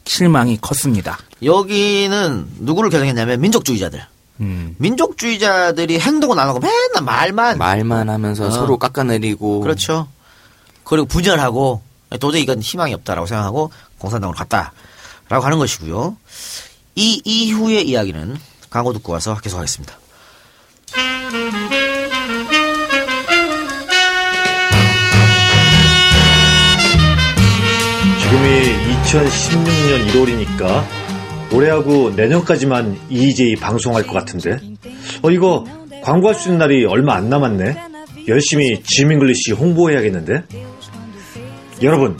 실망이 컸습니다. 여기는 누구를 겨냥했냐면 민족주의자들. 음. 민족주의자들이 행동은 안 하고 맨날 말만. 말만 하면서 어. 서로 깎아내리고 그렇죠. 그리고 분열하고 도저히 이건 희망이 없다라고 생각하고 공산당으로 갔다라고 하는 것이고요. 이 이후의 이야기는 광고 듣고 와서 계속하겠습니다. 지금이 2016년 1월이니까 올해하고 내년까지만 EJ 방송할 것 같은데. 어, 이거 광고할 수 있는 날이 얼마 안 남았네. 열심히 지밍글리시 홍보해야겠는데. 여러분,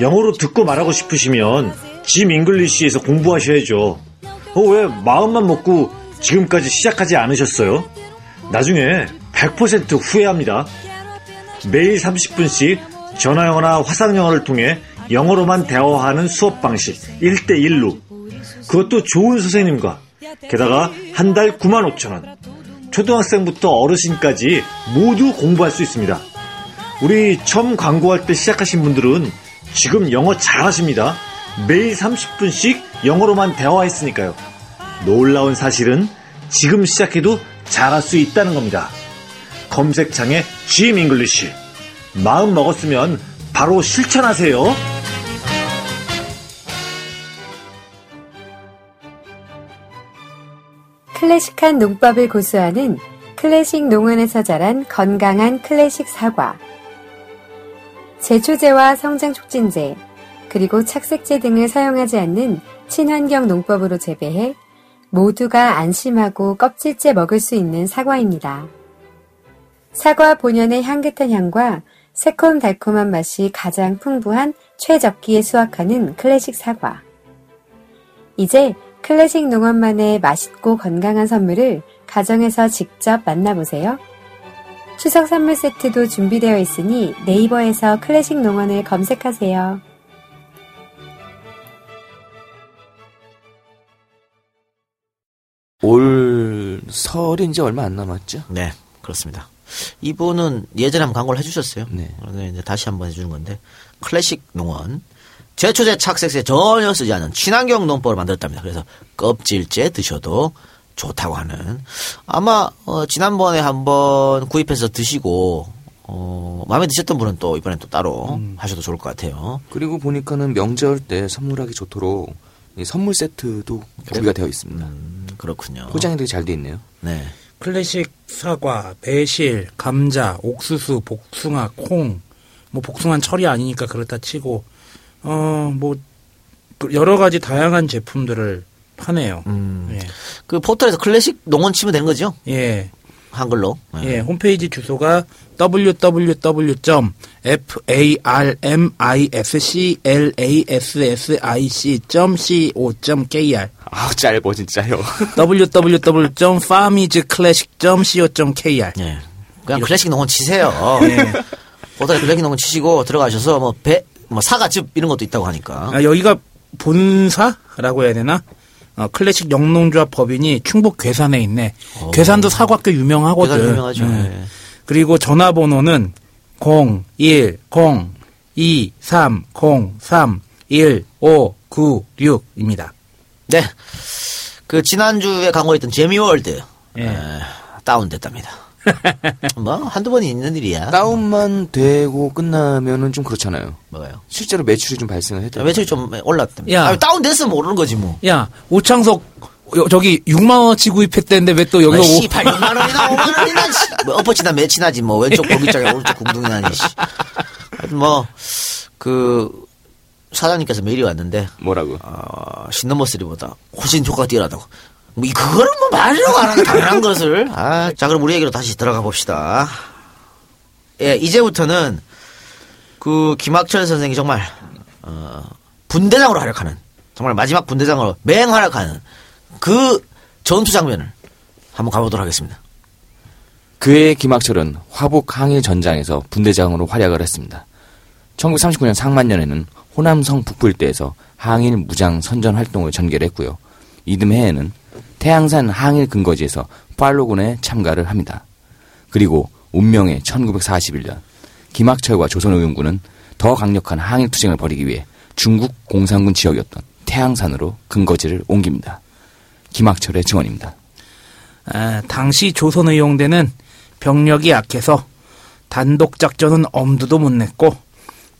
영어로 듣고 말하고 싶으시면 지밍글리시에서 공부하셔야죠. 어, 왜 마음만 먹고 지금까지 시작하지 않으셨어요? 나중에 100% 후회합니다. 매일 30분씩 전화영어나 화상영어를 통해 영어로만 대화하는 수업 방식 1대1로 그것도 좋은 선생님과 게다가 한 달 9만 5천 원 초등학생부터 어르신까지 모두 공부할 수 있습니다. 우리 처음 광고할 때 시작하신 분들은 지금 영어 잘하십니다. 매일 30분씩 영어로만 대화했으니까요. 놀라운 사실은 지금 시작해도 잘할 수 있다는 겁니다. 검색창에 GM 잉글리시 마음 먹었으면 바로 실천하세요. 클래식한 농법을 고수하는 클래식 농원에서 자란 건강한 클래식 사과. 제초제와 성장 촉진제, 그리고 착색제 등을 사용하지 않는 친환경 농법으로 재배해 모두가 안심하고 껍질째 먹을 수 있는 사과입니다. 사과 본연의 향긋한 향과 새콤달콤한 맛이 가장 풍부한 최적기에 수확하는 클래식 사과. 이제 클래식 농원만의 맛있고 건강한 선물을 가정에서 직접 만나보세요. 추석 선물 세트도 준비되어 있으니 네이버에서 클래식 농원을 검색하세요. 올 설이 이제 얼마 안 남았죠. 네, 그렇습니다. 이분은 예전에 한번 광고를 해주셨어요. 네. 이제 다시 한번 해주는 건데 클래식 농원 제초제 착색제 전혀 쓰지 않은 친환경 농법을 만들었답니다. 그래서 껍질째 드셔도 좋다고 하는 아마 어, 지난번에 한번 구입해서 드시고 어, 마음에 드셨던 분은 또 이번엔 또 따로 음. 하셔도 좋을 것 같아요. 그리고 보니까는 명절 때 선물하기 좋도록 이 선물 세트도 구비가 되어 있습니다. 음, 그렇군요. 포장이 되게 잘 돼 있네요. 네. 클래식 사과, 배실, 감자, 옥수수, 복숭아, 콩. 뭐 복숭아는 철이 아니니까 그렇다 치고 어 뭐 여러 가지 다양한 제품들을 파네요. 음. 예. 그 포털에서 클래식 농원 치면 되는 거죠? 예. 한글로. 네. 예, 홈페이지 주소가 www.farmisclassic.co.kr 아 짧어 진짜요. www.farmisclassic.co.kr 예. 그냥 클래식 농원 치세요. 예. 포털에 클래식 농원 치시고 들어가셔서 뭐 배, 뭐 사과즙 이런 것도 있다고 하니까. 아, 여기가 본사라고 해야 되나? 어, 클래식 영농조합 법인이 충북 괴산에 있네. 괴산도 사과꽤 유명하거든. 괴산 유명하죠. 예. 예. 그리고 전화번호는 010-2303-1596입니다. 네. 그 지난주에 광고했던 재미월드. 예. 에, 다운됐답니다. 뭐 한두 번이 있는 일이야. 다운만 되고 끝나면은 좀 그렇잖아요. 뭐가요? 실제로 매출이 좀 발생을 했다. 매출이 좀 올랐답니다. 야. 아, 다운됐으면 모르는 거지 뭐. 야, 오창석, 여- 저기 6만원어치 구입했대는데 왜 또 여기서 아, 오- 씨, 8, 6만 원이나 5만 원이나, 씨. 뭐, 엎어치나 매치나지, 뭐, 왼쪽 골기장에 오른쪽 궁둥이나니, 씨. 하여튼 뭐, 그, 사장님께서 메일이 왔는데, 뭐라고? 어, 신넘버 3보다 훨씬 효과가 뛰어나다고. 뭐, 이, 그거는 뭐 말이라고 안 하는 당연한 것을. 아, 자, 그럼 우리 얘기로 다시 들어가 봅시다. 예, 이제부터는, 그, 김학철 선생이 정말, 어, 분대장으로 활약하는, 정말 마지막 분대장으로 맹 활약하는, 그 전투 장면을 한번 가보도록 하겠습니다. 그해 김학철은 화북 항일 전장에서 분대장으로 활약을 했습니다. 1939년 상만년에는 호남성 북부 일대에서 항일 무장 선전 활동을 전개를 했고요. 이듬해에는 태양산 항일 근거지에서 팔로군에 참가를 합니다. 그리고 운명의 1941년 김학철과 조선의용군은 더 강력한 항일 투쟁을 벌이기 위해 중국 공산군 지역이었던 태양산으로 근거지를 옮깁니다. 김학철의 증언입니다. 아, 당시 조선의용대는 병력이 약해서 단독 작전은 엄두도 못 냈고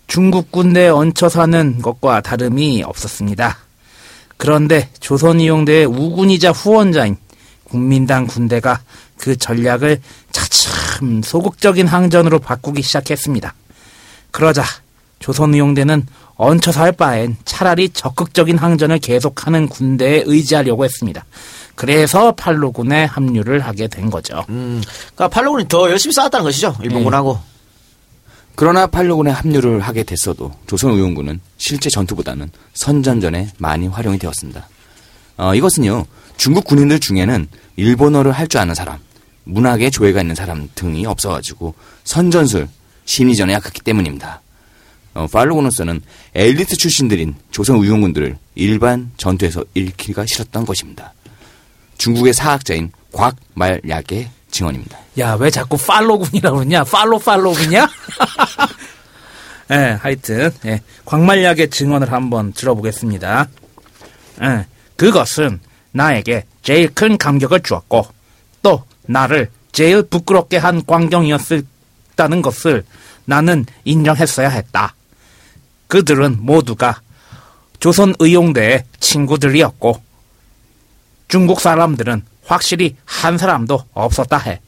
중국 군대에 얹혀 사는 것과 다름이 없었습니다. 그런데 조선의용대의 우군이자 후원자인 국민당 군대가 그 전략을 차츰 소극적인 항전으로 바꾸기 시작했습니다. 그러자 조선의용대는 얹혀서 할 바엔 차라리 적극적인 항전을 계속하는 군대에 의지하려고 했습니다. 그래서 팔로군에 합류를 하게 된 거죠. 음, 그러니까 팔로군이 더 열심히 싸웠다는 것이죠. 일본군하고. 그러나 팔로군에 합류를 하게 됐어도 조선의용군은 실제 전투보다는 선전전에 많이 활용이 되었습니다. 어, 이것은요 중국 군인들 중에는 일본어를 할 줄 아는 사람, 문학에 조예가 있는 사람 등이 없어가지고 선전술 심리전에 약했기 때문입니다. 어, 팔로군으로서는 엘리트 출신들인 조선의용군들을 일반 전투에서 잃기가 싫었던 것입니다. 중국의 사학자인 곽말약의 증언입니다. 야, 왜 자꾸 팔로군이라고 그러냐? 팔로 팔로군이야? 예, 하여튼, 예, 광말약의 증언을 한번 들어보겠습니다. 예, 그것은 나에게 제일 큰 감격을 주었고, 또 나를 제일 부끄럽게 한 광경이었다는 것을 나는 인정했어야 했다. 그들은 모두가 조선 의용대의 친구들이었고, 중국 사람들은 확실히 한 사람도 없었다 해.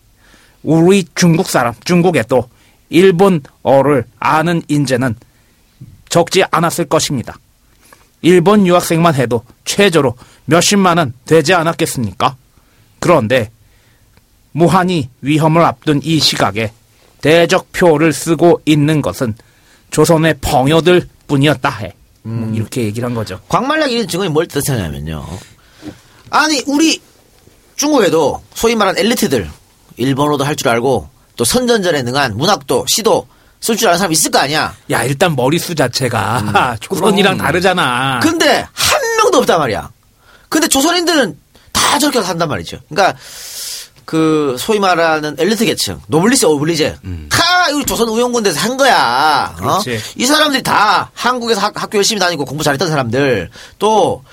우리 중국 사람, 중국에도 일본어를 아는 인재는 적지 않았을 것입니다. 일본 유학생만 해도 최저로 몇십만은 되지 않았겠습니까? 그런데 무한히 위험을 앞둔 이 시각에 대적표를 쓰고 있는 것은 조선의 벙여들 뿐이었다 해. 뭐 이렇게 얘기를 한 거죠. 광말약 이런 증언이 뭘 뜻하냐면요. 아니, 우리 중국에도 소위 말하는 엘리트들, 일본어도 할 줄 알고, 또 선전전에 능한 문학도, 시도 쓸 줄 아는 사람 있을 거 아니야. 야, 일단 머리수 자체가 조선이랑 다르잖아. 근데 한 명도 없단 말이야. 근데 조선인들은 다 저렇게 한단 말이죠. 그러니까 그 소위 말하는 엘리트 계층, 노블리스 오블리제 다 우리 조선 의용군대에서 한 거야. 어? 이 사람들이 다 한국에서 학, 학교 열심히 다니고 공부 잘했던 사람들 또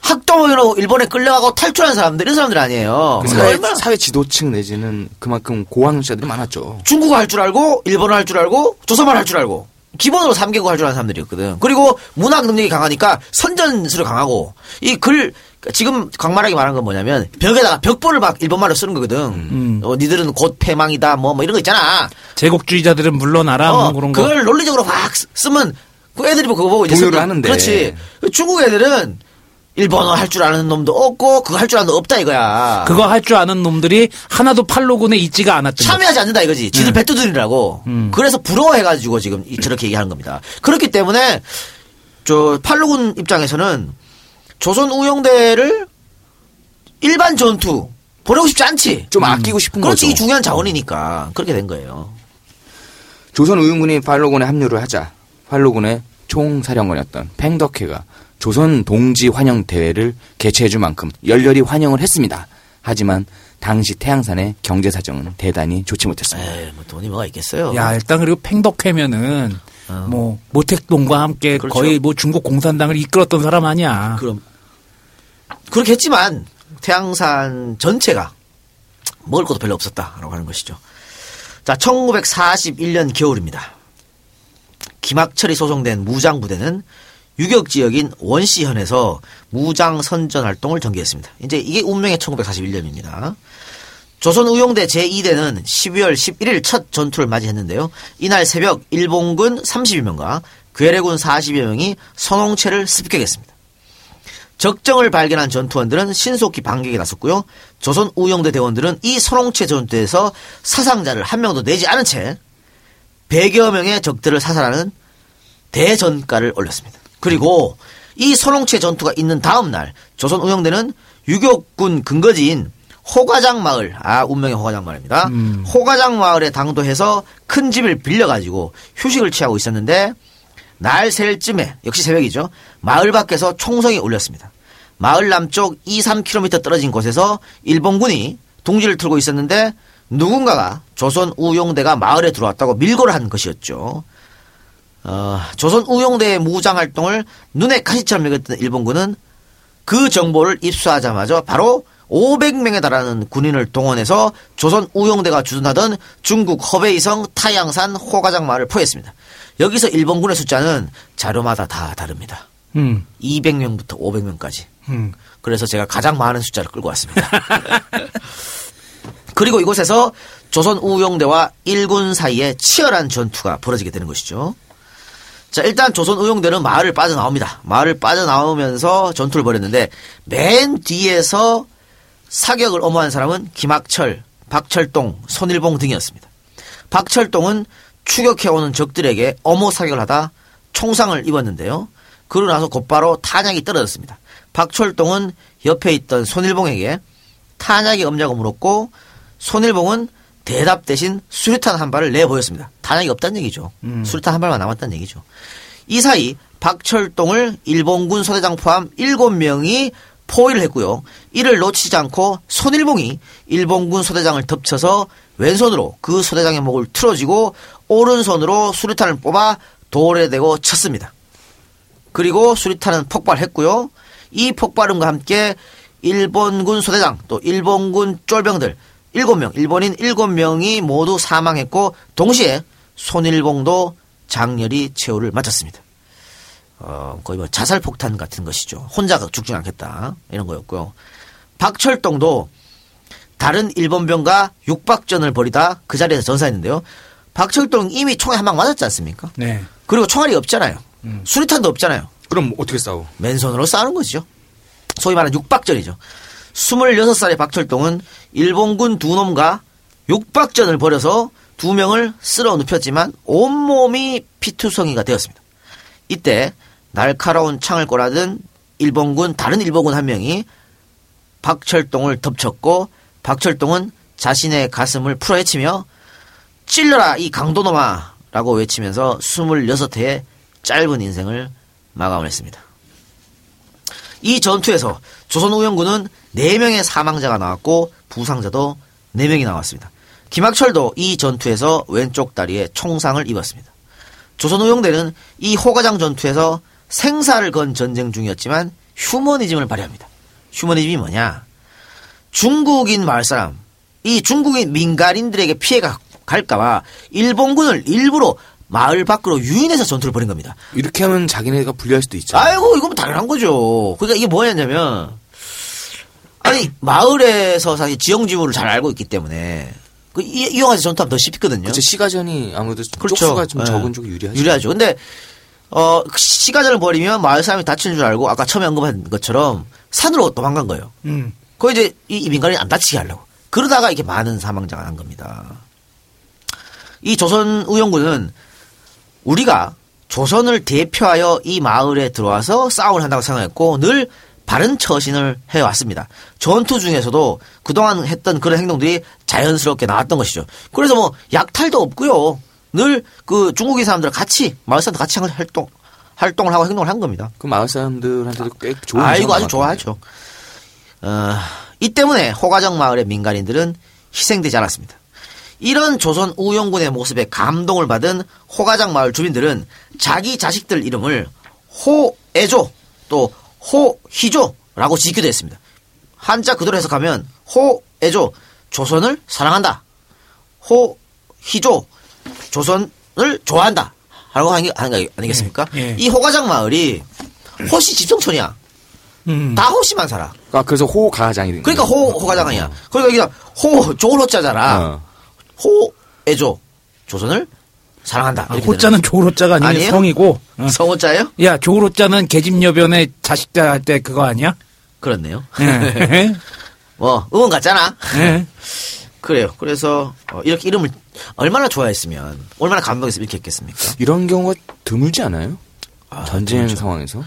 학병으로 일본에 끌려가고 탈출한 사람들 이런 사람들 아니에요. 그 사회, 얼마나 사회 지도층 내지는 그만큼 고학력자들이 많았죠. 중국어 할 줄 알고 일본어 할 줄 알고 조선말 할 줄 알고 기본으로 3개국 할 줄 아는 사람들이었거든. 그리고 문학 능력이 강하니까 선전술이 강하고 이 글 지금 광말하게 말한 건 뭐냐면 벽에다가 벽보를 막 일본말로 쓰는 거거든. 음. 어, 니들은 곧 패망이다 뭐 뭐 이런 거 있잖아. 제국주의자들은 물러나라 뭐 어, 그런 거. 그걸 논리적으로 확 쓰- 쓰면 그 애들이 뭐 그거 보고 이제 동요를. 하는데. 그렇지. 중국 애들은 일본어 할 줄 아는 놈도 없고 그거 할 줄 아는 놈 없다 이거야. 그거 할 줄 아는 놈들이 하나도 팔로군에 있지가 않았던. 참여하지 않는다 이거지. 지들 네. 배뚜들이라고. 음. 그래서 부러워해가지고 지금 이- 저렇게 얘기하는 겁니다. 그렇기 때문에 저 팔로군 입장에서는 조선 우영대를 일반 전투 보내고 싶지 않지. 좀 아끼고 싶은 그렇지. 거죠. 이 중요한 자원이니까 그렇게 된 거예요. 조선 의용군이 팔로군에 합류를 하자 팔로군의 총사령관이었던 팽덕회가 조선 동지 환영 대회를 개최해 줄 만큼 열렬히 환영을 했습니다. 하지만 당시 태양산의 경제 사정은 대단히 좋지 못했습니다. 에이, 뭐 돈이 뭐가 있겠어요. 야 일단 그리고 팽덕회면은 뭐 모택동과 함께 어. 그렇죠. 거의 뭐 중국 공산당을 이끌었던 사람 아니야. 그럼 그렇게 했지만 태양산 전체가 먹을 것도 별로 없었다라고 하는 것이죠. 자, 1941년 겨울입니다. 김학철이 소송된 무장 부대는 유격 지역인 원시현에서 무장 선전 활동을 전개했습니다. 이제 이게 운명의 1941년입니다. 조선 우용대 제2대는 12월 11일 첫 전투를 맞이했는데요. 이날 새벽 일본군 30여 명과 괴뢰군 40여 명이 선홍채를 습격했습니다. 적정을 발견한 전투원들은 신속히 반격에 나섰고요. 조선 우용대 대원들은 이 선홍채 전투에서 사상자를 한 명도 내지 않은 채 100여 명의 적들을 사살하는 대전가를 올렸습니다. 그리고 이 선홍채 전투가 있는 다음 날 조선 우영대는 유격군 근거지인 호가장 마을, 아 운명의 호가장 마을입니다. 호가장 마을에 당도해서 큰 집을 빌려가지고 휴식을 취하고 있었는데 날 셀 쯤에 역시 새벽이죠. 마을 밖에서 총성이 울렸습니다. 마을 남쪽 2, 3km 떨어진 곳에서 일본군이 둥지를 틀고 있었는데 누군가가 조선 우용대가 마을에 들어왔다고 밀고를 한 것이었죠. 어, 조선 우용대의 무장 활동을 눈에 가시처럼 여겼던 일본군은 그 정보를 입수하자마자 바로 500명에 달하는 군인을 동원해서 조선 우용대가 주둔하던 중국 허베이성 타양산 호가장 마을을 포했습니다. 여기서 일본군의 숫자는 자료마다 다 다릅니다. 음. 200명부터 500명까지. 음. 그래서 제가 가장 많은 숫자를 끌고 왔습니다. 그리고 이곳에서 조선 우용대와 일군 사이에 치열한 전투가 벌어지게 되는 것이죠. 자, 일단 조선 우용대는 마을을 빠져나옵니다. 마을을 빠져나오면서 전투를 벌였는데 맨 뒤에서 사격을 엄호한 사람은 김학철, 박철동, 손일봉 등이었습니다. 박철동은 추격해오는 적들에게 엄호 사격을 하다 총상을 입었는데요. 그러고 나서 곧바로 탄약이 떨어졌습니다. 박철동은 옆에 있던 손일봉에게 탄약이 없냐고 물었고 손일봉은 대답 대신 수류탄 한 발을 내보였습니다. 탄약이 없다는 얘기죠. 수류탄 한 발만 남았다는 얘기죠. 이 사이 박철동을 일본군 소대장 포함 7명이 포위를 했고요. 이를 놓치지 않고 손일봉이 일본군 소대장을 덮쳐서 왼손으로 그 소대장의 목을 틀어쥐고 오른손으로 수류탄을 뽑아 돌에 대고 쳤습니다. 그리고 수리탄은 폭발했고요. 이 폭발음과 함께 일본군 소대장 또 일본군 쫄병들 7명, 일본인 7명이 모두 사망했고 동시에 손일봉도 장렬히 최후를 마쳤습니다. 어, 거의 뭐 자살 폭탄 같은 것이죠. 혼자 죽지 않겠다. 이런 거였고요. 박철동도 다른 일본병과 육박전을 벌이다 그 자리에서 전사했는데요. 박철동 이미 총에 한 방 맞았지 않습니까? 네. 그리고 총알이 없잖아요. 수리탄도 없잖아요. 그럼 어떻게 싸워? 맨손으로 싸우는 것이죠. 소위 말하는 육박전이죠. 26살의 박철동은 일본군 두 놈과 육박전을 벌여서 두 명을 쓸어 눕혔지만 온몸이 피투성이가 되었습니다. 이때 날카로운 창을 꼬라든 일본군 다른 일본군 한 명이 박철동을 덮쳤고 박철동은 자신의 가슴을 풀어헤치며 찔러라 이 강도놈아 라고 외치면서 26회의 짧은 인생을 마감을 했습니다. 이 전투에서 조선우영군은 4명의 사망자가 나왔고 부상자도 4명이 나왔습니다. 김학철도 이 전투에서 왼쪽 다리에 총상을 입었습니다. 조선 우용대는 이 호가장 전투에서 생사를 건 전쟁 중이었지만 휴머니즘을 발휘합니다. 휴머니즘이 뭐냐? 중국인 마을 사람, 이 중국인 민간인들에게 피해가 갈까봐 일본군을 일부러 마을 밖으로 유인해서 전투를 벌인 겁니다. 이렇게 하면 자기네가 불리할 수도 있죠. 아이고 이건 당연한 거죠. 그러니까 이게 뭐였냐면 아니 마을에서 사실 지형 지물을 잘 알고 있기 때문에 그 이- 이용해서 전투하면 더 쉽거든요. 그렇죠. 시가전이 아무래도 그렇죠. 쪽수가 좀 예. 적은 쪽이 유리하죠. 유리하죠. 근데 어그 시가전을 벌이면 마을 사람이 다치는 줄 알고 아까 처음에 언급한 것처럼 산으로 도망간 거예요. 음. 그 이제 이, 이 민간인이 안 다치게 하려고. 그러다가 이렇게 많은 사망자가 난 겁니다. 이 조선 우영군은 우리가 조선을 대표하여 이 마을에 들어와서 싸움을 한다고 생각했고 늘 바른 처신을 해왔습니다. 전투 중에서도 그동안 했던 그런 행동들이 자연스럽게 나왔던 것이죠. 그래서 뭐 약탈도 없고요. 늘 그 중국인 사람들 같이 마을 사람들 같이 활동 활동을 하고 행동을 한 겁니다. 그 마을 사람들한테도 꽤 좋은 아, 이거 인상을 아주. 좋아하죠. 어, 이 때문에 호가정 마을의 민간인들은 희생되지 않았습니다. 이런 조선 우영군의 모습에 감동을 받은 호가장 마을 주민들은 자기 자식들 이름을 호애조 또 호희조라고 짓기도 했습니다. 한자 그대로 해석하면 호애조 조선을 사랑한다. 호희조 조선을 좋아한다. 라고 하는 게 아니- 아니겠습니까? 예, 예. 이 호가장 마을이 호시 집성촌이야. 음. 다 호시만 살아. 아, 그래서 호가장이 된 그러니까 거예요. 호, 호가장 아니야. 그러니까 여기다 호, 좋은 호자잖아. 어. 호애조. 조선을 사랑한다. 아, 호자는 조로자가 아니고 아니에요? 성이고. 어. 되는 성호자예요? 야, 조로자는 계집여변의 자식자 할 때 그거 아니야? 그렇네요. 예. 뭐, 응원 같잖아. 예. 그래요. 그래서, 어, 이렇게 이름을 얼마나 좋아했으면, 얼마나 감동했으면 이렇게 했겠습니까? 이런 경우가 드물지 않아요? 전쟁 드물죠. 상황에서.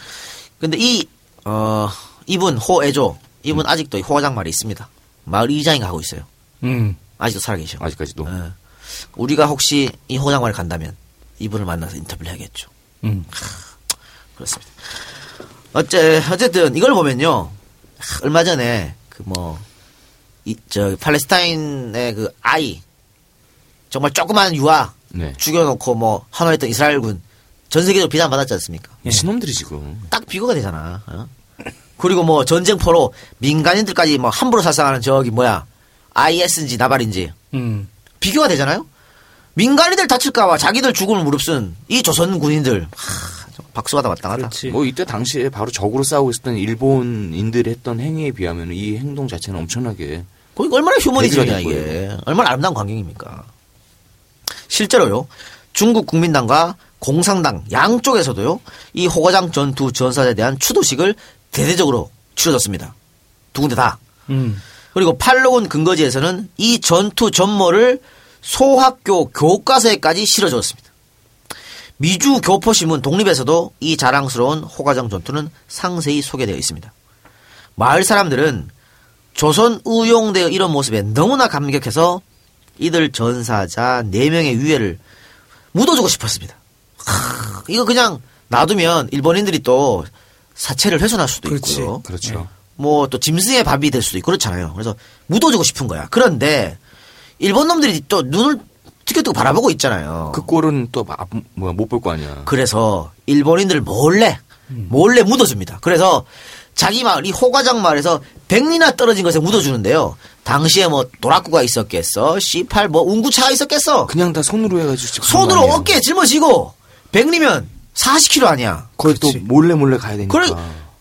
근데 이, 어, 이분, 호애조. 이분 아직도 이 호가장 말이 있습니다. 마을 이장이가 하고 있어요. 음. 아직도 살아 계셔. 아직까지도. 예. 우리가 혹시 이 호장마을 간다면 이분을 만나서 인터뷰를 해야겠죠. 음. 그렇습니다. 어째 어쨌든 이걸 보면요. 하, 얼마 전에 그 뭐 이 저 팔레스타인의 그 아이 정말 조그만 유아 네. 죽여놓고 뭐 한화했던 이스라엘군 전 세계적으로 비난 받았지 않습니까? 신놈들이 지금. 딱 비교가 되잖아. 어? 그리고 뭐 전쟁포로 민간인들까지 뭐 함부로 살상하는 저기 뭐야 IS인지 나발인지 음. 비교가 되잖아요. 민간인들 다칠까봐 자기들 죽음을 무릅쓴 이 조선 군인들 하, 좀 박수가 다 마땅하다. 그렇지. 뭐 이때 당시에 바로 적으로 싸우고 있었던 일본인들이 했던 행위에 비하면 이 행동 자체는 엄청나게 거기 얼마나 휴머니즘이냐 이게 얼마나 아름다운 광경입니까? 실제로요 중국 국민당과 공산당 양쪽에서도요 이 호거장 전투 전사에 대한 추도식을 대대적으로 치러졌습니다. 두 군데 다. 음. 그리고 팔로군 근거지에서는 이 전투 전모를 소학교 교과서에까지 실어주었습니다. 미주 교포신문 독립에서도 이 자랑스러운 호가정 전투는 상세히 소개되어 있습니다. 마을 사람들은 조선 우용대의 이런 모습에 너무나 감격해서 이들 전사자 4명의 위해를 묻어주고 싶었습니다. 하, 이거 그냥 놔두면 일본인들이 또 사체를 훼손할 수도 그렇지. 있고요. 그렇죠. 뭐 또 짐승의 밥이 될 수도 있고 그렇잖아요. 그래서 묻어주고 싶은 거야. 그런데 일본 놈들이 또 눈을 튀겨뜨고 바라보고 있잖아요. 그 꼴은 또못볼 거 아니야. 그래서 일본인들 몰래 몰래 묻어줍니다. 그래서 자기 마을 이 호가장 마을에서 백리나 떨어진 것에 묻어주는데요. 당시에 뭐 도라쿠가 있었겠어, C8 뭐 운구차가 있었겠어. 그냥 다 손으로 해가지고 손으로. 어깨에 짊어지고 백리면 40km 아니야. 거기 또 몰래 몰래 가야 되니까. 그래,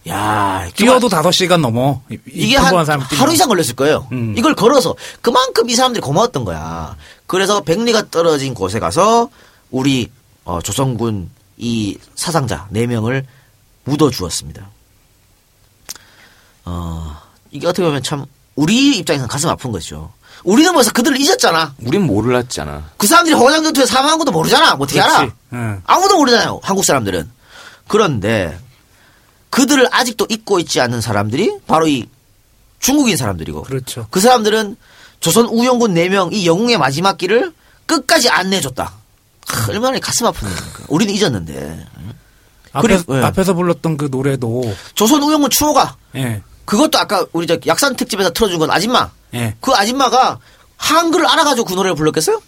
야 뛰어도 다섯 시간 넘어. 이- 이 이게 한. 하루 이상 걸렸을 거예요. 음. 이걸 걸어서 그만큼 이 사람들이 고마웠던 거야. 그래서 백리가 떨어진 곳에 가서 우리 어, 조선군 이 사상자 네 명을 묻어 주었습니다. 어, 이게 어떻게 보면 참 우리 입장에서는 가슴 아픈 거죠. 우리는 벌써 그들을 잊었잖아. 우린 몰랐잖아. 그 사람들이 호장 전투에 사망한 것도 모르잖아. 뭐 어떻게 알아? 그렇지. 응. 아무도 모르잖아요. 한국 사람들은. 그런데 그들을 아직도 잊고 있지 않는 사람들이 바로 이 중국인 사람들이고 그렇죠. 그 사람들은 조선 우영군 4명 이 영웅의 마지막 길을 끝까지 안내해줬다. 하, 얼마나 가슴 아픈 일입니까. 우리는 잊었는데. 앞에, 그리고, 예. 앞에서 불렀던 그 노래도 조선 우영군 추모가 예. 그것도 아까 우리 저 약산 특집에서 틀어준 건 아줌마. 예. 그 아줌마가 한글을 알아가지고 그 노래를 불렀겠어요?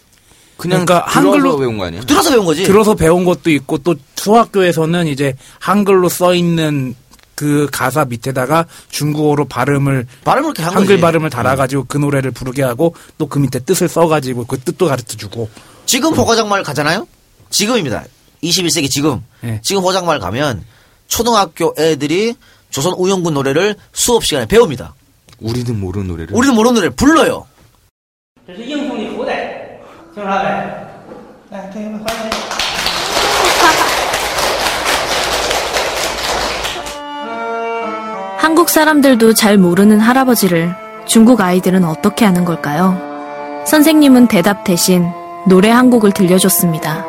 그냥 그러니까 들어서 한글로 외운 거 아니야? 들어서 배운 거지. 들어서 배운 것도 있고 또 중학교에서는 이제 한글로 써 있는 그 가사 밑에다가 중국어로 발음을 발음을 이렇게 한 한글 거지. 발음을 달아가지고 그 노래를 부르게 하고 또 그 밑에 뜻을 써가지고 그 뜻도 가르쳐 주고 지금 호가장마을 가잖아요? 지금입니다. 21세기 지금. 네. 지금 호장마을 가면 초등학교 애들이 조선 우영군 노래를 수업 시간에 배웁니다. 우리는 모르는 노래를. 우리는 모르는 노래를 불러요. 这是应送的福袋，听啥没？来，这个欢迎。 한국 사람들도 잘 모르는 할아버지를 중국 아이들은 어떻게 아는 걸까요? 선생님은 대답 대신 노래 한 곡을 들려줬습니다.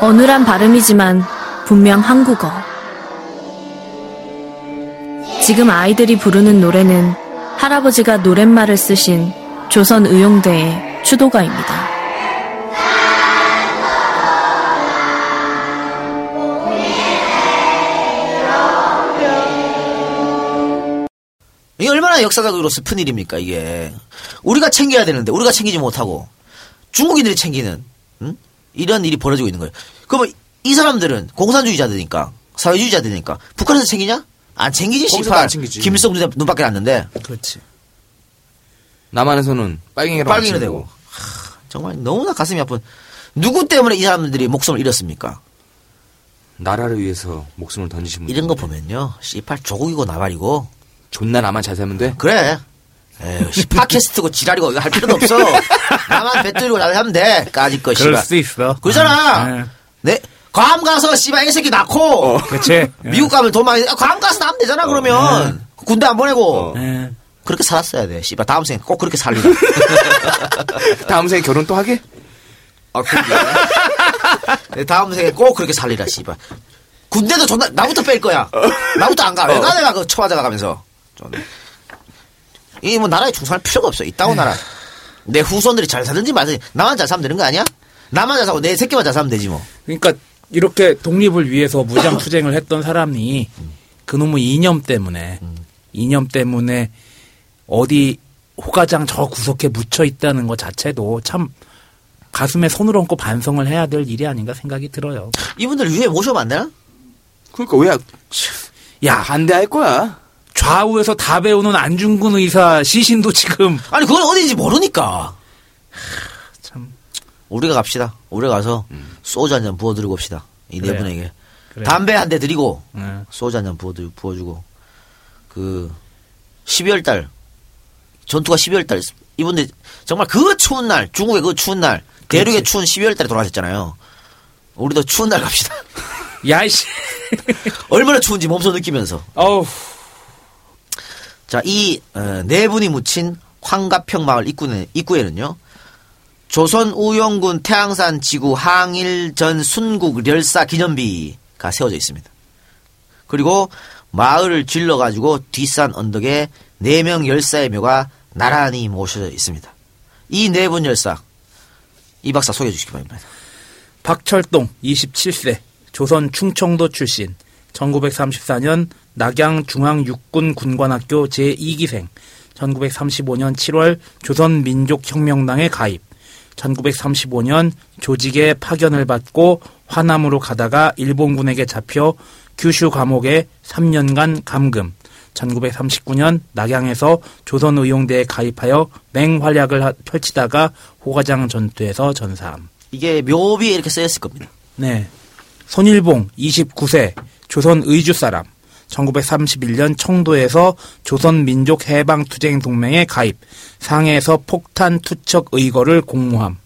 어눌한 발음이지만 분명 한국어. 지금 아이들이 부르는 노래는 할아버지가 노랫말을 쓰신 조선 의용대의 추도가입니다. 이게 얼마나 역사적으로 슬픈 일입니까, 이게. 우리가 챙겨야 되는데, 우리가 챙기지 못하고, 중국인들이 챙기는, 응? 이런 일이 벌어지고 있는 거예요. 그러면 이 사람들은 공산주의자들이니까, 사회주의자들이니까, 북한에서 챙기냐? 안 챙기지, 씨발. 김일성 눈, 눈밖에 났는데, 그렇지. 남한에서는 빨갱이로 빨갱이로 안 되고. 하, 정말 너무나 가슴이 아픈. 누구 때문에 이 사람들이 목숨을 잃었습니까? 나라를 위해서 목숨을 던지신 분. 이런 거 보면요, 씨발 조국이고 나발이고, 존나 나만 잘 살면 돼. 그래. 에휴, 씨, 팟캐스트고 지랄이고 이거 할 필요도 없어. 나만 배틀고 잘 하면 돼. 까짓 거, 그럴 씨발. 수 있어. 그러잖아. 네. 네. 괌 가서 씨발 이 새끼 낳고 그치. 미국 가면 돈 많이 아, 괌 가서 낳으면 되잖아 그러면 군대 안 보내고 예. 그렇게 살았어야 돼 씨발 다음 생에 꼭 그렇게 살리라 다음 생에 결혼 또 하게? 아, 네, 다음 생에 꼭 그렇게 살리라 씨발 군대도 존나 나부터 뺄 거야 나부터 안 가 왜 가 내가 그 처맞아 가면서 이 뭐 나라에 충성할 필요가 없어 이따고 나라 내 후손들이 잘 살든지 말든지 나만 잘 살면 되는 거 아니야 나만 잘 살고 내 새끼만 잘 살면 되지 뭐 그러니까 이렇게 독립을 위해서 무장 투쟁을 했던 사람이 그놈의 이념 때문에 이념 때문에 어디 호가장 저 구석에 묻혀 있다는 것 자체도 참 가슴에 손을 얹고 반성을 해야 될 일이 아닌가 생각이 들어요. 이분들 위에 모셔면 안 되나? 그러니까 왜야 반대할 거야? 좌우에서 다 배우는 안중근 의사 시신도 지금. 아니 그건 어딘지 모르니까. 참. 우리가 갑시다. 우리가 가서 소주 한 잔 부어드리고 옵시다. 이 네. 분에게. 그래요. 담배 한 대 드리고 예. 소주 한 잔 부어드, 부어주고. 그 12월 달 전투가 12월 달. 이분들 정말 그 추운 날 중국의 그 추운 날 대륙의 추운 12월 달에 돌아가셨잖아요. 우리도 추운 날 갑시다. 야이씨. 얼마나 추운지 몸소 느끼면서. 어우 자, 이, 어, 네 분이 묻힌 황가평 마을 입구에, 입구에는요, 조선 우영군 태양산 지구 항일전 순국 렬사 기념비가 세워져 있습니다. 그리고 마을을 질러가지고 뒷산 언덕에 네 명 열사의 묘가 나란히 모셔져 있습니다. 이 네 분 열사, 이 박사 소개해 주시기 바랍니다. 박철동 27세 조선 충청도 출신 1934년 낙양 중앙 육군 군관학교 제2기생 1935년 7월 조선민족혁명당에 가입 1935년 조직의 파견을 받고 화남으로 가다가 일본군에게 잡혀 규슈 감옥에 3년간 감금 1939년 낙양에서 조선의용대에 가입하여 맹활약을 하- 펼치다가 호가장 전투에서 전사함 이게 묘비에 이렇게 쓰였을 겁니다. 네. 손일봉 29세 조선 의주 사람 1931년 청도에서 조선민족해방투쟁동맹에 가입 상해에서 폭탄 투척 의거를 공모함.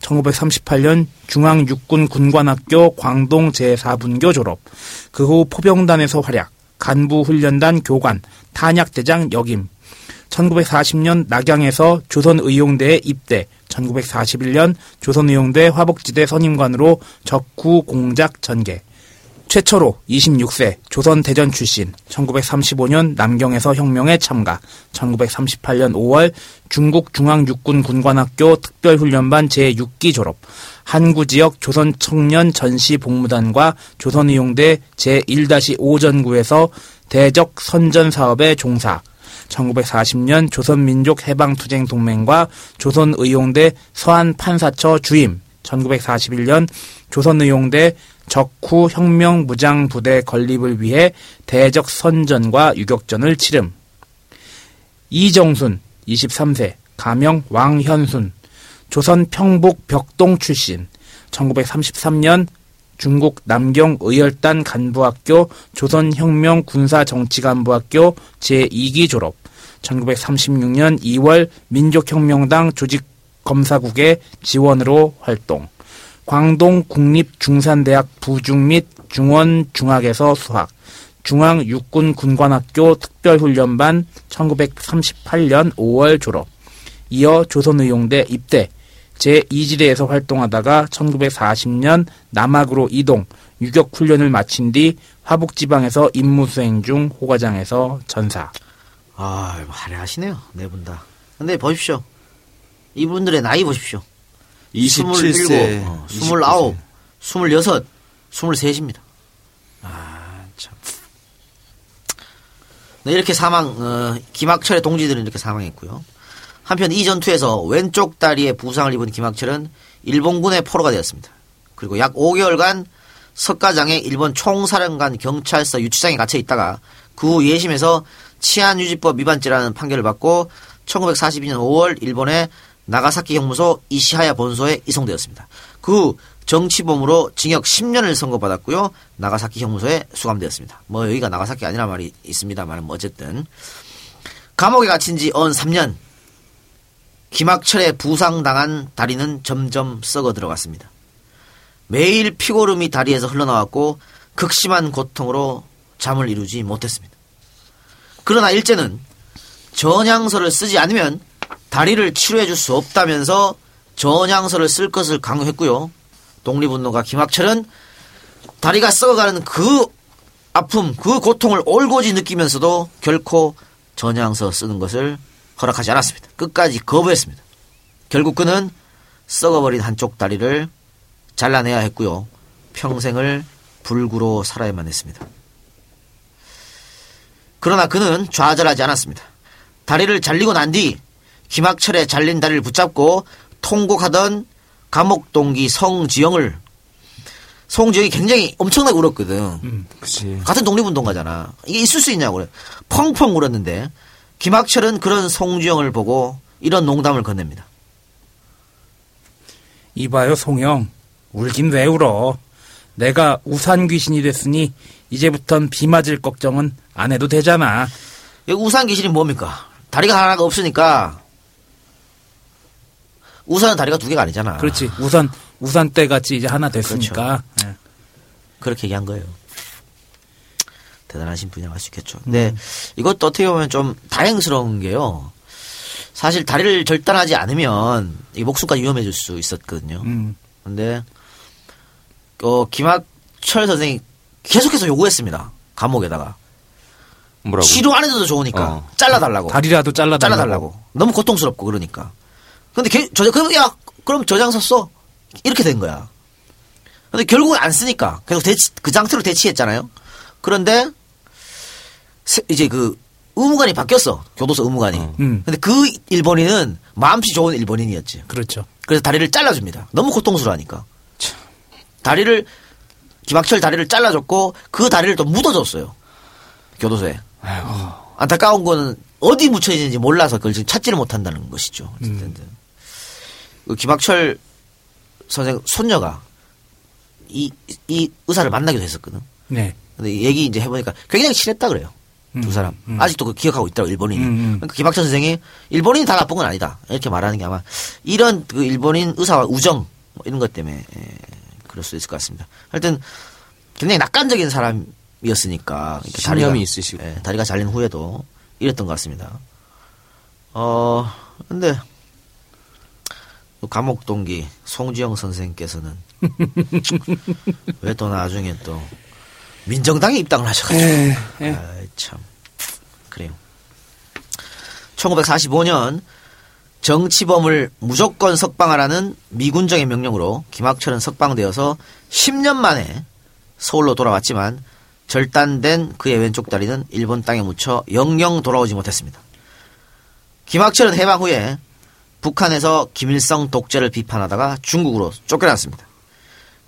1938년 중앙육군 군관학교 광동 제4분교 졸업. 그 후 포병단에서 활약 간부훈련단 교관 탄약대장 역임. 1940년 낙양에서 조선의용대에 입대, 1941년 조선의용대 화복지대 선임관으로 적구 공작 전개. 최초로 26세 조선 대전 출신 1935년 남경에서 혁명에 참가 1938년 5월 중국 중앙육군 군관학교 특별훈련반 제6기 졸업 한구 지역 조선 청년 전시 복무단과 조선의용대 제1-5 전구에서 대적 선전 사업에 종사 1940년 조선민족해방투쟁동맹과 조선의용대 서한판사처 주임 1941년 조선의용대 적후 혁명 무장 부대 건립을 위해 대적 선전과 유격전을 치름. 이정순 23세 가명 왕현순 조선 평북 벽동 출신 1933년 중국 남경 의열단 간부학교 조선혁명 군사정치간부학교 제2기 졸업 1936년 2월 민족혁명당 조직검사국의 지원으로 활동 광동 국립중산대학 부중 및 중원 중학에서 수학, 중앙 육군 군관학교 특별훈련반 1938년 5월 졸업, 이어 조선의용대 입대, 제2지대에서 활동하다가 1940년 남학으로 이동, 유격훈련을 마친 뒤 화북지방에서 임무수행 중 호과장에서 전사. 아, 화려하시네요. 네 분 다. 근데 보십시오. 이분들의 나이 보십시오. 27세, 27, 어, 29, 26, 23입니다. 아, 참. 네, 이렇게 사망, 어, 김학철의 동지들은 이렇게 사망했고요. 한편 이 전투에서 왼쪽 다리에 부상을 입은 김학철은 일본군의 포로가 되었습니다. 그리고 약 5개월간 석가장에 일본 총사령관 경찰서 유치장에 갇혀 있다가 그 후 예심에서 치안유지법 위반죄라는 판결을 받고 1942년 5월 일본의 나가사키 형무소 이시하야 본소에 이송되었습니다. 그후 정치범으로 징역 10년을 선고받았고요. 나가사키 형무소에 수감되었습니다. 뭐 여기가 나가사키 아니라 말이 있습니다만 뭐 어쨌든 감옥에 갇힌 지 언 3년 김학철의 부상당한 다리는 점점 썩어 들어갔습니다. 매일 피고름이 다리에서 흘러나왔고 극심한 고통으로 잠을 이루지 못했습니다. 그러나 일제는 전향서를 쓰지 않으면 다리를 치료해 줄 수 없다면서 전향서를 쓸 것을 강요했고요. 독립운동가 김학철은 다리가 썩어가는 그 아픔, 그 고통을 올고지 느끼면서도 결코 전향서 쓰는 것을 허락하지 않았습니다. 끝까지 거부했습니다. 결국 그는 썩어버린 한쪽 다리를 잘라내야 했고요. 평생을 불구로 살아야만 했습니다. 그러나 그는 좌절하지 않았습니다. 다리를 잘리고 난 뒤 김학철의 잘린 다리를 붙잡고 통곡하던 감옥 동기 성지영을 송지영이 굉장히 엄청나게 울었거든. 음, 그치. 같은 독립운동가잖아. 이게 있을 수 있냐고 그래. 펑펑 울었는데 김학철은 그런 송지영을 보고 이런 농담을 건넵니다. 이봐요, 송영. 울긴 왜 울어? 내가 우산 귀신이 됐으니 이제부턴 비 맞을 걱정은 안 해도 되잖아. 이 우산 귀신이 뭡니까? 다리가 하나가 없으니까 우산은 다리가 두 개가 아니잖아. 그렇지. 우산 우산 때 같이 이제 하나 됐으니까. 예. 그렇게 얘기한 거예요. 대단하신 분이라고 할 수 있겠죠. 근데 이것도 어떻게 보면 좀 다행스러운 게요. 사실 다리를 절단하지 않으면 이 목숨까지 위험해질 수 있었거든요. 음. 근데 어, 김학철 선생이 계속해서 요구했습니다. 감옥에다가 뭐라고? 치료 안 해도 좋으니까 어. 잘라달라고. 다리라도 잘라달라고. 잘라달라고. 너무 고통스럽고 그러니까. 근데 개, 저, 그럼 야 그럼 저장서 써 이렇게 된 거야. 근데 결국은 안 쓰니까 계속 대치, 그 상태로 대치했잖아요. 그런데 세- 이제 그 의무관이 바뀌었어 교도소 의무관이. 음. 근데 그 일본인은 마음씨 좋은 일본인이었지. 그렇죠. 그래서 다리를 잘라줍니다. 너무 고통스러우니까. 다리를 김학철 다리를 잘라줬고 그 다리를 또 묻어줬어요. 교도소에. 안타까운 거는 어디 묻혀 있는지 몰라서 그걸 지금 찾지를 못한다는 것이죠. 어쨌든 그 김학철 선생 손녀가 이, 이 의사를 만나기도 했었거든. 네. 근데 얘기 이제 해보니까 굉장히 친했다 그래요. 두 사람. 아직도 그 기억하고 있더라고, 일본인이. 음, 음. 그러니까 김학철 선생이 일본인이 다 나쁜 건 아니다. 이렇게 말하는 게 아마 이런 그 일본인 의사와 우정 뭐 이런 것 때문에 예, 그럴 수도 있을 것 같습니다. 하여튼 굉장히 낙관적인 사람이었으니까. 이렇게 신념이 있으시고. 예, 다리가 잘린 후에도 이랬던 것 같습니다. 어, 근데 또 감옥 동기 송지영 선생께서는 왜 또 나중에 또 민정당에 입당을 하셔가지고. 예, 예. 아이, 참. 그래요. 1945년 정치범을 무조건 석방하라는 미군정의 명령으로 김학철은 석방되어서 10년 만에 서울로 돌아왔지만 절단된 그의 왼쪽 다리는 일본 땅에 묻혀 영영 돌아오지 못했습니다. 김학철은 해방 후에 북한에서 김일성 독재를 비판하다가 중국으로 쫓겨났습니다.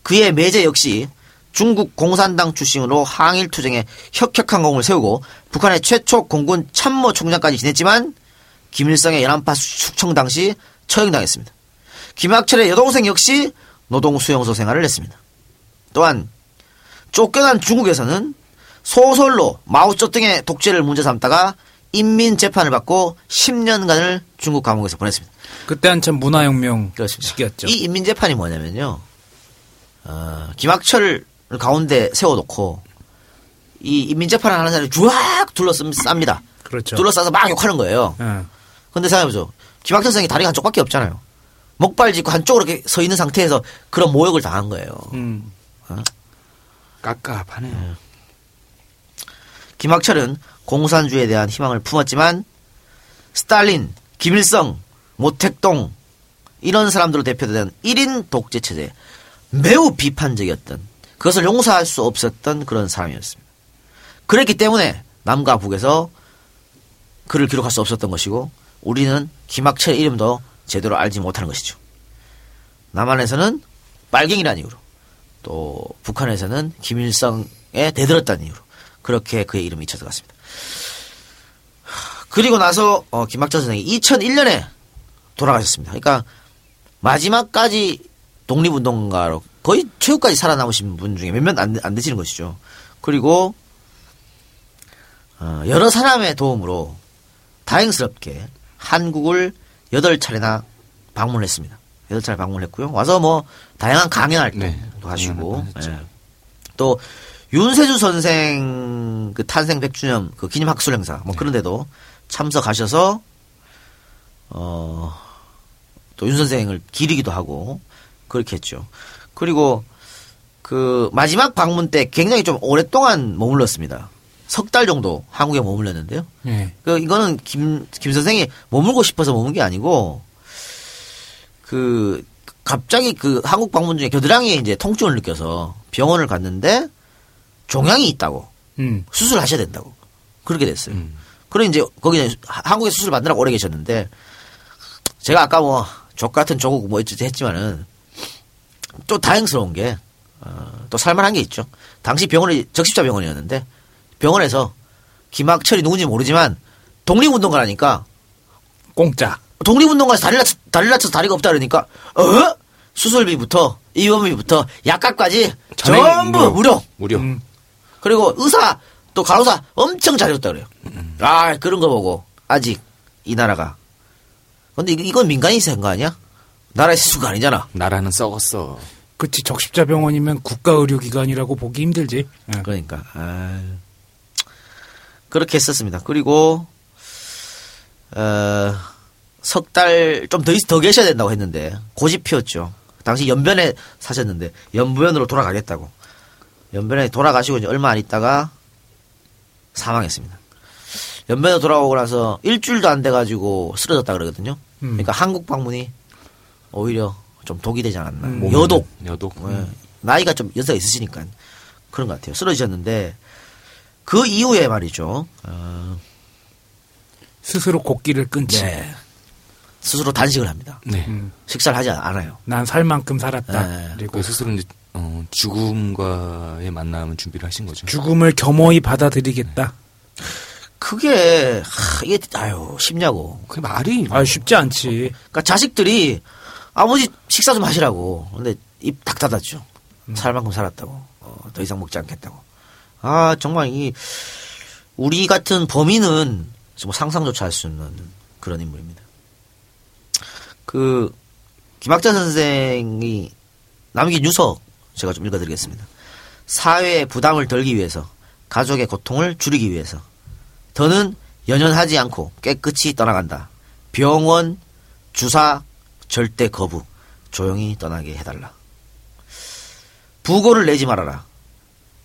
그의 매제 역시 중국 공산당 출신으로 항일 투쟁에 혁혁한 공을 세우고 북한의 최초 공군 참모 총장까지 지냈지만 김일성의 연안파 숙청 당시 처형당했습니다. 김학철의 여동생 역시 노동 수용소 생활을 했습니다. 또한 쫓겨난 중국에서는 소설로 마오쩌둥의 독재를 문제 삼다가 인민 재판을 받고 10년간을 중국 감옥에서 보냈습니다. 그때 한참 문화혁명 그렇습니다. 시기였죠. 이 인민 재판이 뭐냐면요. 어, 김학철을 가운데 세워놓고 이 인민 재판을 하는 사람이 쫙 둘러쌉니다. 그렇죠. 둘러싸서 막 욕하는 거예요. 예. 근데 생각해보죠. 김학철 선생이 다리가 한쪽밖에 없잖아요. 목발 짚고 한쪽으로 이렇게 서 있는 상태에서 그런 모욕을 당한 거예요. 음. 깝깝하네요. 김학철은 공산주의에 대한 희망을 품었지만 스탈린, 김일성, 모택동 이런 사람들로 대표되는 1인 독재 체제 매우 비판적이었던 그것을 용서할 수 없었던 그런 사람이었습니다. 그랬기 때문에 남과 북에서 그를 기록할 수 없었던 것이고 우리는 김학철의 이름도 제대로 알지 못하는 것이죠. 남한에서는 빨갱이라는 이유로 또 북한에서는 김일성에 대들었다는 이유로 그렇게 그의 이름이 잊혀져갔습니다. 그리고 나서 어, 김학철 선생이 2001년에 돌아가셨습니다. 그러니까 마지막까지 독립운동가로 거의 최후까지 살아남으신 분 중에 몇몇 안, 안 되시는 것이죠. 그리고 어, 여러 사람의 도움으로 다행스럽게 한국을 8차례나 방문했습니다. 8차례 방문했고요. 와서 뭐 다양한 강연 활동도 네, 하시고. 예. 또 윤세주 선생 그 탄생 100주년 그 기념 학술 행사 뭐 그런 데도 참석하셔서 어 또 윤 선생을 기리기도 하고 그렇게 했죠. 그리고 그 마지막 방문 때 굉장히 좀 오랫동안 머물렀습니다. 석 달 정도 한국에 머물렀는데요. 예. 그 이거는 김, 김 선생이 머물고 싶어서 머문 게 아니고 그 갑자기 그 한국 방문 중에 겨드랑이에 이제 통증을 느껴서 병원을 갔는데 종양이 있다고 음. 수술하셔야 된다고 그렇게 됐어요. 음. 그래 이제 거기 한국에 수술 받느라고 오래 계셨는데 제가 아까 뭐 족 같은 조국 뭐 어쨌든 했지만은 또 다행스러운 게 어, 또 살만한 게 있죠. 당시 병원이 적십자 병원이었는데 병원에서 김학철이 누군지 모르지만 독립운동가라니까 공짜. 독립운동가에서 다리 다쳐, 다리 다쳐서 다리가 없다 그러니까 어 수술비부터 입원비부터 약값까지 전부 무료. 무료. 무료. 음. 그리고 의사 또 간호사 엄청 잘해줬다 그래요. 음. 아 그런 거 보고 아직 이 나라가 근데 이건 민간이 있는 거 아니야? 나라의 실수가 아니잖아. 나라는 썩었어. 그치 적십자 병원이면 국가 의료기관이라고 보기 힘들지. 예. 그러니까 아, 그렇게 했었습니다. 그리고 어, 석 달좀더더 계셔야 된다고 했는데 고집 피웠죠. 당시 연변에 사셨는데 연부연으로 돌아가겠다고 연변에 돌아가시고 이제 얼마 안 있다가 사망했습니다. 연변에 돌아오고 나서 일주일도 안 돼가지고 쓰러졌다 그러거든요. 음. 그러니까 한국 방문이 오히려 좀 독이 되지 않았나. 음. 여독. 여독. 예. 나이가 좀 연세가 있으시니까 그런 것 같아요. 쓰러지셨는데 그 이후에 말이죠. 어, 스스로 곡기를 끊지. 네. 스스로 단식을 합니다. 네. 음. 식사를 하지 않아요. 난 살 만큼 살았다. 네. 그리고 그 스스로 이제 어, 죽음과의 만남을 준비를 하신 거죠. 죽음을 겸허히 받아들이겠다. 그게 하, 이게 아유 쉽냐고. 그 말이 아 쉽지 않지. 그러니까 자식들이 아버지 식사 좀 하시라고. 근데 입탁 닫았죠. 살 만큼 살았다고. 어, 더 이상 먹지 않겠다고. 아 정말 이 우리 같은 범인은 정말 상상조차 할 수 없는 그런 인물입니다. 그 김학자 선생이 남긴 유서 제가 좀 읽어드리겠습니다. 사회의 부담을 덜기 위해서 가족의 고통을 줄이기 위해서 더는 연연하지 않고 깨끗이 떠나간다. 병원, 주사, 절대 거부. 조용히 떠나게 해달라. 부고를 내지 말아라.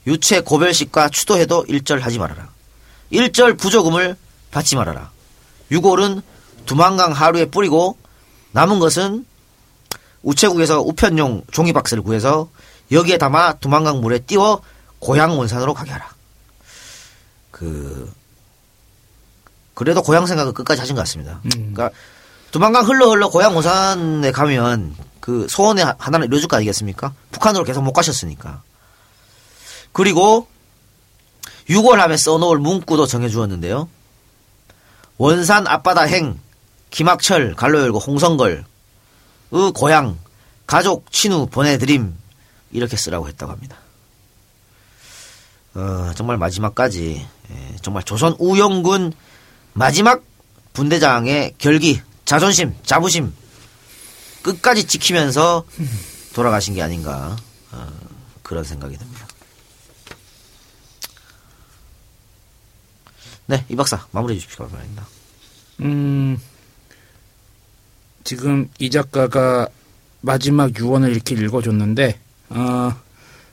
유체 고별식과 추도해도 일절하지 말아라. 일절 부조금을 받지 말아라. 유골은 두만강 하루에 뿌리고 남은 것은 우체국에서 우편용 종이박스를 구해서 여기에 담아 두만강 물에 띄워 고향 원산으로 가게 하라. 그 그래도 고향 생각은 끝까지 하신 것 같습니다. 그러니까 두만강 흘러 흘러 고향 원산에 가면 그 소원의 하- 하나를 이루어줄 거 아니겠습니까? 북한으로 계속 못 가셨으니까. 그리고 6월 함에 써놓을 문구도 정해주었는데요. 원산 앞바다 행, 김학철, 갈로 열고 홍성걸, 의 고향, 가족, 친우 보내드림, 이렇게 쓰라고 했다고 합니다. 어, 정말 마지막까지, 예, 정말 조선 우영군 마지막 분대장의 결기, 자존심, 자부심, 끝까지 지키면서 돌아가신 게 아닌가, 어, 그런 생각이 듭니다. 네, 이 박사, 마무리해 주십시오. 바랍니다. 음, 지금 이 작가가 마지막 유언을 이렇게 읽어줬는데, 어,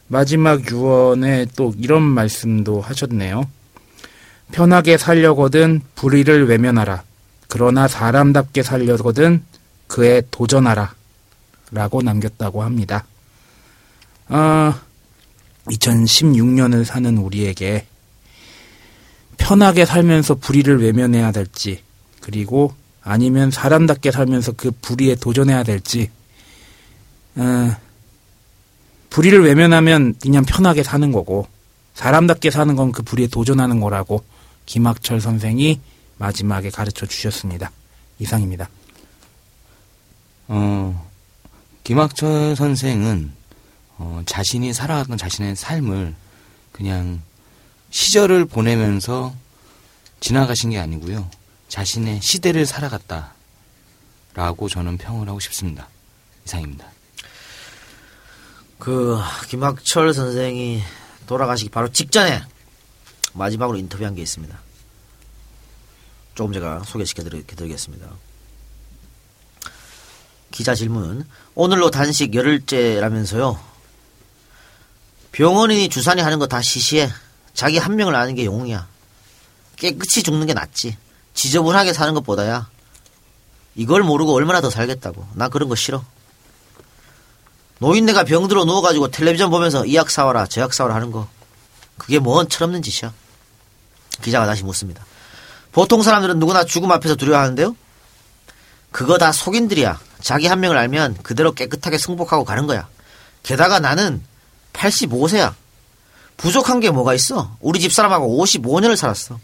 마지막 유언에 또 이런 말씀도 하셨네요. 편하게 살려거든 불의를 외면하라. 그러나 사람답게 살려거든 그에 도전하라. 라고 남겼다고 합니다. 어, 2016년을 사는 우리에게 편하게 살면서 불의를 외면해야 될지, 그리고 아니면 사람답게 살면서 그 불의에 도전해야 될지, 어, 불의를 외면하면 그냥 편하게 사는 거고, 사람답게 사는 건 그 불의에 도전하는 거라고 김학철 선생이 마지막에 가르쳐 주셨습니다. 이상입니다. 어, 김학철 선생은 어, 자신이 살아갔던 자신의 삶을 그냥 시절을 보내면서 지나가신 게 아니고요. 자신의 시대를 살아갔다라고 저는 평을 하고 싶습니다. 이상입니다. 그 김학철 선생이 돌아가시기 바로 직전에 마지막으로 인터뷰한 게 있습니다. 조금 제가 소개시켜 드리겠습니다. 기자 질문. 오늘로 단식 열흘째라면서요. 병원인이 주산이 하는 거 다 시시해. 자기 한 명을 아는 게 영웅이야. 깨끗이 죽는 게 낫지. 지저분하게 사는 것보다야. 이걸 모르고 얼마나 더 살겠다고. 나 그런 거 싫어. 노인네가 병들어 누워가지고 텔레비전 보면서 이 약 사와라, 저 약 사와라 하는 거. 그게 뭔 철없는 짓이야. 기자가 다시 묻습니다. 보통 사람들은 누구나 죽음 앞에서 두려워하는데요? 그거 다 속인들이야. 자기 한 명을 알면 그대로 깨끗하게 승복하고 가는 거야. 게다가 나는 85세야. 부족한 게 뭐가 있어? 우리 집 사람하고 55년을 살았어.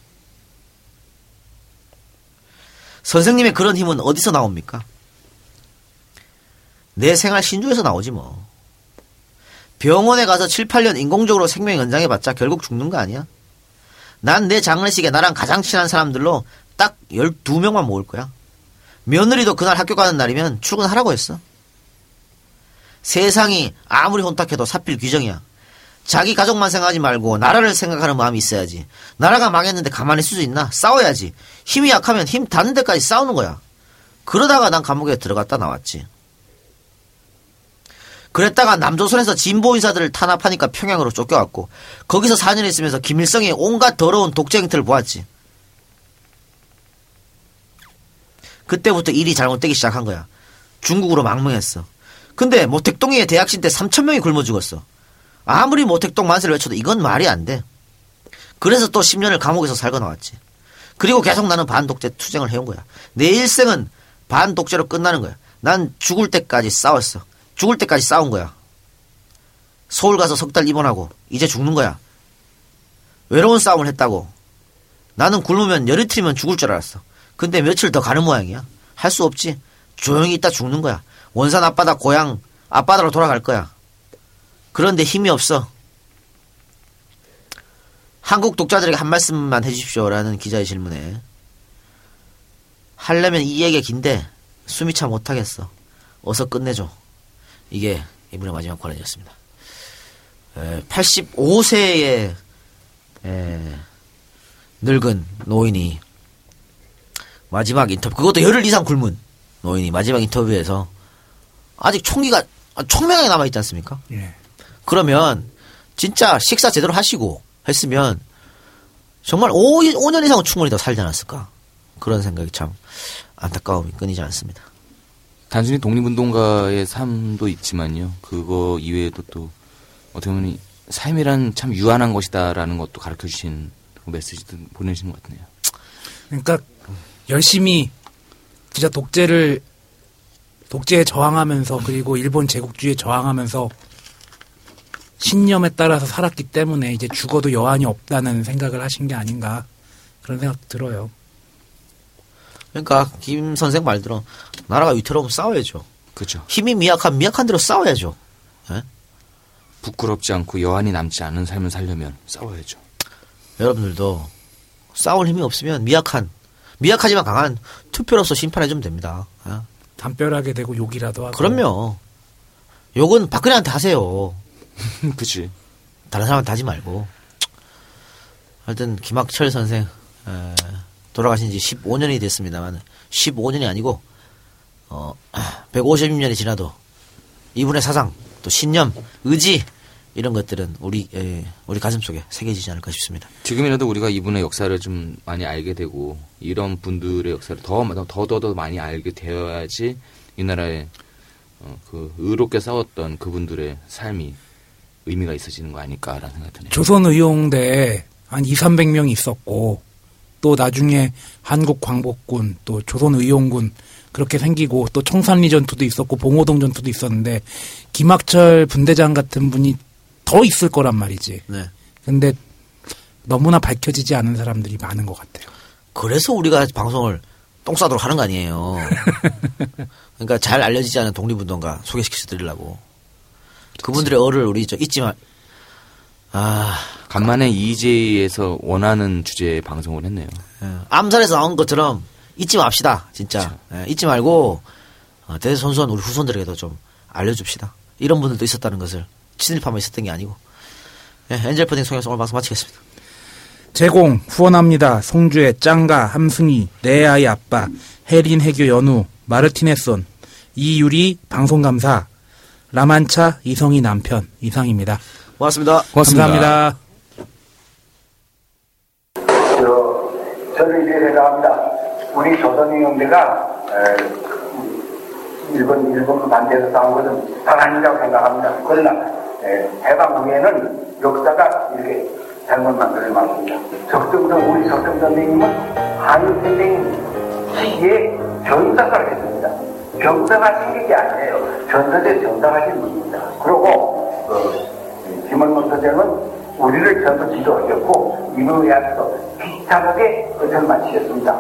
선생님의 그런 힘은 어디서 나옵니까? 내 생활 신조에서 나오지 뭐. 병원에 가서 7, 8년 인공적으로 생명 연장해봤자 결국 죽는 거 아니야? 난 내 장례식에 나랑 가장 친한 사람들로 딱 12명만 모을 거야. 며느리도 그날 학교 가는 날이면 출근하라고 했어. 세상이 아무리 혼탁해도 사필 규정이야. 자기 가족만 생각하지 말고 나라를 생각하는 마음이 있어야지. 나라가 망했는데 가만히 있을 수 있나? 싸워야지. 힘이 약하면 힘 닿는 데까지 싸우는 거야. 그러다가 난 감옥에 들어갔다 나왔지. 그랬다가 남조선에서 진보 인사들을 탄압하니까 평양으로 쫓겨왔고 거기서 4년 있으면서 김일성의 온갖 더러운 독재 행태를 보았지. 그때부터 일이 잘못되기 시작한 거야. 중국으로 망명했어. 근데 모택동에 대학신 때 3천 명이 굶어 죽었어. 아무리 모택동 만세를 외쳐도 이건 말이 안 돼. 그래서 또 10년을 감옥에서 살고 나왔지. 그리고 계속 나는 반독재 투쟁을 해온 거야. 내 일생은 반독재로 끝나는 거야. 난 죽을 때까지 싸웠어. 죽을 때까지 싸운 거야. 서울 가서 석 달 입원하고 이제 죽는 거야. 외로운 싸움을 했다고. 나는 굶으면 열이 트이면 죽을 줄 알았어. 근데 며칠 더 가는 모양이야. 할 수 없지. 조용히 있다 죽는 거야. 원산 앞바다 고향 앞바다로 돌아갈 거야. 그런데 힘이 없어. 한국 독자들에게 한 말씀만 해주십시오라는 기자의 질문에 하려면 이 얘기 긴데 숨이 차 못하겠어. 어서 끝내줘. 이게 이분의 마지막 권한이었습니다. 85세의 늙은 노인이 마지막 인터뷰 그것도 열흘 이상 굶은 노인이 마지막 인터뷰에서 아직 총기가 총명하게 남아 있지 않습니까? 예. 그러면 진짜 식사 제대로 하시고 했으면 정말 5, 5년 이상은 충분히 더 살지 않았을까. 그런 생각이 참 안타까움이 끊이지 않습니다. 단순히 독립운동가의 삶도 있지만요. 그거 이외에도 또 어떻게 보면 삶이란 참 유한한 것이다라는 것도 가르쳐 주신 그 메시지도 보내신 것 같네요. 그러니까 열심히 진짜 독재를 독재에 저항하면서 그리고 일본 제국주의에 저항하면서 신념에 따라서 살았기 때문에 이제 죽어도 여한이 없다는 생각을 하신 게 아닌가 그런 생각 들어요. 그러니까 김 선생 말대로 나라가 위태로우면 싸워야죠. 그렇죠. 힘이 미약한 미약한 대로 싸워야죠. 예? 부끄럽지 않고 여한이 남지 않은 삶을 살려면 싸워야죠. 여러분들도 싸울 힘이 없으면 미약한 미약하지만 강한 투표로서 심판해 주면 됩니다. 예? 담벼락에 대고 욕이라도 하고. 그럼요. 욕은 박근혜한테 하세요. 그치. 다른 사람한테 하지 말고. 하여튼 김학철 선생 에, 돌아가신 지 15년이 됐습니다만 15년이 아니고 어 156년이 지나도 이분의 사상 또 신념 의지 이런 것들은 우리 에, 우리 가슴 속에 새겨지지 않을까 싶습니다. 지금이라도 우리가 이분의 역사를 좀 많이 알게 되고 이런 분들의 역사를 더더 더 더 많이 알게 되어야지 이 나라에 어, 그 의롭게 싸웠던 그분들의 삶이 의미가 있어지는 거 아닐까라는 생각이 드네요. 조선 의용대에 한 2, 300명이 있었고 또 나중에 한국 광복군 또 조선 의용군 그렇게 생기고 또 청산리 전투도 있었고 봉오동 전투도 있었는데 김학철 분대장 같은 분이 더 있을 거란 말이지. 네. 근데 너무나 밝혀지지 않은 사람들이 많은 것 같아요. 그래서 우리가 방송을 똥 싸도록 하는 거 아니에요. 그러니까 잘 알려지지 않은 독립운동가 소개시켜 드리려고. 그분들의 어를 우리 저 잊지 마. 아 간만에 EJ에서 원하는 주제의 방송을 했네요. 예, 암살에서 나온 것처럼 잊지 맙시다. 진짜 예, 잊지 말고 어, 대선수원 우리 후손들에게도 좀 알려줍시다. 이런 분들도 있었다는 것을 친일파만 있었던 게 아니고. 예, 엔젤 퍼딩 송에서 오늘 방송 마치겠습니다. 제공 후원합니다. 송주의 짱가 함승희 내 아이 아빠 혜린 해교 연우 마르티네손 이유리 방송감사 라만차 이성희 남편 이상입니다. 고맙습니다. 고맙습니다. 감사합니다. 저, 저는 이렇게 생각합니다. 우리 조선인용대가 일본, 일본 반대에서 싸운 것은 당한이라고 생각합니다. 그러나 에, 해방 후에는 역사가 이렇게 잘못 만들어져 맞습니다. 적정선, 우리 적정 선생님은 한일 전쟁 시기에 전사를 했습니다. 병사하신 게 아니에요. 전사대 전사하신 분입니다. 그리고 어, 김원문 선생은 우리를 전부 지도하셨고 이로 인해서 비참하게 의사를 마치셨습니다.